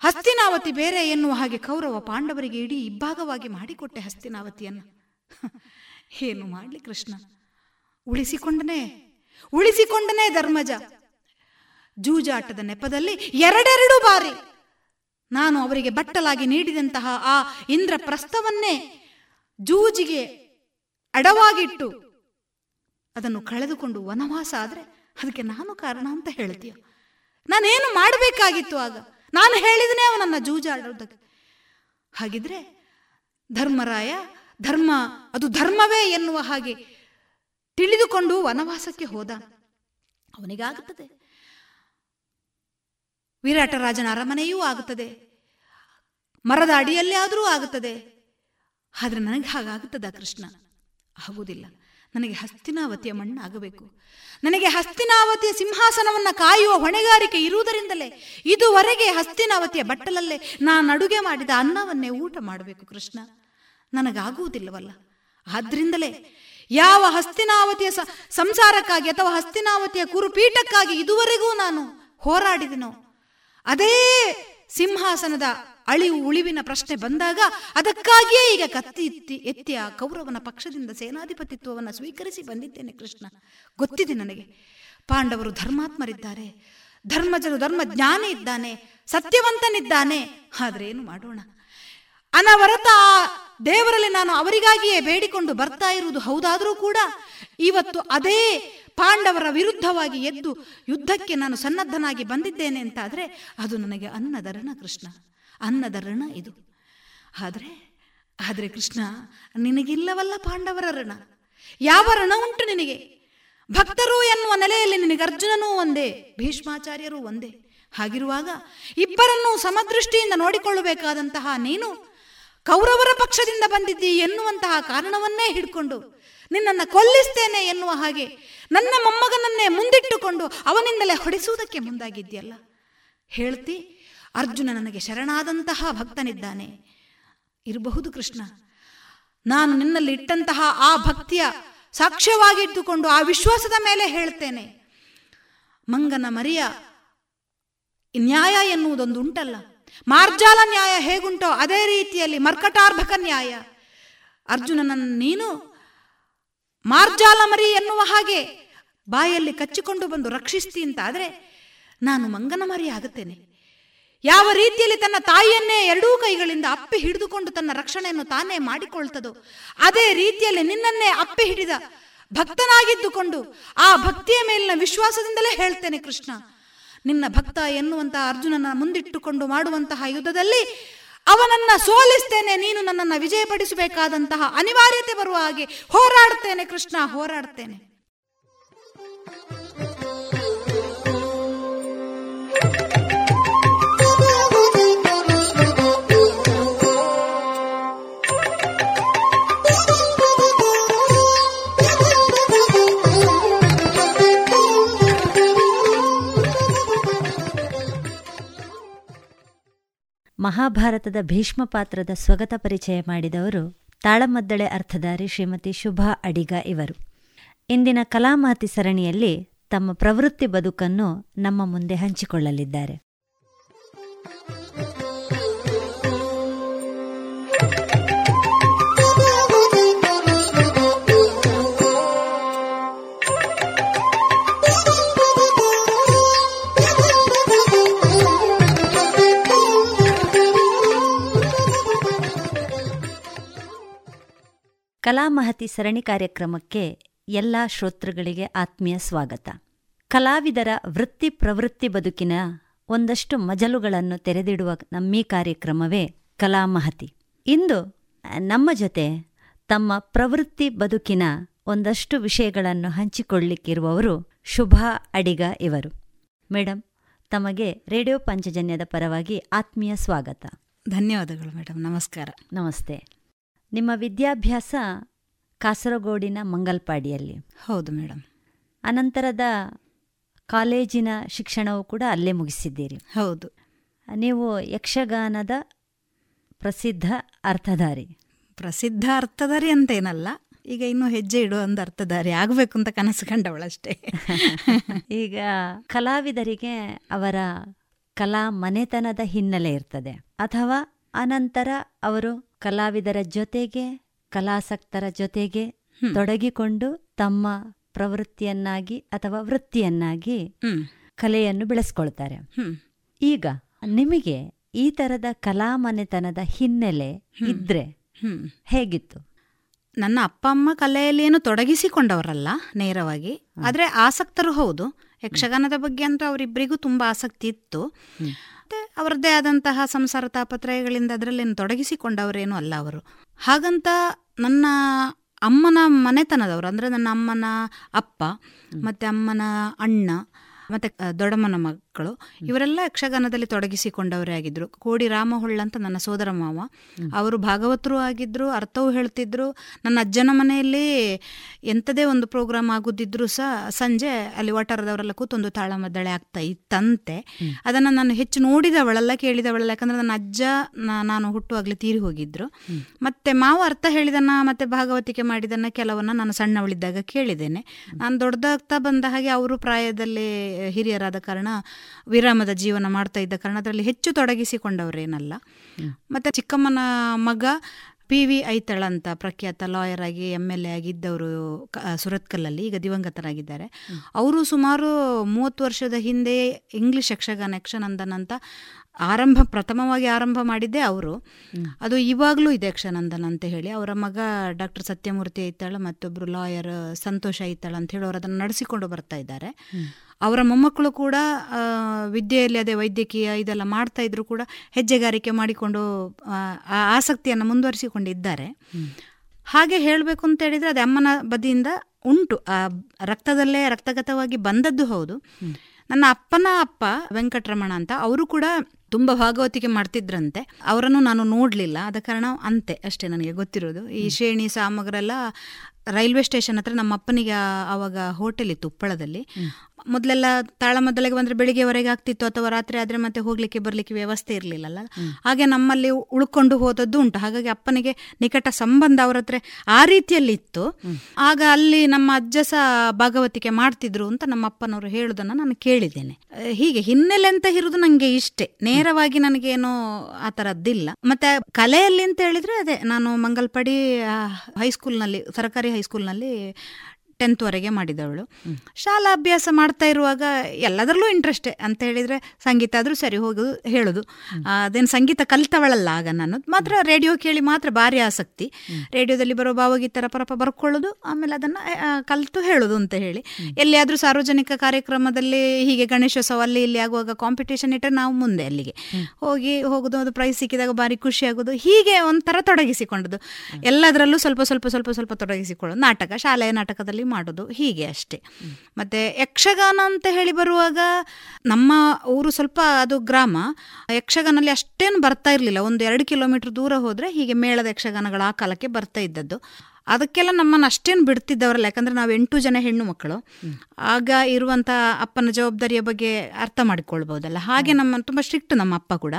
H: ಹಸ್ತಿನಾವತಿ ಬೇರೆ ಎನ್ನುವ ಹಾಗೆ ಕೌರವ ಪಾಂಡವರಿಗೆ ಇಡೀ ಇಬ್ಬಾಗವಾಗಿ ಮಾಡಿಕೊಟ್ಟೆ ಹಸ್ತಿನಾವತಿಯನ್ನು. ಏನು ಮಾಡಲಿ ಕೃಷ್ಣ? ಉಳಿಸಿಕೊಂಡನೇ ಉಳಿಸಿಕೊಂಡನೇ ಧರ್ಮಜ. ಜೂಜಾಟದ ನೆಪದಲ್ಲಿ ಎರಡೆರಡು ಬಾರಿ ನಾನು ಅವರಿಗೆ ಬಟ್ಟಲಾಗಿ ನೀಡಿದಂತಹ ಆ ಇಂದ್ರ ಪ್ರಸ್ಥವನ್ನೇ ಜೂಜಿಗೆ ಅಡವಾಗಿಟ್ಟು ಅದನ್ನು ಕಳೆದುಕೊಂಡು ವನವಾಸ ಆದರೆ ಅದಕ್ಕೆ ನಾನು ಕಾರಣ ಅಂತ ಹೇಳ್ತೀಯ? ನಾನೇನು ಮಾಡಬೇಕಾಗಿತ್ತು ಆಗ? ನಾನು ಹೇಳಿದನೇ ಅವನನ್ನು ಜೂಜಾಡೋದಕ್ಕೆ ಹಾಗಿದ್ರೆ ಧರ್ಮರಾಯ ಧರ್ಮ, ಅದು ಧರ್ಮವೇ ಎನ್ನುವ ಹಾಗೆ ತಿಳಿದುಕೊಂಡು ವನವಾಸಕ್ಕೆ ಹೋದ. ಅವನಿಗಾಗುತ್ತದೆ. ವಿರಾಟರಾಜನ ಅರಮನೆಯೂ ಆಗುತ್ತದೆ. ಮರದ ಅಡಿಯಲ್ಲೇ ಆದರೂ ಆಗುತ್ತದೆ. ಆದರೆ ನನಗೆ ಹಾಗಾಗುತ್ತದ ಕೃಷ್ಣ? ಆಗುವುದಿಲ್ಲ. ನನಗೆ ಹಸ್ತಿನಾವತಿಯ ಮಣ್ಣಾಗಬೇಕು. ನನಗೆ ಹಸ್ತಿನಾವತಿಯ ಸಿಂಹಾಸನವನ್ನು ಕಾಯುವ ಹೊಣೆಗಾರಿಕೆ ಇರುವುದರಿಂದಲೇ ಇದುವರೆಗೆ ಹಸ್ತಿನಾವತಿಯ ಬಟ್ಟಲಲ್ಲೇ ನಾನು ಅಡುಗೆ ಮಾಡಿದ ಅನ್ನವನ್ನೇ ಊಟ ಮಾಡಬೇಕು ಕೃಷ್ಣ. ನನಗಾಗುವುದಿಲ್ಲವಲ್ಲ. ಆದ್ರಿಂದಲೇ ಯಾವ ಹಸ್ತಿನಾವತಿಯ ಸಂಸಾರಕ್ಕಾಗಿ ಅಥವಾ ಹಸ್ತಿನಾವತಿಯ ಕುರುಪೀಠಕ್ಕಾಗಿ ಇದುವರೆಗೂ ನಾನು ಹೋರಾಡಿದೆನೋ, ಅದೇ ಸಿಂಹಾಸನದ ಅಳಿವು ಉಳಿವಿನ ಪ್ರಶ್ನೆ ಬಂದಾಗ ಅದಕ್ಕಾಗಿಯೇ ಈಗ ಕತ್ತಿ ಎತ್ತಿ ಎತ್ತಿ ಆ ಕೌರವನ ಪಕ್ಷದಿಂದ ಸೇನಾಧಿಪತಿತ್ವವನ್ನು ಸ್ವೀಕರಿಸಿ ಬಂದಿದ್ದೇನೆ ಕೃಷ್ಣ. ಗೊತ್ತಿದೆ ನನಗೆ. ಪಾಂಡವರು ಧರ್ಮಾತ್ಮರಿದ್ದಾರೆ. ಧರ್ಮಜರು ಧರ್ಮ ಜ್ಞಾನಿ ಇದ್ದಾನೆ. ಸತ್ಯವಂತನಿದ್ದಾನೆ. ಆದ್ರೆ ಏನು ಮಾಡೋಣ. ಅನವರತ ದೇವರಲ್ಲಿ ನಾನು ಅವರಿಗಾಗಿಯೇ ಬೇಡಿಕೊಂಡು ಬರ್ತಾ ಇರುವುದು ಹೌದಾದರೂ ಕೂಡ ಇವತ್ತು ಅದೇ ಪಾಂಡವರ ವಿರುದ್ಧವಾಗಿ ಎದ್ದು ಯುದ್ಧಕ್ಕೆ ನಾನು ಸನ್ನದ್ಧನಾಗಿ ಬಂದಿದ್ದೇನೆ ಅಂತಾದರೆ ಅದು ನನಗೆ ಅನ್ನದ ಋಣ ಕೃಷ್ಣ. ಅನ್ನದ ಋಣ ಇದು. ಆದರೆ ಆದರೆ ಕೃಷ್ಣ, ನಿನಗಿಲ್ಲವಲ್ಲ ಪಾಂಡವರ ಋಣ? ಯಾವ ಋಣ ಉಂಟು ನಿನಗೆ? ಭಕ್ತರು ಎನ್ನುವ ನೆಲೆಯಲ್ಲಿ ನಿನಗೆ ಅರ್ಜುನನೂ ಒಂದೇ, ಭೀಷ್ಮಾಚಾರ್ಯರೂ ಒಂದೇ. ಹಾಗಿರುವಾಗ ಇಬ್ಬರನ್ನೂ ಸಮದೃಷ್ಟಿಯಿಂದ ನೋಡಿಕೊಳ್ಳಬೇಕಾದಂತಹ ನೀನು ಕೌರವರ ಪಕ್ಷದಿಂದ ಬಂದಿದ್ದಿ ಎನ್ನುವಂತಹ ಕಾರಣವನ್ನೇ ಹಿಡ್ಕೊಂಡು ನಿನ್ನನ್ನು ಕೊಲ್ಲಿಸ್ತೇನೆ ಎನ್ನುವ ಹಾಗೆ ನನ್ನ ಮೊಮ್ಮಗನನ್ನೇ ಮುಂದಿಟ್ಟುಕೊಂಡು ಅವನಿಂದಲೇ ಹೊಡೆಸುವುದಕ್ಕೆ ಮುಂದಾಗಿದ್ಯಲ್ಲ ಹೇಳ್ತಿ, ಅರ್ಜುನ ನನಗೆ ಶರಣಾದಂತಹ ಭಕ್ತನಿದ್ದಾನೆ. ಇರಬಹುದು ಕೃಷ್ಣ, ನಾನು ನಿನ್ನಲ್ಲಿ ಇಟ್ಟಂತಹ ಆ ಭಕ್ತಿಯ ಸಾಕ್ಷ್ಯವಾಗಿಟ್ಟುಕೊಂಡು ಆ ವಿಶ್ವಾಸದ ಮೇಲೆ ಹೇಳ್ತೇನೆ. ಮಂಗನ ಮರಿಯ ನ್ಯಾಯ ಎನ್ನುವುದೊಂದು ಉಂಟಲ್ಲ ಮಾರ್ಜಾಲ ನ್ಯಾಯ ಹೇಗುಂಟೋ ಅದೇ ರೀತಿಯಲ್ಲಿ ಮರ್ಕಟಾರ್ಭಕ ನ್ಯಾಯ. ಅರ್ಜುನನನ್ನು ನೀನು ಮಾರ್ಜಾಲ ಮರಿ ಎನ್ನುವ ಹಾಗೆ ಬಾಯಲ್ಲಿ ಕಚ್ಚಿಕೊಂಡು ಬಂದು ರಕ್ಷಿಸ್ತಿ ಅಂತ ಆದರೆ ನಾನು ಮಂಗನ ಮರಿ ಆಗುತ್ತೇನೆ. ಯಾವ ರೀತಿಯಲ್ಲಿ ತನ್ನ ತಾಯಿಯನ್ನೇ ಎರಡೂ ಕೈಗಳಿಂದ ಅಪ್ಪಿ ಹಿಡಿದುಕೊಂಡು ತನ್ನ ರಕ್ಷಣೆಯನ್ನು ತಾನೇ ಮಾಡಿಕೊಳ್ತದೋ, ಅದೇ ರೀತಿಯಲ್ಲಿ ನಿನ್ನನ್ನೇ ಅಪ್ಪಿ ಹಿಡಿದ ಭಕ್ತನಾಗಿದ್ದುಕೊಂಡು ಆ ಭಕ್ತಿಯ ಮೇಲಿನ ವಿಶ್ವಾಸದಿಂದಲೇ ಹೇಳ್ತೇನೆ ಕೃಷ್ಣ. ನಿನ್ನ ಭಕ್ತ ಎನ್ನುವಂತಹ ಅರ್ಜುನನ ಮುಂದಿಟ್ಟುಕೊಂಡು ಮಾಡುವಂತಹ ಯುದ್ಧದಲ್ಲಿ ಅವನನ್ನ ಸೋಲಿಸ್ತೇನೆ, ನೀನು ನನ್ನನ್ನು ವಿಜಯಪಡಿಸಬೇಕಾದಂತಹ ಅನಿವಾರ್ಯತೆ ಬರುವ ಹಾಗೆ ಹೋರಾಡ್ತೇನೆ ಕೃಷ್ಣ, ಹೋರಾಡ್ತೇನೆ.
G: ಮಹಾಭಾರತದ ಭೀಷ್ಮ ಪಾತ್ರದ ಸ್ವಗತ ಪರಿಚಯ ಮಾಡಿದವರು ತಾಳಮದ್ದಳೆ ಅರ್ಥಧಾರಿ ಶ್ರೀಮತಿ ಶುಭಾ ಅಡಿಗ ಇವರು. ಇಂದಿನ ಕಲಾಮಹತಿ ಸರಣಿಯಲ್ಲಿ ತಮ್ಮ ಪ್ರವೃತ್ತಿ ಬದುಕನ್ನು ನಮ್ಮ ಮುಂದೆ ಹಂಚಿಕೊಳ್ಳಲಿದ್ದಾರೆ. ಕಲಾಮಹತಿ ಸರಣಿ ಕಾರ್ಯಕ್ರಮಕ್ಕೆ ಎಲ್ಲ ಶ್ರೋತೃಗಳಿಗೆ ಆತ್ಮೀಯ ಸ್ವಾಗತ. ಕಲಾವಿದರ ವೃತ್ತಿ ಪ್ರವೃತ್ತಿ ಬದುಕಿನ ಒಂದಷ್ಟು ಮಜಲುಗಳನ್ನು ತೆರೆದಿಡುವ ನಮ್ಮೀ ಕಾರ್ಯಕ್ರಮವೇ ಕಲಾಮಹತಿ. ಇಂದು ನಮ್ಮ ಜೊತೆ ತಮ್ಮ ಪ್ರವೃತ್ತಿ ಬದುಕಿನ ಒಂದಷ್ಟು ವಿಷಯಗಳನ್ನು ಹಂಚಿಕೊಳ್ಳಿಕ್ಕಿರುವವರು ಶುಭಾ ಅಡಿಗ ಇವರು. ಮೇಡಮ್ ತಮಗೆ ರೇಡಿಯೋ ಪಂಚಜನ್ಯದ ಪರವಾಗಿ ಆತ್ಮೀಯ ಸ್ವಾಗತ.
H: ಧನ್ಯವಾದಗಳು ಮೇಡಮ್ ನಮಸ್ಕಾರ.
G: ನಮಸ್ತೆ. ನಿಮ್ಮ ವಿದ್ಯಾಭ್ಯಾಸ ಕಾಸರಗೋಡಿನ ಮಂಗಲ್ಪಾಡಿಯಲ್ಲಿ.
H: ಹೌದು ಮೇಡಮ್
G: ಅನಂತರದ ಕಾಲೇಜಿನ ಶಿಕ್ಷಣವು ಕೂಡ ಅಲ್ಲೇ ಮುಗಿಸಿದ್ದೀರಿ.
H: ಹೌದು.
G: ನೀವು ಯಕ್ಷಗಾನದ ಪ್ರಸಿದ್ಧ ಅರ್ಥಧಾರಿ.
H: ಪ್ರಸಿದ್ಧ ಅರ್ಥಧಾರಿ ಅಂತೇನಲ್ಲ ಈಗ ಇನ್ನೂ ಹೆಜ್ಜೆ ಇಡೋ ಒಂದು ಅರ್ಥಧಾರಿ ಆಗಬೇಕು ಅಂತ ಕನಸು ಕಂಡವಳಷ್ಟೇ.
G: ಈಗ ಕಲಾವಿದರಿಗೆ ಅವರ ಕಲಾ ಮನೆತನದ ಹಿನ್ನೆಲೆ ಇರ್ತದೆ. ಅಥವಾ ಅನಂತರ ಅವರು ಕಲಾವಿದರ ಜೊತೆಗೆ ಕಲಾಸಕ್ತರ ಜೊತೆಗೆ ತೊಡಗಿಕೊಂಡು ತಮ್ಮ ಪ್ರವೃತ್ತಿಯನ್ನಾಗಿ ಅಥವಾ ವೃತ್ತಿಯನ್ನಾಗಿ ಕಲೆಯನ್ನು ಬೆಳೆಸ್ಕೊಳ್ತಾರೆ. ಈಗ ನಿಮಗೆ ಈ ತರದ ಕಲಾ ಮನೆತನದ ಹಿನ್ನೆಲೆ ಇದ್ರೆ ಹೇಗಿತ್ತು?
H: ನನ್ನ ಅಪ್ಪ ಅಮ್ಮ ಕಲೆಯಲ್ಲಿ ಏನು ತೊಡಗಿಸಿಕೊಂಡವರಲ್ಲ ನೇರವಾಗಿ. ಆದರೆ ಆಸಕ್ತರು ಹೌದು. ಯಕ್ಷಗಾನದ ಬಗ್ಗೆ ಅಂತೂ ಅವರಿಬ್ಬರಿಗೂ ತುಂಬ ಆಸಕ್ತಿ ಇತ್ತು. ಅವರದ್ದೇ ಆದಂತಹ ಸಂಸಾರ ತಾಪತ್ರಯಗಳಿಂದ ಅದರಲ್ಲೇನು ತೊಡಗಿಸಿಕೊಂಡವರೇನು ಅಲ್ಲ ಅವರು. ಹಾಗಂತ ನನ್ನ ಅಮ್ಮನ ಮನೆತನದವರು ಅಂದರೆ ನನ್ನ ಅಮ್ಮನ ಅಪ್ಪ ಮತ್ತು ಅಮ್ಮನ ಅಣ್ಣ ಮತ್ತು ದೊಡ್ಡಮ್ಮನ ಮಕ್ಕಳು. ಇವರೆಲ್ಲ ಯಕ್ಷಗಾನದಲ್ಲಿ ತೊಡಗಿಸಿಕೊಂಡವರೇ ಆಗಿದ್ರು. ಕೋಡಿ ರಾಮಹೊಳ್ಳ ಅಂತ ನನ್ನ ಸೋದರ ಮಾವ. ಅವರು ಭಾಗವತರು ಆಗಿದ್ರು ಅರ್ಥವೂ ಹೇಳ್ತಿದ್ರು. ನನ್ನ ಅಜ್ಜನ ಮನೆಯಲ್ಲಿ ಎಂಥದೇ ಒಂದು ಪ್ರೋಗ್ರಾಮ್ ಆಗುದಿದ್ರು ಸಹ ಸಂಜೆ ಅಲ್ಲಿ ವಾಟರದವರೆಲ್ಲ ಕೂತೊಂದು ತಾಳಮದ್ದಳೆ ಆಗ್ತಾ ಇತ್ತಂತೆ. ಅದನ್ನು ನಾನು ಹೆಚ್ಚು ನೋಡಿದವಳಲ್ಲ ಕೇಳಿದವಳಲ್ಲ. ಯಾಕಂದ್ರೆ ನನ್ನ ಅಜ್ಜ ನಾನು ಹುಟ್ಟುವಾಗಲೇ ತೀರಿ ಹೋಗಿದ್ರು. ಮತ್ತೆ ಮಾವ ಅರ್ಥ ಹೇಳಿದನ್ನ ಮತ್ತೆ ಭಾಗವತಿಕೆ ಮಾಡಿದನ್ನ ಕೆಲವನ್ನ ನಾನು ಸಣ್ಣವಳಿದ್ದಾಗ ಕೇಳಿದ್ದೇನೆ. ನಾನು ದೊಡ್ಡದಾಗ್ತಾ ಬಂದ ಹಾಗೆ ಅವರು ಪ್ರಾಯದಲ್ಲಿ ಹಿರಿಯರಾದ ಕಾರಣ ವಿರಾಮದ ಜೀವನ ಮಾಡ್ತಾ ಇದ್ದ ಕಾರಣ ಅದರಲ್ಲಿ ಹೆಚ್ಚು ತೊಡಗಿಸಿಕೊಂಡವರೇನಲ್ಲ. ಮತ್ತು ಚಿಕ್ಕಮ್ಮನ ಮಗ ಪಿ ವಿ ಐತಳ ಅಂತ ಪ್ರಖ್ಯಾತ ಲಾಯರ್ ಆಗಿ ಎಂ ಎಲ್ ಎ ಆಗಿದ್ದವರು ಸುರತ್ಕಲ್ಲಲ್ಲಿ ಈಗ ದಿವಂಗತರಾಗಿದ್ದಾರೆ. ಅವರು ಸುಮಾರು ಮೂವತ್ತು ವರ್ಷದ ಹಿಂದೆ ಇಂಗ್ಲಿಷ್ ಯಕ್ಷಗಾನ ಯಕ್ಷನಂದನ್ ಅಂತ ಆರಂಭ ಪ್ರಥಮವಾಗಿ ಆರಂಭ ಮಾಡಿದ್ದೆ ಅವರು. ಅದು ಇವಾಗಲೂ ಇದೆ ಯಕ್ಷಾನಂದನ್ ಅಂತ ಹೇಳಿ. ಅವರ ಮಗ ಡಾಕ್ಟರ್ ಸತ್ಯಮೂರ್ತಿ ಐತಾಳ ಮತ್ತೊಬ್ಬರು ಲಾಯರ್ ಸಂತೋಷ ಐತಾಳ ಅಂತ ಹೇಳಿ ಅವರು ಅದನ್ನು ನಡೆಸಿಕೊಂಡು ಬರ್ತಾ ಇದ್ದಾರೆ. ಅವರ ಮೊಮ್ಮಕ್ಕಳು ಕೂಡ ವಿದ್ಯೆಯಲ್ಲಿ ಅದೇ ವೈದ್ಯಕೀಯ ಇದೆಲ್ಲ ಮಾಡ್ತಾ ಇದ್ರು ಕೂಡ ಹೆಜ್ಜೆಗಾರಿಕೆ ಮಾಡಿಕೊಂಡು ಆ ಆಸಕ್ತಿಯನ್ನು ಮುಂದುವರಿಸಿಕೊಂಡಿದ್ದಾರೆ. ಹಾಗೆ ಹೇಳಬೇಕು ಅಂತ ಹೇಳಿದರೆ ಅದು ಅಮ್ಮನ ಬದಿಯಿಂದ ಉಂಟು. ಆ ರಕ್ತದಲ್ಲೇ ರಕ್ತಗತವಾಗಿ ಬಂದದ್ದು ಹೌದು. ನನ್ನ ಅಪ್ಪನ ಅಪ್ಪ ವೆಂಕಟರಮಣ ಅಂತ ಅವರು ಕೂಡ ತುಂಬ ಭಾಗವತಿಕೆ ಮಾಡ್ತಿದ್ರಂತೆ. ಅವರನ್ನು ನಾನು ನೋಡಲಿಲ್ಲ. ಆದ ಕಾರಣ ಅಂತೆ ಅಷ್ಟೇ ನನಗೆ ಗೊತ್ತಿರೋದು. ಈ ಶ್ರೇಣಿ ಸಾಮಗ್ರೆಲ್ಲ ರೈಲ್ವೆ ಸ್ಟೇಷನ್ ಹತ್ರ ನಮ್ಮ ಅಪ್ಪನಿಗೆ ಆವಾಗ ಹೋಟೆಲ್ ಇತ್ತು ಉಪ್ಪಳದಲ್ಲಿ. ಮೊದಲೆಲ್ಲ ತಾಳಮದ್ದಲೆಗೆ ಬಂದರೆ ಬೆಳಿಗ್ಗೆವರೆಗೆ ಆಗ್ತಿತ್ತು ಅಥವಾ ರಾತ್ರಿ ಆದರೆ ಮತ್ತೆ ಹೋಗ್ಲಿಕ್ಕೆ ಬರಲಿಕ್ಕೆ ವ್ಯವಸ್ಥೆ ಇರಲಿಲ್ಲಲ್ಲ? ಹಾಗೆ ನಮ್ಮಲ್ಲಿ ಉಳ್ಕೊಂಡು ಹೋದದ್ದು ಉಂಟು. ಹಾಗಾಗಿ ಅಪ್ಪನಿಗೆ ನಿಕಟ ಸಂಬಂಧ ಅವರ ಹತ್ರ ಆ ರೀತಿಯಲ್ಲಿ ಇತ್ತು ಆಗ ಅಲ್ಲಿ ನಮ್ಮ ಅಜ್ಜ ಸಹ ಭಾಗವತಿಕೆ ಮಾಡ್ತಿದ್ರು ಅಂತ ನಮ್ಮ ಅಪ್ಪನವರು ಹೇಳುದನ್ನು ನಾನು ಕೇಳಿದ್ದೇನೆ. ಹೀಗೆ ಹಿನ್ನೆಲೆ ಅಂತ ಇರುವುದು ನನಗೆ ಇಷ್ಟೇ. ನೇರವಾಗಿ ನನಗೇನು ಆ ಥರದ್ದಿಲ್ಲ ಮತ್ತೆ ಕಲೆಯಲ್ಲಿ ಅಂತ ಹೇಳಿದ್ರೆ ಅದೇ ನಾನು ಮಂಗಲ್ಪಡಿ ಹೈಸ್ಕೂಲ್ನಲ್ಲಿ ಸರ್ಕಾರಿ ಹೈಸ್ಕೂಲ್ನಲ್ಲಿ ಟೆಂತ್ವರೆಗೆ ಮಾಡಿದವಳು. ಶಾಲಾ ಅಭ್ಯಾಸ ಮಾಡ್ತಾ ಇರುವಾಗ ಎಲ್ಲದರಲ್ಲೂ ಇಂಟ್ರೆಸ್ಟೇ ಅಂತ ಹೇಳಿದರೆ ಸಂಗೀತ ಆದರೂ ಸರಿ ಹೋಗೋದು ಹೇಳೋದು. ಅದೇನು ಸಂಗೀತ ಕಲಿತವಳಲ್ಲ ಆಗ ನಾನು ಮಾತ್ರ ರೇಡಿಯೋ ಕೇಳಿ ಮಾತ್ರ ಭಾರಿ ಆಸಕ್ತಿ. ರೇಡಿಯೋದಲ್ಲಿ ಬರೋ ಭಾವಗೀತರ ಪರಪ ಬರ್ಕೊಳ್ಳೋದು ಆಮೇಲೆ ಅದನ್ನು ಕಲಿತು ಹೇಳೋದು ಅಂತ ಹೇಳಿ. ಎಲ್ಲಿಯಾದರೂ ಸಾರ್ವಜನಿಕ ಕಾರ್ಯಕ್ರಮದಲ್ಲಿ ಹೀಗೆ ಗಣೇಶೋತ್ಸವ ಅಲ್ಲಿ ಇಲ್ಲಿ ಆಗುವಾಗ ಕಾಂಪಿಟೇಷನ್ ಇಟ್ಟರೆ ನಾವು ಮುಂದೆ ಅಲ್ಲಿಗೆ. ಹೋಗಿ ಹೋಗೋದು ಅದು ಪ್ರೈಸ್ ಸಿಕ್ಕಿದಾಗ ಭಾರಿ ಖುಷಿ ಆಗೋದು. ಹೀಗೆ ಒಂಥರ ತೊಡಗಿಸಿಕೊಂಡದ್ದು ಎಲ್ಲದರಲ್ಲೂ ಸ್ವಲ್ಪ ಸ್ವಲ್ಪ ಸ್ವಲ್ಪ ಸ್ವಲ್ಪ ತೊಡಗಿಸಿಕೊಳ್ಳೋದು. ನಾಟಕ ಶಾಲೆಯ ನಾಟಕದಲ್ಲಿ ಮಾಡೋದು ಹೀಗೆ ಅಷ್ಟೇ. ಮತ್ತೆ ಯಕ್ಷಗಾನ ಅಂತ ಹೇಳಿ ಬರುವಾಗ ನಮ್ಮ ಊರು ಸ್ವಲ್ಪ ಅದು ಗ್ರಾಮ ಯಕ್ಷಗಾನಲ್ಲಿ ಅಷ್ಟೇನು ಬರ್ತಾ ಇರಲಿಲ್ಲ. ಒಂದು ಎರಡು ಕಿಲೋಮೀಟರ್ ದೂರ ಹೋದರೆ ಹೀಗೆ ಮೇಳದ ಯಕ್ಷಗಾನಗಳು ಆ ಕಾಲಕ್ಕೆ ಬರ್ತಾ ಇದ್ದದ್ದು. ಅದಕ್ಕೆಲ್ಲ ನಮ್ಮನ್ನು ಅಷ್ಟೇನು ಬಿಡ್ತಿದ್ದವರಲ್ಲ ಯಾಕಂದರೆ ನಾವು ಎಂಟು ಜನ ಹೆಣ್ಣು ಮಕ್ಕಳು. ಆಗ ಇರುವಂಥ ಅಪ್ಪನ ಜವಾಬ್ದಾರಿಯ ಬಗ್ಗೆ ಅರ್ಥ ಮಾಡಿಕೊಳ್ಬೋದಲ್ಲ. ಹಾಗೆ ನಮ್ಮ ತುಂಬ ಸ್ಟ್ರಿಕ್ಟ್ ನಮ್ಮ ಅಪ್ಪ ಕೂಡ.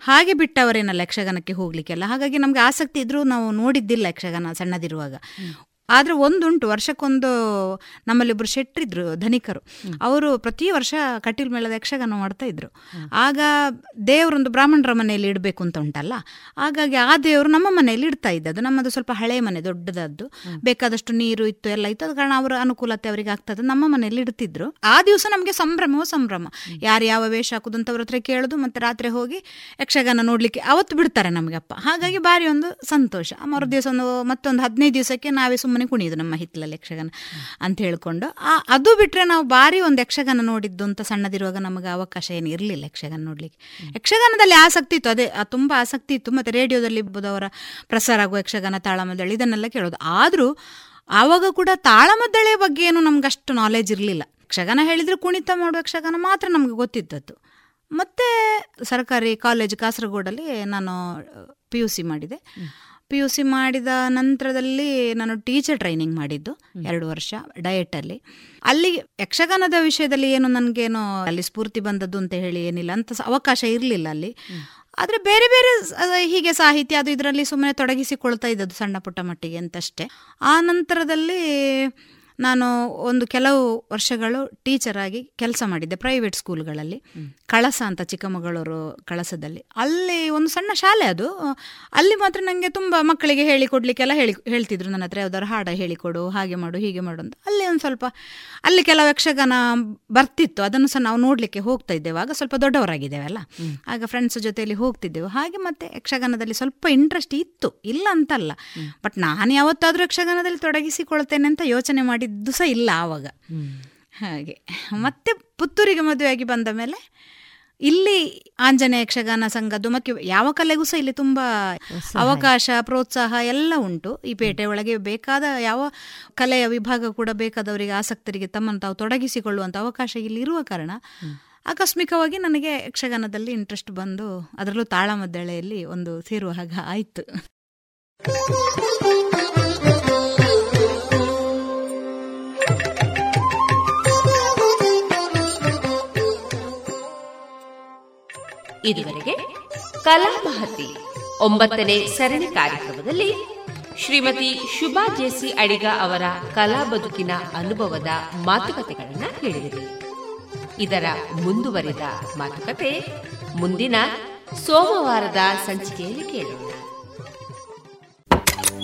H: ಹಾಗೆ ಬಿಟ್ಟವರೇನಲ್ಲ ಯಕ್ಷಗಾನಕ್ಕೆ ಹೋಗ್ಲಿಕ್ಕೆಲ್ಲ. ಹಾಗಾಗಿ ನಮಗೆ ಆಸಕ್ತಿ ಇದ್ರೂ ನಾವು ನೋಡಿದ್ದಿಲ್ಲ ಯಕ್ಷಗಾನ ಸಣ್ಣದಿರುವಾಗ. ಆದರೆ ಒಂದುಂಟು ವರ್ಷಕ್ಕೊಂದು ನಮ್ಮಲ್ಲಿಬ್ಬರು ಶೆಟ್ರಿದ್ರು ಧನಿಕರು. ಅವರು ಪ್ರತಿ ವರ್ಷ ಕಟೀಲ್ ಮೇಳದ ಯಕ್ಷಗಾನ ಮಾಡ್ತಾ ಇದ್ರು. ಆಗ ದೇವರೊಂದು ಬ್ರಾಹ್ಮಣರ ಮನೆಯಲ್ಲಿ ಇಡಬೇಕು ಅಂತ ಉಂಟಲ್ಲ? ಹಾಗಾಗಿ ಆ ದೇವರು ನಮ್ಮ ಮನೆಯಲ್ಲಿ ಇಡ್ತಾ ಇದ್ದದ್ದು ನಮ್ಮದು ಸ್ವಲ್ಪ ಹಳೆ ಮನೆ ದೊಡ್ಡದದ್ದು. ಬೇಕಾದಷ್ಟು ನೀರು ಇತ್ತು ಎಲ್ಲ ಇತ್ತು. ಅದ ಕಾರಣ ಅವರ ಅನುಕೂಲತೆ ಅವರಿಗೆ ಆಗ್ತದೆ ನಮ್ಮ ಮನೆಯಲ್ಲಿ ಇಡ್ತಿದ್ರು. ಆ ದಿವಸ ನಮಗೆ ಸಂಭ್ರಮವೋ ಸಂಭ್ರಮ. ಯಾರು ಯಾವ ವೇಷ ಹಾಕುದು ಅಂತ ಅವ್ರ ಹತ್ರ ಕೇಳೋದು ಮತ್ತೆ ರಾತ್ರಿ ಹೋಗಿ ಯಕ್ಷಗಾನ ನೋಡಲಿಕ್ಕೆ ಅವತ್ತು ಬಿಡ್ತಾರೆ ನಮಗೆ ಅಪ್ಪ. ಹಾಗಾಗಿ ಭಾರಿ ಒಂದು ಸಂತೋಷ. ಮರು ದಿವಸ ಒಂದು ಮತ್ತೊಂದು ಹದಿನೈದು ದಿವಸಕ್ಕೆ ನಾವೇ ಸುಮ್ಮನೆ ಕುಣಿಯೋದು ನಮ್ಮ ಹಿತ್ತಲಲ್ಲಿ ಯಕ್ಷಗಾನ ಅಂತ ಹೇಳ್ಕೊಂಡು. ಅದು ಬಿಟ್ಟರೆ ನಾವು ಭಾರಿ ಒಂದು ಯಕ್ಷಗಾನ ನೋಡಿದ್ದು ಅಂತ ಸಣ್ಣದಿರುವಾಗ ನಮಗೆ ಅವಕಾಶ ಏನು ಇರಲಿಲ್ಲ ಯಕ್ಷಗಾನ ನೋಡಲಿಕ್ಕೆ. ಯಕ್ಷಗಾನದಲ್ಲಿ ಆಸಕ್ತಿ ಇತ್ತು. ಅದೇ ತುಂಬ ಆಸಕ್ತಿ ಇತ್ತು. ಮತ್ತು ರೇಡಿಯೋದಲ್ಲಿ ಅವರ ಪ್ರಸಾರ ಆಗುವ ಯಕ್ಷಗಾನ ತಾಳಮದ್ದಳೆ ಇದನ್ನೆಲ್ಲ ಕೇಳೋದು. ಆದರೂ ಆವಾಗ ಕೂಡ ತಾಳಮದ್ದಳೆ ಬಗ್ಗೆ ಏನು ನಮ್ಗೆ ಅಷ್ಟು ನಾಲೆಜ್ ಇರಲಿಲ್ಲ. ಯಕ್ಷಗಾನ ಹೇಳಿದರೆ ಕುಣಿತ ಮಾಡುವ ಯಕ್ಷಗಾನ ಮಾತ್ರ ನಮಗೆ ಗೊತ್ತಿದ್ದದ್ದು. ಮತ್ತು ಸರ್ಕಾರಿ ಕಾಲೇಜ್ ಕಾಸರಗೋಡಲ್ಲಿ ನಾನು ಪಿ ಯು ಸಿ ಮಾಡಿದೆ. ಪಿ ಯು ಸಿ ಮಾಡಿದ ನಂತರದಲ್ಲಿ ನಾನು ಟೀಚರ್ ಟ್ರೈನಿಂಗ್ ಮಾಡಿದ್ದು ಎರಡು ವರ್ಷ ಡಯೆಟಲ್ಲಿ ಅಲ್ಲಿ. ಯಕ್ಷಗಾನದ ವಿಷಯದಲ್ಲಿ ಏನು ನನಗೇನು ಅಲ್ಲಿ ಸ್ಫೂರ್ತಿ ಬಂದದ್ದು ಅಂತ ಹೇಳಿ ಏನಿಲ್ಲ ಅಂತ ಅವಕಾಶ ಇರಲಿಲ್ಲ ಅಲ್ಲಿ. ಆದರೆ ಬೇರೆ ಬೇರೆ ಹೀಗೆ ಸಾಹಿತ್ಯ ಅದು ಇದರಲ್ಲಿ ಸುಮ್ಮನೆ ತೊಡಗಿಸಿಕೊಳ್ತಾ ಇದ್ದದ್ದು ಸಣ್ಣ ಪುಟ್ಟ ಮಟ್ಟಿಗೆ ಅಂತಷ್ಟೇ. ಆ ನಂತರದಲ್ಲಿ ನಾನು ಒಂದು ಕೆಲವು ವರ್ಷಗಳು ಟೀಚರ್ ಆಗಿ ಕೆಲಸ ಮಾಡಿದ್ದೆ ಪ್ರೈವೇಟ್ ಸ್ಕೂಲ್ಗಳಲ್ಲಿ ಕಳಸ ಅಂತ ಚಿಕ್ಕಮಗಳೂರು ಕಳಸದಲ್ಲಿ. ಅಲ್ಲಿ ಒಂದು ಸಣ್ಣ ಶಾಲೆ ಅದು. ಅಲ್ಲಿ ಮಾತ್ರ ನನಗೆ ತುಂಬ ಮಕ್ಕಳಿಗೆ ಹೇಳಿಕೊಡ್ಲಿಕ್ಕೆಲ್ಲ ಹೇಳಿ ಹೇಳ್ತಿದ್ರು ನನ್ನ ಹತ್ರ ಯಾವ್ದಾದ್ರು ಹಾಡ ಹೇಳಿಕೊಡು ಹಾಗೆ ಮಾಡು ಹೀಗೆ ಮಾಡು ಅಂತ. ಅಲ್ಲಿ ಒಂದು ಸ್ವಲ್ಪ ಅಲ್ಲಿ ಕೆಲವು ಯಕ್ಷಗಾನ ಬರ್ತಿತ್ತು. ಅದನ್ನು ಸಹ ನಾವು ನೋಡಲಿಕ್ಕೆ ಹೋಗ್ತಾ ಇದ್ದೇವೆ. ಆಗ ಸ್ವಲ್ಪ ದೊಡ್ಡವರಾಗಿದ್ದೇವಲ್ಲ ಆಗ ಫ್ರೆಂಡ್ಸ್ ಜೊತೆಯಲ್ಲಿ ಹೋಗ್ತಿದ್ದೆವು. ಹಾಗೆ ಮತ್ತೆ ಯಕ್ಷಗಾನದಲ್ಲಿ ಸ್ವಲ್ಪ ಇಂಟ್ರೆಸ್ಟ್ ಇತ್ತು. ಇಲ್ಲ ಅಂತಲ್ಲ. ಬಟ್ ನಾನು ಯಾವತ್ತಾದರೂ ಯಕ್ಷಗಾನದಲ್ಲಿ ತೊಡಗಿಸಿಕೊಳ್ತೇನೆ ಅಂತ ಯೋಚನೆ ಮಾಡಿದ್ದು ಸಹ ಇಲ್ಲ ಆವಾಗ. ಹಾಗೆ. ಮತ್ತೆ ಪುತ್ತೂರಿಗೆ ಮದುವೆಯಾಗಿ ಬಂದ ಮೇಲೆ ಇಲ್ಲಿ ಆಂಜನೇಯ ಯಕ್ಷಗಾನ ಸಂಘದ್ದು ಮತ್ತು ಯಾವ ಕಲೆಗೂ ಸಹ ಇಲ್ಲಿ ತುಂಬ ಅವಕಾಶ ಪ್ರೋತ್ಸಾಹ ಎಲ್ಲ ಉಂಟು. ಈ ಪೇಟೆ ಒಳಗೆ ಬೇಕಾದ ಯಾವ ಕಲೆಯ ವಿಭಾಗ ಕೂಡ ಬೇಕಾದವರಿಗೆ ಆಸಕ್ತರಿಗೆ ತಮ್ಮನ್ನು ತಾವು ತೊಡಗಿಸಿಕೊಳ್ಳುವಂಥ ಅವಕಾಶ ಇಲ್ಲಿ ಇರುವ ಕಾರಣ ಆಕಸ್ಮಿಕವಾಗಿ ನನಗೆ ಯಕ್ಷಗಾನದಲ್ಲಿ ಇಂಟ್ರೆಸ್ಟ್ ಬಂದು ಅದರಲ್ಲೂ ತಾಳಮದ್ದಳೆಯಲ್ಲಿ ಒಂದು ಸೇರುವ ಹಾಗೆ ಆಯಿತು.
C: ಇದುವರೆಗೆ ಕಲಾ ಮಹತಿ ಒಂಬತ್ತನೇ ಸರಣಿ ಕಾರ್ಯಕ್ರಮದಲ್ಲಿ ಶ್ರೀಮತಿ ಶುಭಾ ಜೇಸಿ ಅಡಿಗ ಅವರ ಕಲಾ ಬದುಕಿನ ಅನುಭವದ ಮಾತುಕತೆಗಳನ್ನು ಕೇಳಿದಿರಿ ಇದರ ಮುಂದುವರಿದ ಮಾತುಕತೆ ಮುಂದಿನ ಸೋಮವಾರದ ಸಂಚಿಕೆಯಲ್ಲಿ ಕೇಳೋಣ.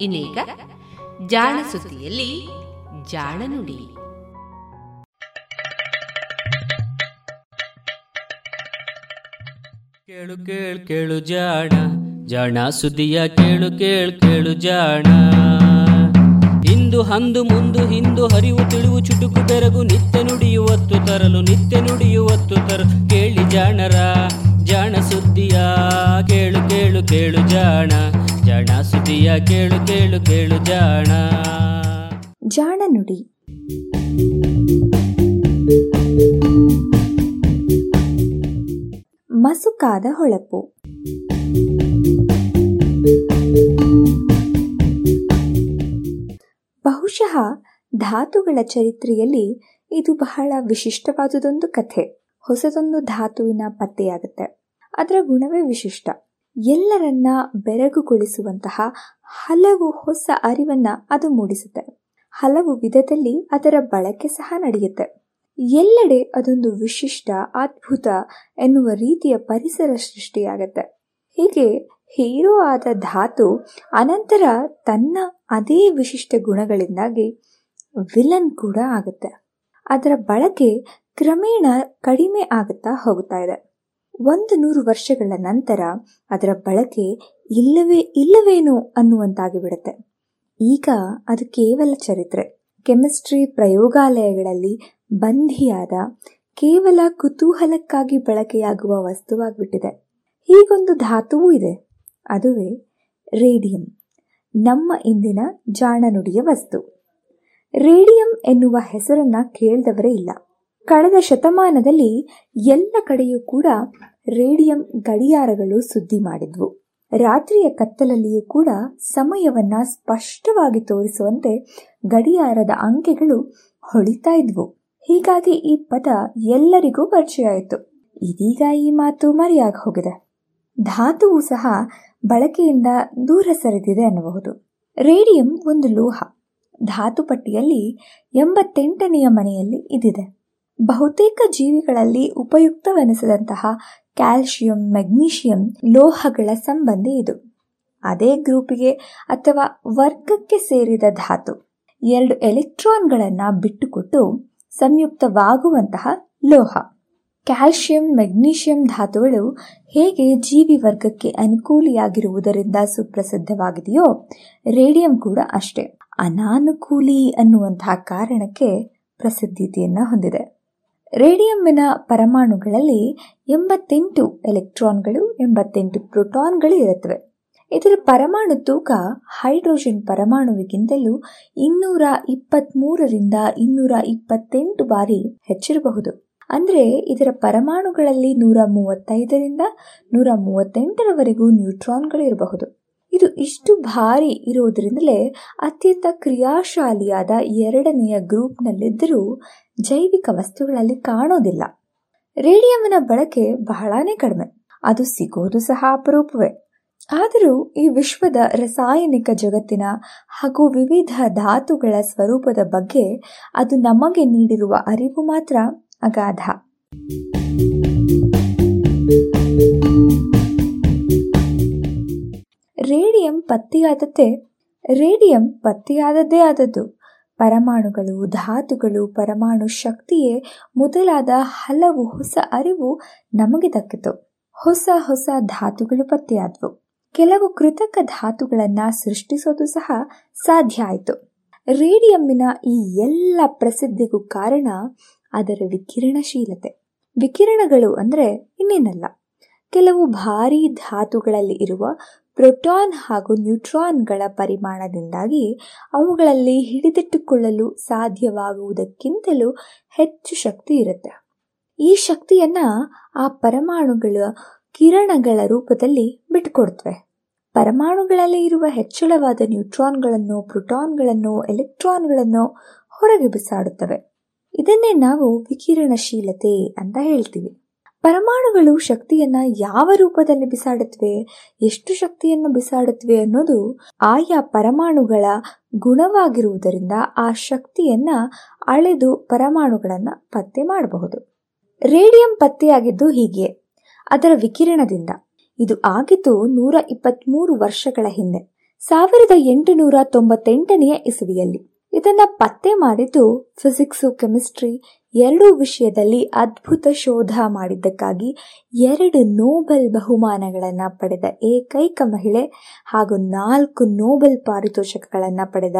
C: ಇನ್ನೀಗ ಜಾಣ ಸುದ್ದಿಯಲ್ಲಿ ಜಾಣ ನುಡಿ.
I: ಕೇಳು ಕೇಳು ಕೇಳು ಜಾಣ ಜಾಣ ಸುದಿಯ ಕೇಳು ಕೇಳು ಕೇಳು ಜಾಣ. ಇಂದು ಹಂದು ಮುಂದು ಹಿಂದು ಹರಿವು ತಿಳಿವು ಚುಟುಕು ತೆರಗು ನಿತ್ಯ ನುಡಿಯುವತ್ತು ತರಲು ನಿತ್ಯ ನುಡಿಯುವತ್ತು ತರಲು ಕೇಳಿ ಜಾಣರ. ಜಾಣ ಸುದ್ದಿಯ ಕೇಳು ಕೇಳು ಕೇಳು ಜಾಣ ಜಾಣ ಸುದ್ದಿಯ ಕೇಳು ಕೇಳು ಕೇಳು ಜಾಣ.
J: ಜಾಣ ನುಡಿ. ಮಸುಕಾದ ಹೊಳಪು. ಬಹುಶಃ ಧಾತುಗಳ ಚರಿತ್ರೆಯಲ್ಲಿ ಇದು ಬಹಳ ವಿಶಿಷ್ಟವಾದುದೊಂದು ಕಥೆ. ಹೊಸದೊಂದು ಧಾತುವಿನ ಪತ್ತೆಯಾಗುತ್ತೆ. ಅದರ ಗುಣವೇ ವಿಶಿಷ್ಟ. ಎಲ್ಲರನ್ನ ಬೆರಗುಗೊಳಿಸುವಂತಹ ಹಲವು ಹೊಸ ಅರಿವನ್ನ ಅದು ಮೂಡಿಸುತ್ತೆ. ಹಲವು ವಿಧದಲ್ಲಿ ಅದರ ಬಳಕೆ ಸಹ ನಡೆಯುತ್ತೆ. ಎಲ್ಲೆಡೆ ಅದೊಂದು ವಿಶಿಷ್ಟ, ಅದ್ಭುತ ಎನ್ನುವ ರೀತಿಯ ಪರಿಸರ ಸೃಷ್ಟಿಯಾಗತ್ತೆ. ಹೀಗೆ ಹೀರೋ ಆದ ಧಾತು ಅನಂತರ ತನ್ನ ಅದೇ ವಿಶಿಷ್ಟ ಗುಣಗಳಿಂದಾಗಿ ವಿಲನ್ ಕೂಡ ಆಗುತ್ತೆ. ಅದರ ಬಳಕೆ ಕ್ರಮೇಣ ಕಡಿಮೆ ಆಗುತ್ತಾ ಹೋಗುತ್ತಾ ಇದೆ. ಒಂದು ನೂರು ವರ್ಷಗಳ ನಂತರ ಅದರ ಬಳಕೆ ಇಲ್ಲವೇ, ಇಲ್ಲವೇನು ಅನ್ನುವಂತಾಗಿ ಬಿಡುತ್ತೆ. ಈಗ ಅದು ಕೇವಲ ಚರಿತ್ರೆ. ಕೆಮಿಸ್ಟ್ರಿ ಪ್ರಯೋಗಾಲಯಗಳಲ್ಲಿ ಬಂಧಿಯಾದ ಕೇವಲ ಕುತೂಹಲಕ್ಕಾಗಿ ಬಳಕೆಯಾಗುವ ವಸ್ತುವಾಗಿಬಿಟ್ಟಿದೆ. ಹೀಗೊಂದು ಧಾತುವೂ ಇದೆ. ಅದುವೇ ರೇಡಿಯಂ, ನಮ್ಮ ಇಂದಿನ ಜಾಣನುಡಿಯ ವಸ್ತು. ರೇಡಿಯಂ ಎನ್ನುವ ಹೆಸರನ್ನ ಕೇಳಿದವರೇ ಇಲ್ಲ. ಕಳೆದ ಶತಮಾನದಲ್ಲಿ ಎಲ್ಲ ಕಡೆಯೂ ಕೂಡ ರೇಡಿಯಂ ಗಡಿಯಾರಗಳು ಸುದ್ದಿ ಮಾಡಿದ್ವು. ರಾತ್ರಿಯ ಕತ್ತಲಲ್ಲಿಯೂ ಕೂಡ ಸಮಯವನ್ನ ಸ್ಪಷ್ಟವಾಗಿ ತೋರಿಸುವಂತೆ ಗಡಿಯಾರದ ಅಂಕೆಗಳು ಹೊಳಿತಾ ಇದ್ವು. ಹೀಗಾಗಿ ಈ ಪದ ಎಲ್ಲರಿಗೂ ಪರಿಚಯ ಆಯಿತು ಇದೀಗ ಈ ಮಾತು ಮರೆಯಾಗಿ ಹೋಗಿದೆ. ಧಾತುವು ಸಹ ಬಳಕೆಯಿಂದ ದೂರ ಸರಿದಿದೆ ಅನ್ನಬಹುದು. ರೇಡಿಯಂ ಒಂದು ಲೋಹ. ಧಾತು ಪಟ್ಟಿಯಲ್ಲಿ ಎಂಬತ್ತೆಂಟನೆಯ ಮನೆಯಲ್ಲಿ ಇದಿದೆ. ಬಹುತೇಕ ಜೀವಿಗಳಲ್ಲಿ ಉಪಯುಕ್ತವೆನಿಸಿದಂತಹ ಕ್ಯಾಲ್ಸಿಯಂ ಮೆಗ್ನೀಷಿಯಂ ಲೋಹಗಳ ಸಂಬಂಧಿ ಇದು. ಅದೇ ಗ್ರೂಪಿಗೆ ಅಥವಾ ವರ್ಗಕ್ಕೆ ಸೇರಿದ ಧಾತು. ಎರಡು ಎಲೆಕ್ಟ್ರಾನ್ಗಳನ್ನು ಬಿಟ್ಟುಕೊಟ್ಟು ಸಂಯುಕ್ತವಾಗುವಂತಹ ಲೋಹ. ಕ್ಯಾಲ್ಸಿಯಂ ಮೆಗ್ನೀಷಿಯಂ ಧಾತುಗಳು ಹೇಗೆ ಜೀವಿ ವರ್ಗಕ್ಕೆ ಅನುಕೂಲಿಯಾಗಿರುವುದರಿಂದ ಸುಪ್ರಸಿದ್ಧವಾಗಿದೆಯೋ ರೇಡಿಯಂ ಕೂಡ ಅಷ್ಟೇ. ಅನಾನುಕೂಲಿ ಅನ್ನುವಂತಹ ಕಾರಣಕ್ಕೆ ಪ್ರಸಿದ್ಧತೆಯನ್ನು ಹೊಂದಿದೆ. ರೇಡಿಯಂನ ಪರಮಾಣುಗಳಲ್ಲಿ ಎಂಬತ್ತೆಂಟು ಎಲೆಕ್ಟ್ರಾನ್ಗಳು, ಎಂಬತ್ತೆಂಟು ಪ್ರೋಟಾನ್ಗಳು ಇರುತ್ತವೆ. ಇದರ ಪರಮಾಣು ತೂಕ ಹೈಡ್ರೋಜನ್ ಪರಮಾಣುವಿಗಿಂತಲೂ ಇನ್ನೂರ ಇಪ್ಪತ್ತ್ಮೂರರಿಂದ ಇನ್ನೂರ ಇಪ್ಪತ್ತೆಂಟು ಬಾರಿ ಹೆಚ್ಚಿರಬಹುದು. ಅಂದರೆ ಇದರ ಪರಮಾಣುಗಳಲ್ಲಿ ನೂರ ಮೂವತ್ತೈದರಿಂದ ನೂರ ಮೂವತ್ತೆಂಟರವರೆಗೂ ನ್ಯೂಟ್ರಾನ್ಗಳು ಇರಬಹುದು. ಇದು ಇಷ್ಟು ಭಾರಿ ಇರುವುದರಿಂದಲೇ ಅತ್ಯಂತ ಕ್ರಿಯಾಶಾಲಿಯಾದ ಎರಡನೆಯ ಗ್ರೂಪ್ನಲ್ಲಿದ್ದರೂ ಜೈವಿಕ ವಸ್ತುಗಳಲ್ಲಿ ಕಾಣೋದಿಲ್ಲ. ರೇಡಿಯಂನ ಬಳಕೆ ಬಹಳಾನೇ ಕಡಿಮೆ. ಅದು ಸಿಗೋದು ಸಹ ಅಪರೂಪವೇ. ಆದರೂ ಈ ವಿಶ್ವದ ರಾಸಾಯನಿಕ ಜಗತ್ತಿನ ಹಾಗೂ ವಿವಿಧ ಧಾತುಗಳ ಸ್ವರೂಪದ ಬಗ್ಗೆ ಅದು ನಮಗೆ ನೀಡಿರುವ ಅರಿವು ಮಾತ್ರ ಅಗಾಧ. ರೇಡಿಯಂ ಪತ್ತೆಯಾದದ್ದೇ ರೇಡಿಯಂ ಪತ್ತೆಯಾದದ್ದೇ ಆದದ್ದು. ಪರಮಾಣುಗಳು, ಧಾತುಗಳು, ಪರಮಾಣು ಶಕ್ತಿಯೇ ಮೊದಲಾದ ಹಲವು ಹೊಸ ಅರಿವು ನಮಗೆ ದಕ್ಕಿತು. ಹೊಸ ಹೊಸ ಧಾತುಗಳು ಪತ್ತೆಯಾದವು. ಕೆಲವು ಕೃತಕ ಧಾತುಗಳನ್ನ ಸೃಷ್ಟಿಸೋದು ಸಹ ಸಾಧ್ಯ ಆಯಿತು. ರೇಡಿಯಂನ ಈ ಎಲ್ಲ ಪ್ರಸಿದ್ಧಿಗೂ ಕಾರಣ ಅದರ ವಿಕಿರಣಶೀಲತೆ. ವಿಕಿರಣಗಳು ಅಂದರೆ ಇನ್ನೇನಲ್ಲ. ಕೆಲವು ಭಾರೀ ಧಾತುಗಳಲ್ಲಿ ಇರುವ ಪ್ರೋಟಾನ್ ಹಾಗೂ ನ್ಯೂಟ್ರಾನ್ಗಳ ಪರಿಮಾಣದಿಂದಾಗಿ ಅವುಗಳಲ್ಲಿ ಹಿಡಿದಿಟ್ಟುಕೊಳ್ಳಲು ಸಾಧ್ಯವಾಗುವುದಕ್ಕಿಂತಲೂ ಹೆಚ್ಚು ಶಕ್ತಿ ಇರುತ್ತೆ. ಈ ಶಕ್ತಿಯನ್ನ ಆ ಪರಮಾಣುಗಳ ಕಿರಣಗಳ ರೂಪದಲ್ಲಿ ಬಿಟ್ಕೊಡ್ತವೆ ಪರಮಾಣುಗಳಲ್ಲಿ ಇರುವ ಹೆಚ್ಚಳವಾದ ನ್ಯೂಟ್ರಾನ್ಗಳನ್ನು, ಪ್ರೋಟಾನ್ಗಳನ್ನು, ಎಲೆಕ್ಟ್ರಾನ್ಗಳನ್ನು ಹೊರಗೆ ಬಿಸಾಡುತ್ತವೆ. ಇದನ್ನೇ ನಾವು ವಿಕಿರಣಶೀಲತೆ ಅಂತ ಹೇಳ್ತೀವಿ. ಪರಮಾಣುಗಳು ಶಕ್ತಿಯನ್ನ ಯಾವ ರೂಪದಲ್ಲಿ ಬಿಸಾಡುತ್ತವೆ ಎಷ್ಟು ಶಕ್ತಿಯನ್ನು ಬಿಸಾಡುತ್ತವೆ ಅನ್ನೋದು ಆಯಾ ಪರಮಾಣುಗಳ ಗುಣವಾಗಿರುವುದರಿಂದ ಆ ಶಕ್ತಿಯನ್ನ ಅಳೆದು ಪರಮಾಣುಗಳನ್ನ ಪತ್ತೆ ಮಾಡಬಹುದು. ರೇಡಿಯಂ ಪತ್ತೆಯಾಗಿದ್ದು ಹೀಗೆ. ಅದರ ವಿಕಿರಣದಿಂದ. ಇದು ಆಗಿದ್ದು ನೂರ ಇಪ್ಪತ್ಮೂರು ವರ್ಷಗಳ ಹಿಂದೆ. ಸಾವಿರದ ಎಂಟುನೂರ ತೊಂಬತ್ತೆಂಟನೆಯ ಇಸವಿಯಲ್ಲಿ. ಇದನ್ನ ಪತ್ತೆ ಮಾಡಿದ್ದು ಫಿಸಿಕ್ಸು, ಕೆಮಿಸ್ಟ್ರಿ ಎರಡೂ ವಿಷಯದಲ್ಲಿ ಅದ್ಭುತ ಶೋಧ ಮಾಡಿದ್ದಕ್ಕಾಗಿ ಎರಡು ನೋಬೆಲ್ ಬಹುಮಾನಗಳನ್ನು ಪಡೆದ ಏಕೈಕ ಮಹಿಳೆ ಹಾಗೂ ನಾಲ್ಕು ನೋಬೆಲ್ ಪಾರಿತೋಷಕಗಳನ್ನು ಪಡೆದ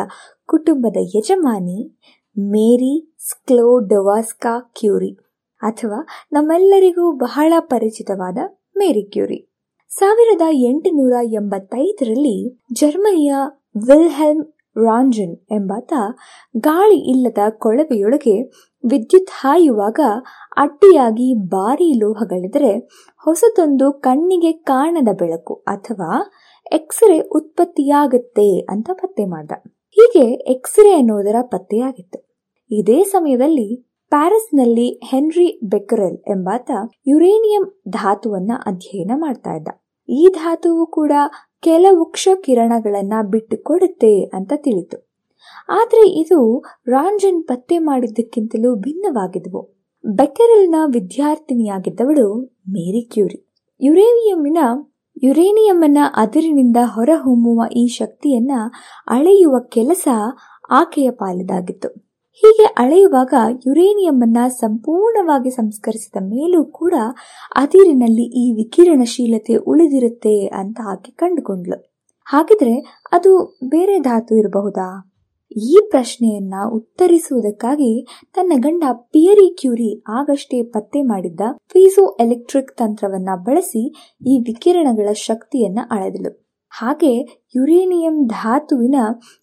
J: ಕುಟುಂಬದ ಯಜಮಾನಿ ಮೇರಿ ಸ್ಕ್ಲೋಡೊವಾಸ್ಕಾ ಕ್ಯೂರಿ ಅಥವಾ ನಮ್ಮೆಲ್ಲರಿಗೂ ಬಹಳ ಪರಿಚಿತವಾದ ಮೇರಿ ಕ್ಯೂರಿ. ಸಾವಿರದ ಎಂಟುನೂರ ಎಂಬತ್ತೈದರಲ್ಲಿ ಜರ್ಮನಿಯ ವಿಲ್ಹೆಲ್ಮ್ ರಾಂಜನ್ ಎಂಬಾತ ಗಾಳಿ ಇಲ್ಲದ ಕೊಳವೆಯೊಳಗೆ ವಿದ್ಯುತ್ ಹಾಯುವಾಗ ಅಡ್ಡಿಯಾಗಿ ಭಾರೀ ಲೋಹಗಳಿದ್ರೆ ಹೊಸದೊಂದು ಕಣ್ಣಿಗೆ ಕಾಣದ ಬೆಳಕು ಅಥವಾ ಎಕ್ಸ್ರೇ ಉತ್ಪತ್ತಿಯಾಗುತ್ತೆ ಅಂತ ಪತ್ತೆ ಮಾಡ್ದ. ಹೀಗೆ ಎಕ್ಸ್ರೇ ಅನ್ನೋದರ ಪತ್ತೆಯಾಗಿತ್ತು. ಇದೇ ಸಮಯದಲ್ಲಿ ಪ್ಯಾರಿಸ್ನಲ್ಲಿ ಹೆನ್ರಿ ಬೆಕರೆಲ್ ಎಂಬಾತ ಯುರೇನಿಯಂ ಧಾತುವನ್ನ ಅಧ್ಯಯನ ಮಾಡ್ತಾ ಇದ್ದ. ಈ ಧಾತುವು ಕೂಡ ಕೆಲವು ಕ್ಷ ಕಿರಣಗಳನ್ನ ಬಿಟ್ಟು ಕೊಡುತ್ತೆ ಅಂತ ತಿಳಿತು ಆದರೆ ಇದು ರಾಂಜನ್ ಪತ್ತೆ ಮಾಡಿದ್ದಕ್ಕಿಂತಲೂ ಭಿನ್ನವಾಗಿದ್ವು. ಬೆಕರಲ್ನ ವಿದ್ಯಾರ್ಥಿನಿಯಾಗಿದ್ದವಳು ಮೇರಿ ಕ್ಯೂರಿ. ಯುರೇನಿಯಂನ ಯುರೇನಿಯಮ್ಮನ ಅದಿರಿನಿಂದ ಹೊರಹೊಮ್ಮುವ ಈ ಶಕ್ತಿಯನ್ನ ಅಳೆಯುವ ಕೆಲಸ ಆಕೆಯ ಪಾಲಿದಾಗಿತ್ತು. ಹೀಗೆ ಅಳೆಯುವಾಗ ಯುರೇನಿಯಮ್ಮನ್ನು ಸಂಪೂರ್ಣವಾಗಿ ಸಂಸ್ಕರಿಸಿದ ಮೇಲೂ ಕೂಡ ಅದಿರಿನಲ್ಲಿ ಈ ವಿಕಿರಣಶೀಲತೆ ಉಳಿದಿರುತ್ತೆ ಅಂತ ಆಕೆ ಕಂಡುಕೊಂಡ್ಲು ಹಾಗಿದ್ರೆ ಅದು ಬೇರೆ ಧಾತು ಇರಬಹುದಾ? ಈ ಪ್ರಶ್ನೆಯನ್ನ ಉತ್ತರಿಸುವುದಕ್ಕಾಗಿ ತನ್ನ ಗಂಡ ಪಿಯರಿ ಕ್ಯೂರಿ ಆಗಷ್ಟೇ ಪತ್ತೆ ಮಾಡಿದ್ದ ಫೀಸೋ ಎಲೆಕ್ಟ್ರಿಕ್ ತಂತ್ರವನ್ನ ಬಳಸಿ ಈ ವಿಕಿರಣಗಳ ಶಕ್ತಿಯನ್ನ ಅಳೆದಳು. ಹಾಗೆ ಯುರೇನಿಯಂ ಧಾತುವಿನ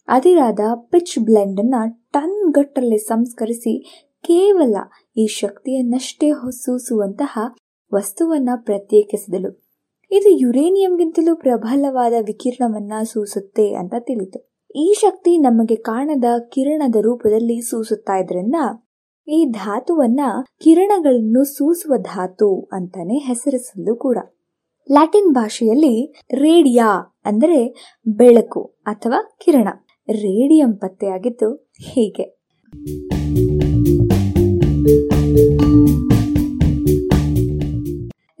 J: ಅದಿರಾದ ಪಿಚ್ ಬ್ಲೆಂಡ್ ಅನ್ನ ಟನ್ ಗಟ್ಟಲೆ ಸಂಸ್ಕರಿಸಿ ಕೇವಲ ಈ ಶಕ್ತಿಯನ್ನಷ್ಟೇ ಹೊಸೂಸುವಂತಹ ವಸ್ತುವನ್ನ ಪ್ರತ್ಯೇಕಿಸಿದಳು. ಇದು ಯುರೇನಿಯಂಗಿಂತಲೂ ಪ್ರಬಲವಾದ ವಿಕಿರಣವನ್ನ ಸೂಸುತ್ತೆ ಅಂತ ತಿಳಿತು. ಈ ಶಕ್ತಿ ನಮಗೆ ಕಾಣದ ಕಿರಣದ ರೂಪದಲ್ಲಿ ಸೂಸುತ್ತಾ ಇದ್ರಿಂದ ಈ ಧಾತುವನ್ನ ಕಿರಣಗಳನ್ನು ಸೂಸುವ ಧಾತು ಅಂತಾನೆ ಹೆಸರಿಸಲು ಕೂಡ. ಲ್ಯಾಟಿನ್ ಭಾಷೆಯಲ್ಲಿ ರೇಡಿಯಾ ಅಂದರೆ ಬೆಳಕು ಅಥವಾ ಕಿರಣ. ರೇಡಿಯಂ ಪತ್ತೆಯಾಗಿದ್ದು ಹೀಗೆ.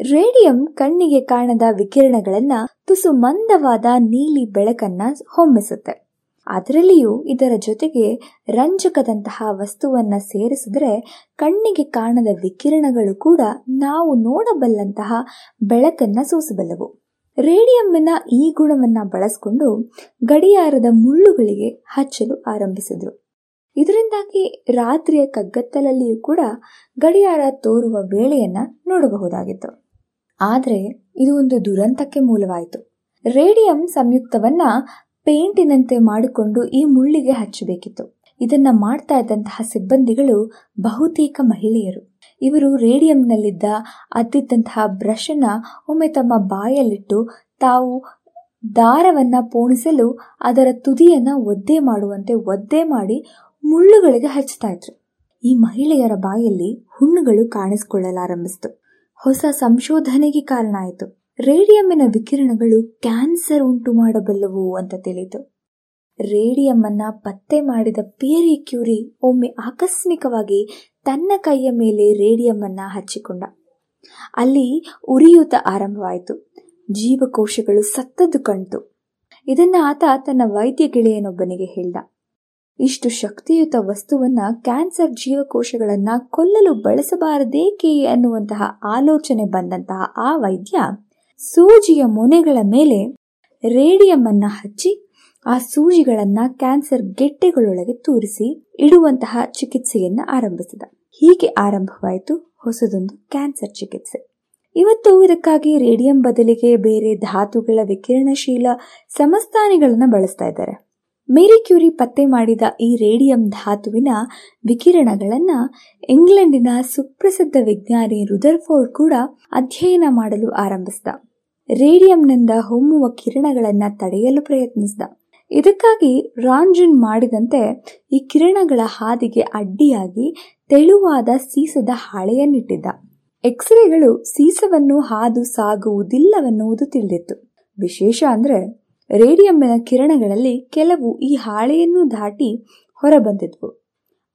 J: ರೇಡಿಯಂ ಕಣ್ಣಿಗೆ ಕಾಣದ ವಿಕಿರಣಗಳನ್ನ ತುಸು ಮಂದವಾದ ನೀಲಿ ಬೆಳಕನ್ನ ಹೊಮ್ಮಿಸುತ್ತೆ. ಅದರಲ್ಲಿಯೂ ಇದರ ಜೊತೆಗೆ ರಂಜಕದಂತಹ ವಸ್ತುವನ್ನ ಸೇರಿಸಿದ್ರೆ ಕಣ್ಣಿಗೆ ಕಾಣದ ವಿಕಿರಣಗಳು ಕೂಡ ನಾವು ನೋಡಬಲ್ಲಂತಹ ಬೆಳಕನ್ನ ಸೂಸಬಲ್ಲವು. ರೇಡಿಯಂನ ಈ ಗುಣವನ್ನ ಬಳಸಿಕೊಂಡು ಗಡಿಯಾರದ ಮುಳ್ಳುಗಳಿಗೆ ಹಚ್ಚಲು ಆರಂಭಿಸಿದರು. ಇದರಿಂದಾಗಿ ರಾತ್ರಿಯ ಕಗ್ಗತ್ತಲಲ್ಲಿಯೂ ಕೂಡ ಗಡಿಯಾರ ತೋರುವ ವೇಳೆಯನ್ನು ನೋಡಬಹುದಾಗಿತ್ತು. ಆದರೆ ಇದು ಒಂದು ದುರಂತಕ್ಕೆ ಮೂಲವಾಯಿತು. ರೇಡಿಯಂ ಸಂಯುಕ್ತವನ್ನ ಪೇಂಟಿನಂತೆ ಮಾಡಿಕೊಂಡು ಈ ಮುಳ್ಳಿಗೆ ಹಚ್ಚಬೇಕಿತ್ತು. ಇದನ್ನ ಮಾಡ್ತಾ ಇದ್ದಂತಹ ಸಿಬ್ಬಂದಿಗಳು ಬಹುತೇಕ ಮಹಿಳೆಯರು. ಇವರು ರೇಡಿಯಂನಲ್ಲಿದ್ದ ಅದ್ದಿದ್ದಂತಹ ಬ್ರಷ್ ಅನ್ನ ಒಮ್ಮೆ ತಮ್ಮ ಬಾಯಲ್ಲಿಟ್ಟು ತಾವು ದಾರವನ್ನು ಪೋಣಿಸಲು ಅದರ ತುದಿಯನ್ನ ಒದ್ದೆ ಮಾಡುವಂತೆ ಒದ್ದೆ ಮಾಡಿ ಮುಳ್ಳುಗಳಿಗೆ ಹಚ್ಚುತ್ತಾ ಇದ್ರು. ಈ ಮಹಿಳೆಯರ ಬಾಯಲ್ಲಿ ಹುಣ್ಣುಗಳು ಕಾಣಿಸಿಕೊಳ್ಳಲಾರಂಭಿಸಿತು. ಹೊಸ ಸಂಶೋಧನೆಗೆ ಕಾರಣ ಆಯಿತು. ರೇಡಿಯಂನ ವಿಕಿರಣಗಳು ಕ್ಯಾನ್ಸರ್ ಉಂಟು ಮಾಡಬಲ್ಲವು ಅಂತ ತಿಳಿತು ರೇಡಿಯಂ ಅನ್ನ ಪತ್ತೆ ಮಾಡಿದ ಪಿಯರಿ ಕ್ಯೂರಿ ಒಮ್ಮೆ ಆಕಸ್ಮಿಕವಾಗಿ ತನ್ನ ಕೈಯ ಮೇಲೆ ರೇಡಿಯಂ ಅನ್ನ ಹಚ್ಚಿಕೊಂಡ. ಅಲ್ಲಿ ಉರಿಯೂತ ಆರಂಭವಾಯಿತು. ಜೀವಕೋಶಗಳು ಸತ್ತದ್ದು ಕಣ್ತು ಇದನ್ನ ಆತ ತನ್ನ ವೈದ್ಯ ಗೆಳೆಯನೊಬ್ಬನಿಗೆ ಹೇಳ್ದ. ಇಷ್ಟು ಶಕ್ತಿಯುತ ವಸ್ತುವನ್ನ ಕ್ಯಾನ್ಸರ್ ಜೀವಕೋಶಗಳನ್ನ ಕೊಲ್ಲಲು ಬಳಸಬಾರದೇಕೆ ಅನ್ನುವಂತಹ ಆಲೋಚನೆ ಬಂದಂತಹ ಆ ವೈದ್ಯ ಸೂಜಿಯ ಮೊನೆಗಳ ಮೇಲೆ ರೇಡಿಯಂ ಅನ್ನ ಹಚ್ಚಿ ಆ ಸೂಜಿಗಳನ್ನ ಕ್ಯಾನ್ಸರ್ ಗೆಡ್ಡೆಗಳೊಳಗೆ ತೂರಿಸಿ ಇಡುವಂತಹ ಚಿಕಿತ್ಸೆಯನ್ನ ಆರಂಭಿಸಿದ. ಹೀಗೆ ಆರಂಭವಾಯಿತು ಹೊಸದೊಂದು ಕ್ಯಾನ್ಸರ್ ಚಿಕಿತ್ಸೆ. ಇವತ್ತು ಇದಕ್ಕಾಗಿ ರೇಡಿಯಂ ಬದಲಿಗೆ ಬೇರೆ ಧಾತುಗಳ ವಿಕಿರಣಶೀಲ ಸಮಸ್ಥಾನಿಗಳನ್ನ ಬಳಸ್ತಾ ಇದ್ದಾರೆ. ಮೇರಿ ಕ್ಯೂರಿ ಪತ್ತೆ ಮಾಡಿದ ಈ ರೇಡಿಯಂ ಧಾತುವಿನ ವಿಕಿರಣಗಳನ್ನ ಇಂಗ್ಲೆಂಡಿನ ಸುಪ್ರಸಿದ್ಧ ವಿಜ್ಞಾನಿ ರುದರ್ಫೋರ್ಡ್ ಕೂಡ ಅಧ್ಯಯನ ಮಾಡಲು ಆರಂಭಿಸಿದ. ರೇಡಿಯಂನಿಂದ ಹೊಮ್ಮುವ ಕಿರಣಗಳನ್ನ ತಡೆಯಲು ಪ್ರಯತ್ನಿಸಿದ. ಇದಕ್ಕಾಗಿ ರಾಂಜಿನ್ ಮಾಡಿದಂತೆ ಈ ಕಿರಣಗಳ ಹಾದಿಗೆ ಅಡ್ಡಿಯಾಗಿ ತೆಳುವಾದ ಸೀಸದ ಹಾಳೆಯನ್ನಿಟ್ಟಿದ್ದ. ಎಕ್ಸ್ರೇಗಳು ಸೀಸವನ್ನು ಹಾದು ಸಾಗುವುದಿಲ್ಲವೆನ್ನುವುದು ತಿಳಿದಿತ್ತು. ವಿಶೇಷ ಅಂದ್ರೆ ರೇಡಿಯಂನ ಕಿರಣಗಳಲ್ಲಿ ಕೆಲವು ಈ ಹಾಳೆಯನ್ನು ದಾಟಿ ಹೊರಬಂದಿದ್ವು.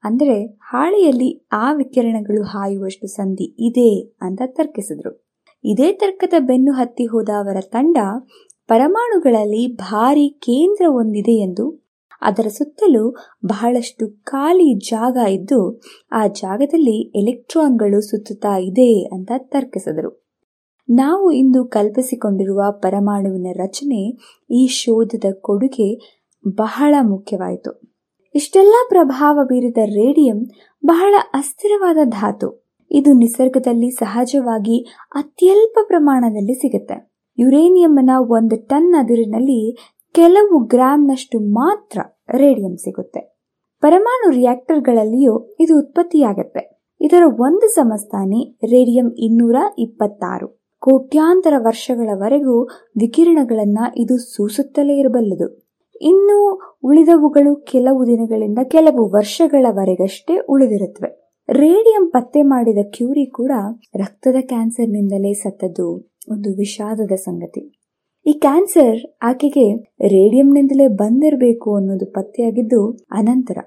J: ಅಂದರೆ ಹಾಳೆಯಲ್ಲಿ ಆ ವಿಕಿರಣಗಳು ಹಾಯುವಷ್ಟು ಸಂಧಿ ಇದೆ ಅಂತ ತರ್ಕಿಸಿದ್ರು. ಇದೇ ತರ್ಕದ ಬೆನ್ನು ಹತ್ತಿ ಹೋದ ಅವರ ತಂಡ ಪರಮಾಣುಗಳಲ್ಲಿ ಭಾರಿ ಕೇಂದ್ರ ಒಂದಿದೆ ಎಂದು ಅದರ ಸುತ್ತಲೂ ಬಹಳಷ್ಟು ಖಾಲಿ ಜಾಗ ಇದ್ದು ಆ ಜಾಗದಲ್ಲಿ ಎಲೆಕ್ಟ್ರಾನ್ಗಳು ಸುತ್ತುತ್ತಾ ಇದೆ ಅಂತ ತರ್ಕಿಸಿದರು. ನಾವು ಇಂದು ಕಲ್ಪಿಸಿಕೊಂಡಿರುವ ಪರಮಾಣುವಿನ ರಚನೆ ಈ ಶೋಧದ ಕೊಡುಗೆ ಬಹಳ ಮುಖ್ಯವಾಯಿತು. ಇಷ್ಟೆಲ್ಲ ಪ್ರಭಾವ ಬೀರಿದ ರೇಡಿಯಂ ಬಹಳ ಅಸ್ಥಿರವಾದ ಧಾತು. ಇದು ನಿಸರ್ಗದಲ್ಲಿ ಸಹಜವಾಗಿ ಅತ್ಯಲ್ಪ ಪ್ರಮಾಣದಲ್ಲಿ ಸಿಗುತ್ತೆ. ಯುರೇನಿಯಂನ ಒಂದು ಟನ್ ಅದಿರಿನಲ್ಲಿ ಕೆಲವು ಗ್ರಾಂನಷ್ಟು ಮಾತ್ರ ರೇಡಿಯಂ ಸಿಗುತ್ತೆ. ಪರಮಾಣು ರಿಯಾಕ್ಟರ್ಗಳಲ್ಲಿಯೂ ಇದು ಉತ್ಪತ್ತಿಯಾಗತ್ತೆ. ಇದರ ಒಂದು ಸಮಸ್ಥಾನಿ ರೇಡಿಯಂ ಇನ್ನೂರ ಇಪ್ಪತ್ತಾರು ಕೋಟ್ಯಾಂತರ ವರ್ಷಗಳವರೆಗೂ ವಿಕಿರಣಗಳನ್ನ ಇದು ಸೂಸುತ್ತಲೇ ಇರಬಲ್ಲದು. ಇನ್ನು ಉಳಿದವುಗಳು ಕೆಲವು ದಿನಗಳಿಂದ ಕೆಲವು ವರ್ಷಗಳವರೆಗಷ್ಟೇ ಉಳಿದಿರುತ್ತವೆ. ರೇಡಿಯಂ ಪತ್ತೆ ಮಾಡಿದ ಕ್ಯೂರಿ ಕೂಡ ರಕ್ತದ ಕ್ಯಾನ್ಸರ್ನಿಂದಲೇ ಸತ್ತದ್ದು. ಒಂದು ವಿಷಾದದ ಸಂಗತಿ. ಈ ಕ್ಯಾನ್ಸರ್ ಆಕೆಗೆ ರೇಡಿಯಂನಿಂದಲೇ ಬಂದಿರಬೇಕು ಅನ್ನೋದು ಪತ್ತೆಯಾಗಿದ್ದು ಅನಂತರ.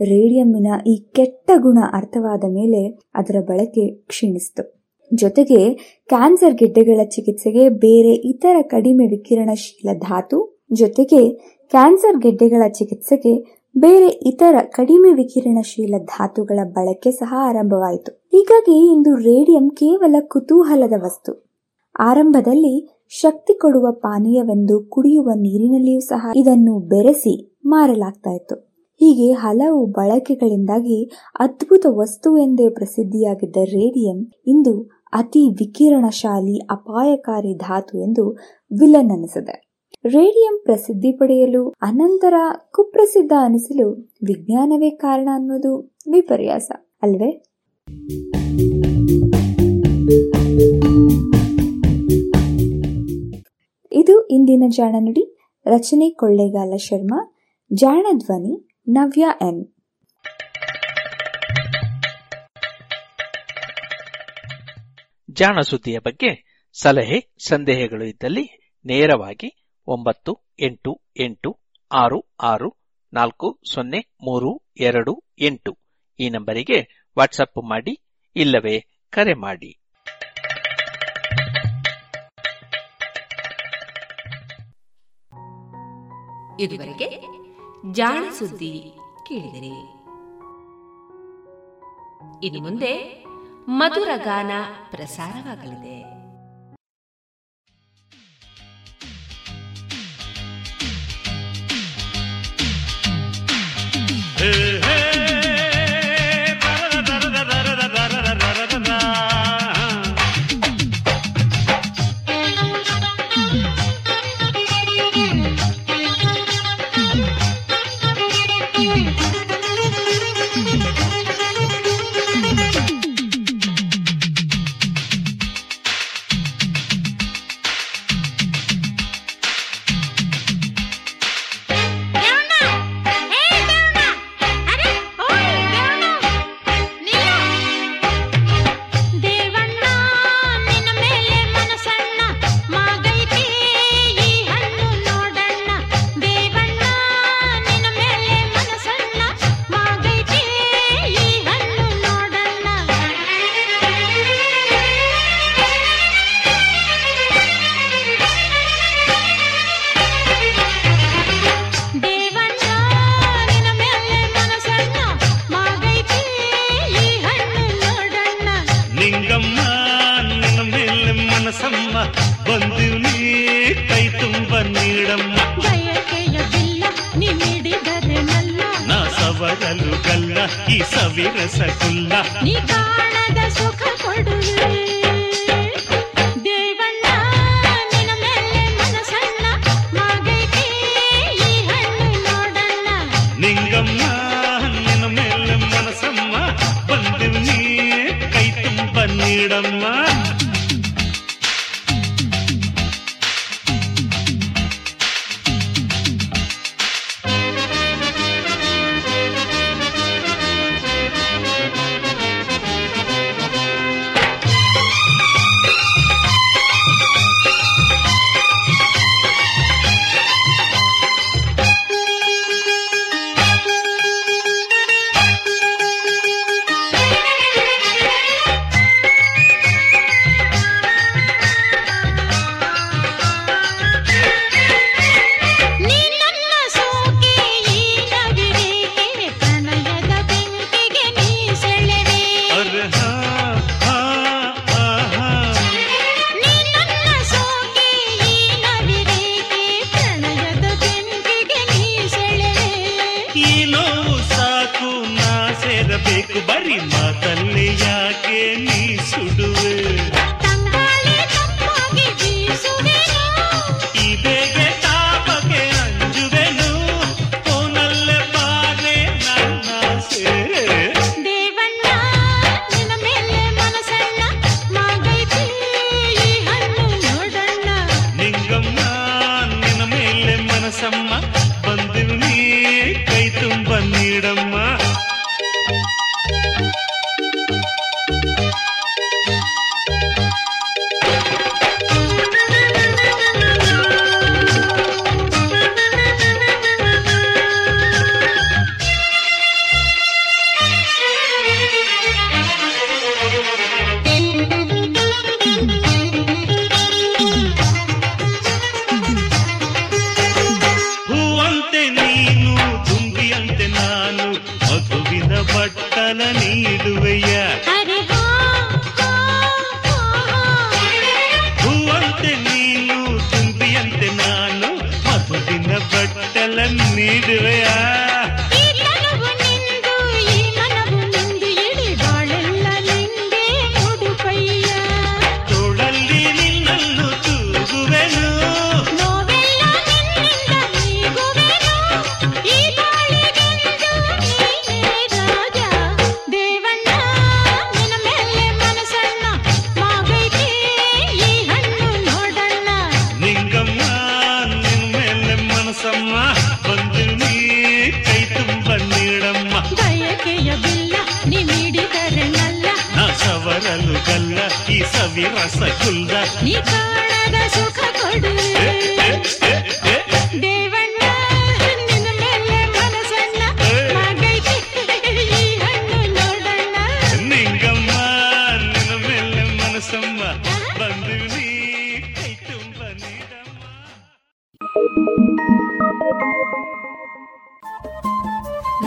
J: ರೇಡಿಯಂನ ಈ ಕೆಟ್ಟ ಗುಣ ಅರ್ಥವಾದ ಮೇಲೆ ಅದರ ಬಳಕೆ ಕ್ಷೀಣಿಸಿತು. ಜೊತೆಗೆ ಕ್ಯಾನ್ಸರ್ ಗೆಡ್ಡೆಗಳ ಚಿಕಿತ್ಸೆಗೆ ಬೇರೆ ಇತರ ಕಡಿಮೆ ವಿಕಿರಣಶೀಲ ಧಾತು, ಜೊತೆಗೆ ಕ್ಯಾನ್ಸರ್ ಗೆಡ್ಡೆಗಳ ಚಿಕಿತ್ಸೆಗೆ ಬೇರೆ ಇತರ ಕಡಿಮೆ ವಿಕಿರಣಶೀಲ ಧಾತುಗಳ ಬಳಕೆ ಸಹ ಆರಂಭವಾಯಿತು. ಹೀಗಾಗಿ ಇಂದು ರೇಡಿಯಂ ಕೇವಲ ಕುತೂಹಲದ ವಸ್ತು. ಆರಂಭದಲ್ಲಿ ಶಕ್ತಿ ಕೊಡುವ ಪಾನೀಯವೆಂದು ಕುಡಿಯುವ ನೀರಿನಲ್ಲಿಯೂ ಸಹ ಇದನ್ನು ಬೆರೆಸಿ ಮಾರಲಾಗ್ತಾ ಇತ್ತು. ಹೀಗೆ ಹಲವು ಬಳಕೆಗಳಿಂದಾಗಿ ಅದ್ಭುತ ವಸ್ತು ಎಂದೇ ಪ್ರಸಿದ್ಧಿಯಾಗಿದ್ದ ರೇಡಿಯಂ ಇಂದು ಅತಿ ವಿಕಿರಣಶಾಲಿ, ಅಪಾಯಕಾರಿ ಧಾತು ಎಂದು ವಿಲನ್ ಅನಿಸಿದೆ ರೇಡಿಯಂ ಪ್ರಸಿದ್ಧಿ ಪಡೆಯಲು, ಅನಂತರ ಕುಪ್ರಸಿದ್ಧ ಅನಿಸಲು ವಿಜ್ಞಾನವೇ ಕಾರಣ ಅನ್ನೋದು ವಿಪರ್ಯಾಸ, ಅಲ್ವೇ? ಇದು ಇಂದಿನ ಜಾಣ ನುಡಿ. ರಚನೆ ಕೊಳ್ಳೇಗಾಲ ಶರ್ಮಾ. ಜಾಣ ಧ್ವನಿ ನವ್ಯ ಎನ್.
K: ಜಾಣ ಸುದ್ದಿಯ ಬಗ್ಗೆ ಸಲಹೆ, ಸಂದೇಹಗಳು ಇದ್ದಲ್ಲಿ ನೇರವಾಗಿ ಒಂಬತ್ತು ಎಂಟು ಎಂಟು ಆರು ಆರು ನಾಲ್ಕು ಸೊನ್ನೆ ಮೂರು ಎರಡು ಎಂಟು ಈ ನಂಬರಿಗೆ ವಾಟ್ಸಪ್ ಮಾಡಿ ಇಲ್ಲವೇ ಕರೆ ಮಾಡಿ.
C: ಇದುವರೆಗೆ ಜಾಣ ಸುದ್ದಿ ಕೇಳಿದರೆ. ಇನ್ನು ಮುಂದೆ ಮಧುರ ಗಾನ ಪ್ರಸಾರವಾಗಲಿದೆ.
L: ಮನಸಮ್ಮ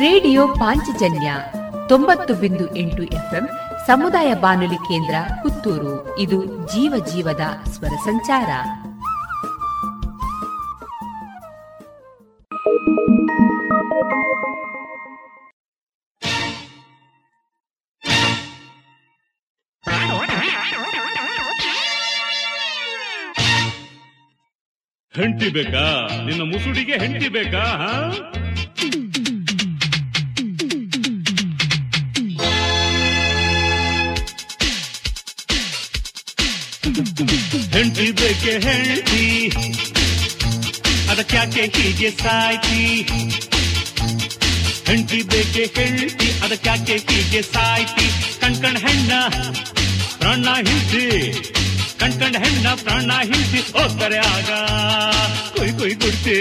C: ರೇಡಿಯೋ ಪಾಂಚಜನ್ಯ ತೊಂಬತ್ತು ಬಿಂದು ಎಂಟು ಎಫ್ಎಂ ಸಮುದಾಯ ಬಾನುಲಿ ಕೇಂದ್ರ ಪುತ್ತೂರು. ಇದು ಜೀವ ಜೀವದ ಸ್ವರ ಸಂಚಾರ.
L: ಹೆಂಡತಿ ಬೇಕಾ? ನಿನ್ನ ಮುಸುಡಿಗೆ ಹೆಂಡತಿ ಬೇಕಾ ಹೆಂಡತಿ ಬೇಕೆ ಹೆಂಡತಿ? ಅದಕ್ಯಾಕೆ ಹೀಗೆ ಸಾಯ್ತಿ? ಹೆಂಡ್ತಿ ಬೇಕೆ ಹೆಂಡತಿ? ಅದಕ್ಯಾಕೆ ಹೀಗೆ ಸಾಯ್ತಿ? ಕಣ್ಕಣ್ ಹೆಣ್ಣ, ಪ್ರಾಣ ಹಿಂಸಿ ಕಣ್ಕಂಡ ಹೆಣ್ಣ ಪ್ರಾಣ ಹಿಂಸಿ ಹೋಗ್ತಾರೆ ಆಗ ಕೊಯ್ ಕೊಯ್ ಗುಡ್ತಿ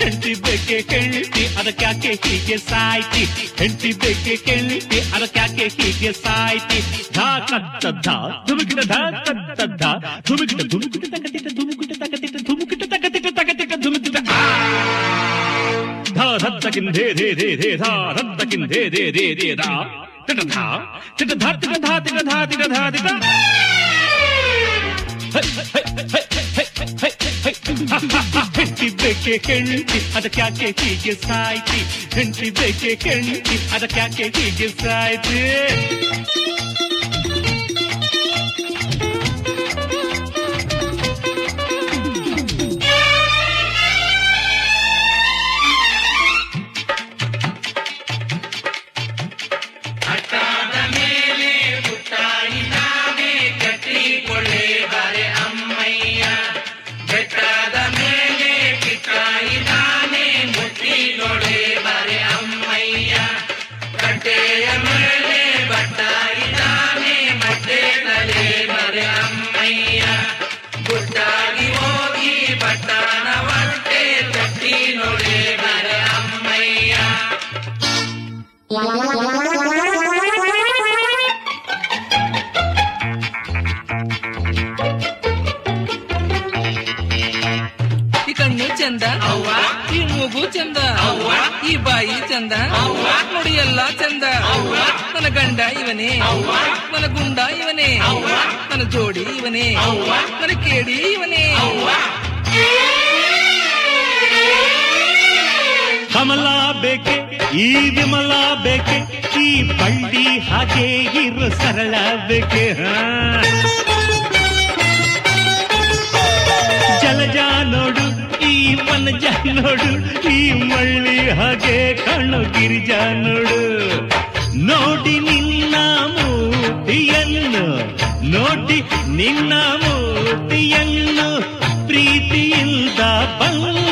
L: ಹೆಂಡತಿ ಬೇಕೆ ಕೆಳ್ತಿ ಅದಕ್ಯಾಕೆ ಹೀಗೆ ಸಾಯ್ತಿ ಹೆಂಡತಿ ಬೇಕೆ ಕೆಳ್ತಿ ಅದಕ್ಯಾಕೆ ಹೀಗೆ ಸಾಯ್ತಿ ಧಾ ಕತ್ತ ಧಾ ಧುಮುಕಿಟ ಧಾ ಕತ್ತ ಧಾ ಧುಮುಕಿಟ ಧುಮುಕಿಟ ತಕತಿಟ ಧುಮುಕಿಟ ತಕತಿಟ ಧುಮುಕಿಟ ತಕತಿಟ ತಕತಿಟ ಧುಮುಕಿಟ ಧಾ ಧತ್ತಕಿನ್ ಧೇ ಧೇ ಧೇ ಧೇ ಧಾ ಧತ್ತಕಿನ್ ಧೇ ಧೇ ಧೇ ಧೇ ಧಾ ತಿಟ ಧಾ ತಿಟ ಧಾ ತಿಟ ಧಾ ತಿಟ ಧಾ ತಿಟ ಧಾ ತಿಟ ಹೆಂಡತಿ ಬೇಕೆ ಕೆಂಟಿ ಅದಕ್ಯಾಕೆ ಹೀಗೆ ಸಾಯ್ತಿ ಹೆಂಡತಿ ಬೇಕೆ ಕೆಂಟಿ ಅದಕ್ಯಾಕೆ ಹೀಗೆ ಸಾಯ್ತಿ
M: ಚಂದ? ಈ ಮೂಗು ಚಂದ? ಈ ಬಾಯಿ ಚಂದ? ನೋಡಿ ಎಲ್ಲ ಚಂದ? ನನ್ನ ಗಂಡ ಇವನೇ? ನನ್ನ ಗುಂಡ ಇವನೇ? ನನ್ನ ಜೋಡಿ ಇವನೇ? ನನ್ನ ಕೇಡಿ ಇವನೇ?
L: ಕಮಲಾ ಬೇಕೆ, ಈ ವಿಮಲಾ ಬೇಕೆ, ಈ ಬಂಡಿ ಹಾಗೆ ಇರು ಸರಳ ಬೇಕೆ. ಜಲಜ ನೋಡು ಮನಜ ನೋಡು ಈ ಮಳ್ಳಿ ಹಾಗೆ ಕಣ್ಣು ಗಿರಿಜ ನೋಡು ನೋಡಿ ನಿನ್ನ ಮೂರ್ತಿಯನ್ನು, ನೋಡಿ ನಿನ್ನ ಮೂರ್ತಿಯನ್ನು, ಪ್ರೀತಿಯಿಂದ ಬಂದರು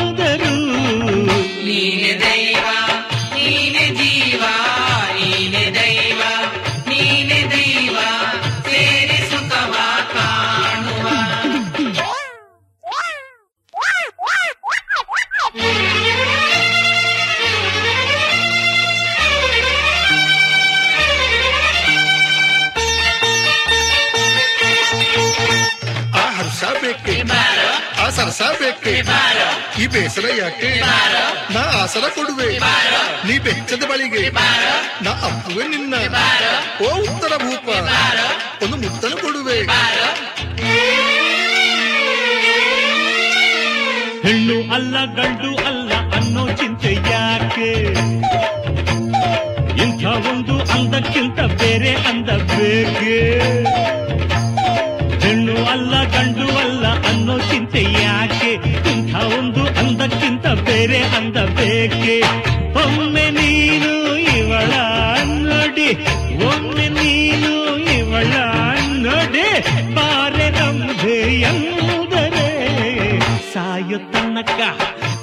N: ಆ ಸರಸ ಬೇಕೆ? ಈ ಬೇಸರ ಯಾಕೆ? ನಾ ಆಸರ ಕೊಡುವೆ. ನೀ ಬೆಚ್ಚದ ಬಳಿಗೆ. ನಾ ಅಪ್ಪುವೆ ನಿನ್ನ. ಓ ಉತ್ತರ ಭೂಪ. ಒಂದು ಮುತ್ತನು ಕೊಡುವೆ.
L: ಹೆಣ್ಣು ಅಲ್ಲ, ಗಂಡು ಅಲ್ಲ ಅನ್ನೋ ಚಿಂತೆ ಯಾಕೆ? ಇಂಥ ಒಂದು ಅಂದಕ್ಕಿಂತ ಬೇರೆ ಅಂದ ಬೇಕೆ? ಹೆಣ್ಣು ಅಲ್ಲ, ಗಂಡು ಬೇರೆ ಅಂದ ಬೇಕೆ? ಒಮ್ಮೆ ನೀನು ಇವಳ ನೋಡಿ ಒಮ್ಮೆ ನೀನು ಇವಳ ನೋಡಿ ಬಾರೆ ನಮ್ದೆ ಎಂದರೆ? ಸಾಯೋ ತನಕ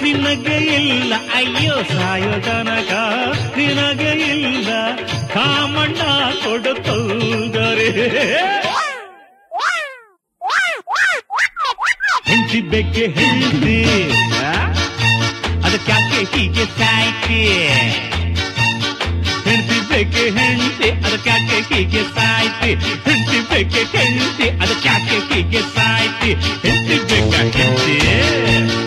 L: ನಿನಗೆ ಇಲ್ಲ, ಅಯ್ಯೋ ಸಾಯೋ ತನಕ ನಿನಗೆ ಇಲ್ಲ, ಕಾಮಣ್ಣ ಕೊಡುತ್ತಂದರೆ ಹೆಂಚಿ ಬೆಕ್ಕೆ ಹೆಂಡತಿ ಅದಕ್ಯಾಕೆ ಹೀಗೆ ಸಾಯ್ತಿ ಹೆಂಡತಿ ಬೆಕ್ಕೆ ಹೆಂಡತಿ ಅದಕ್ಯಾಕೆ ಹೀಗೆ ಸಾಯ್ತಿ ಹೆಂಡತಿ ಬೆಕ್ಕೆ ಹೆಂಡತಿ ಅದಕ್ಯಾಕೆ ಹೀಗೆ ಸಾಯ್ತಿ ಹೆಂಡತಿ ಬೆಕ್ಕ ಹೆಂಡತಿ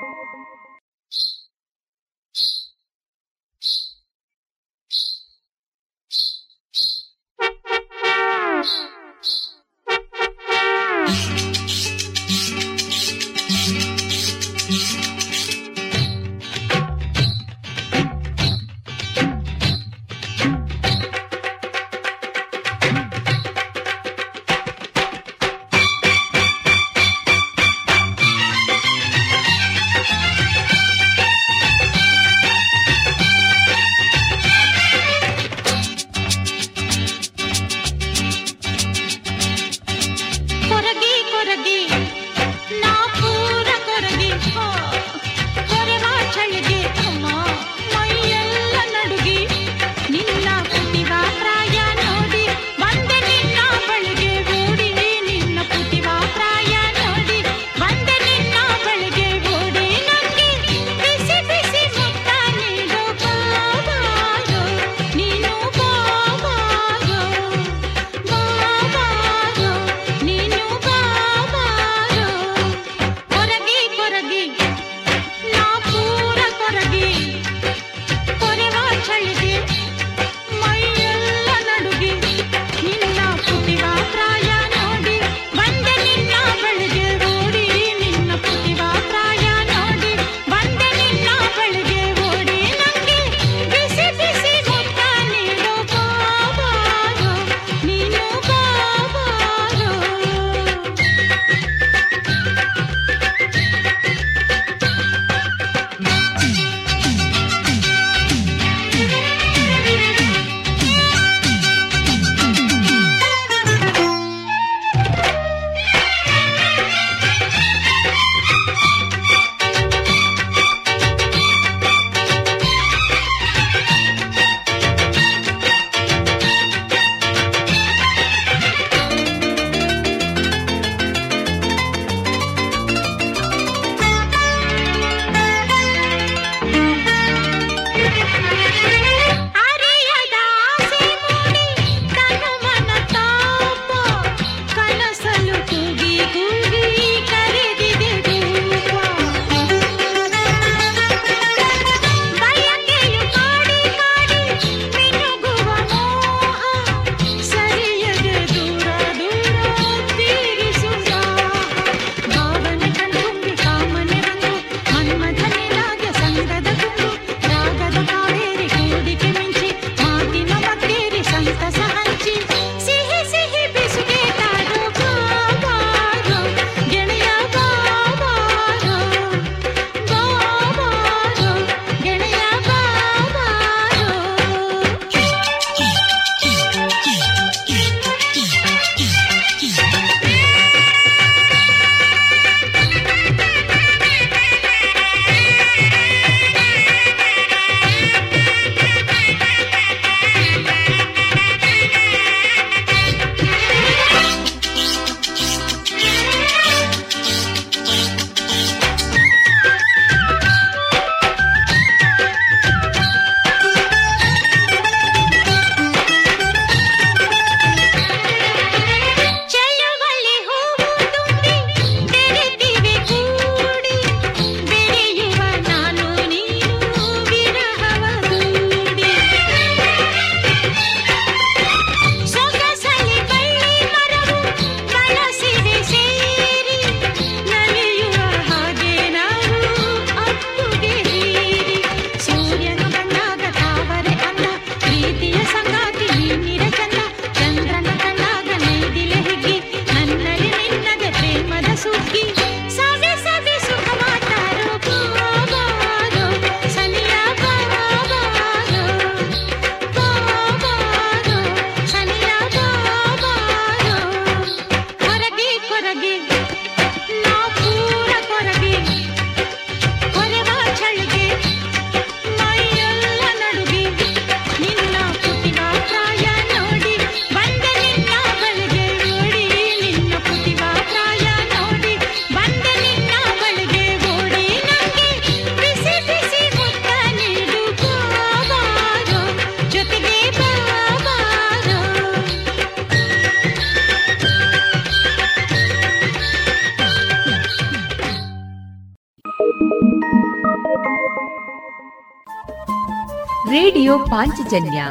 C: ಪಾಂಚಜನ್ಯ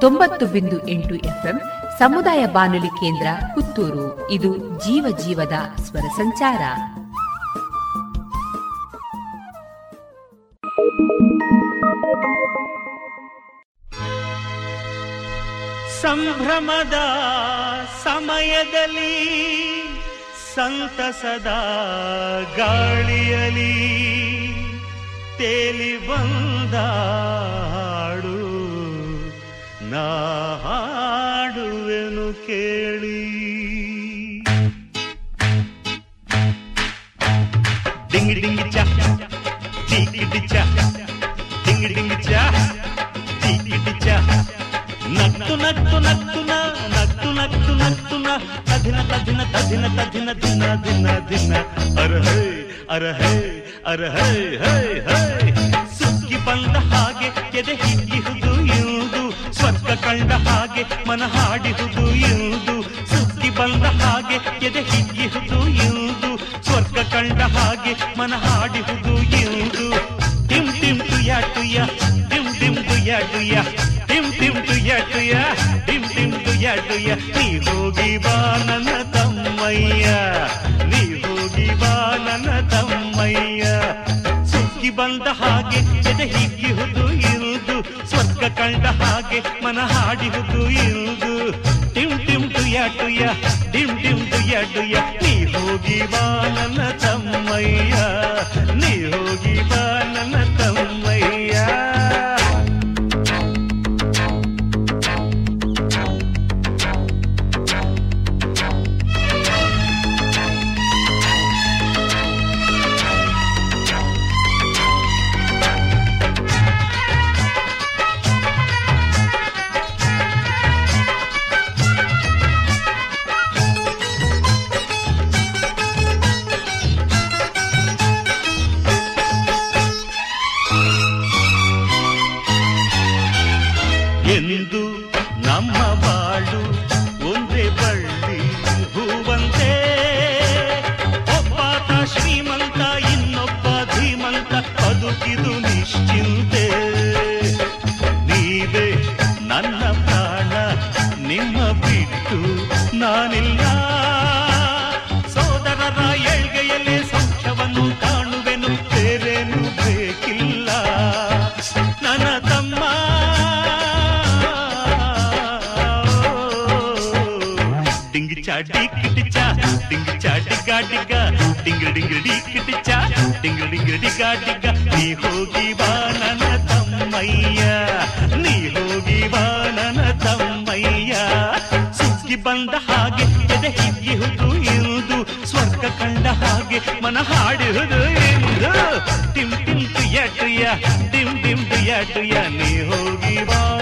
C: ತೊಂಬತ್ತು ಬಿಂದು ಎಂಟು ಎಫ್ಎಂ ಸಮುದಾಯ ಬಾನುಲಿ ಕೇಂದ್ರ ಪುತ್ತೂರು. ಇದು ಜೀವ ಜೀವದ ಸ್ವರ ಸಂಚಾರ.
L: ಸಂಭ್ರಮದ ಸಮಯದಲ್ಲಿ ಸಂತಸದ ಗಾಳಿಯಲಿ ತೇಲಿ ಬಂದ ದಿನ ತಧಿನ ದಿನ ತಧಿನ ದಿನ ದಿನ ದಿನ. ಅರ ಹೇ ಅರ ಹೇ ಅರ ಹೇ ಹೇ ಹೇ. ಸುಗ್ಗಿ ಬಂದ ಹಾಗೆ ಎದೆ ಹಿಗ್ಗಿಹುದು ಇರುವುದು. ಸ್ವರ್ಗ ಕಂಡ ಹಾಗೆ ಮನ ಹಾಡಿಹುದು ಇರುವುದು. ಸುಗ್ಗಿ ಬಂದ ಹಾಗೆ ಎದೆ ಹಿಗ್ಗಿಹುದು ಇರುವುದು. ಸ್ವರ್ಗ ಕಂಡ ಹಾಗೆ ಮನ ಹಾಡಿಹುದು ಇರುವುದು. ಟಿಮ್ ಟಿಮ್ ಟುಯಾ ಟುಯಾ ಟಿಮ್ ಟಿಮ್ ಟುಯಾ ಟುಯ ಟುಯ ನೀ ಹೋಗಿ ಬಾ ನನ್ನ ತಮ್ಮಯ್ಯ. ನೀ ಹೋಗಿ ಬಾ ನನ್ನ ತಮ್ಮಯ್ಯ. ಸುಗ್ಗಿ ಬಂದ ಹಾಗೆ ಎದೆ ಹಿಗ್ಗಿಹುದು ಇರುದು ಸ್ವರ್ಗ ಕಂಡ ಹಾಗೆ ಮನ ಹಾಡಿಹುದು ಇರುದು ಟಿಮ್ ಟಿಮ್ ಟುಯ ಟುಯ, ಟಿಮ್ ಟಿಮ್ ನೀ ಹೋಗಿ ಬಾ ನನ್ನ ತಮ್ಮಯ್ಯ. ನೀ ಹೋಗಿ ಬಾ ನನ್ನ ತಮ್ಮಯ್ಯ ಬಾ ನನ್ನ ತಮ್ಮಯ್ಯ. ನೀ ಹೋಗಿ ಬಾ ನನ್ನ ತಮ್ಮಯ್ಯ. ಸುಗ್ಗಿ ಬಂದ ಹಾಗೆ ಎದೆ ಹಿಗ್ಗಿಹುದು ಸ್ವರ್ಗ ಕಂಡ ಹಾಗೆ ಮನ ಹಾಡಿಹುದು ಎಂದು ಟಿಮ್ ಟಿಮ್ ಟುಯ ಟಿಮ್ ಟಿಮ್ ಟುಯ ನೀ ಹೋಗಿ ಬಾ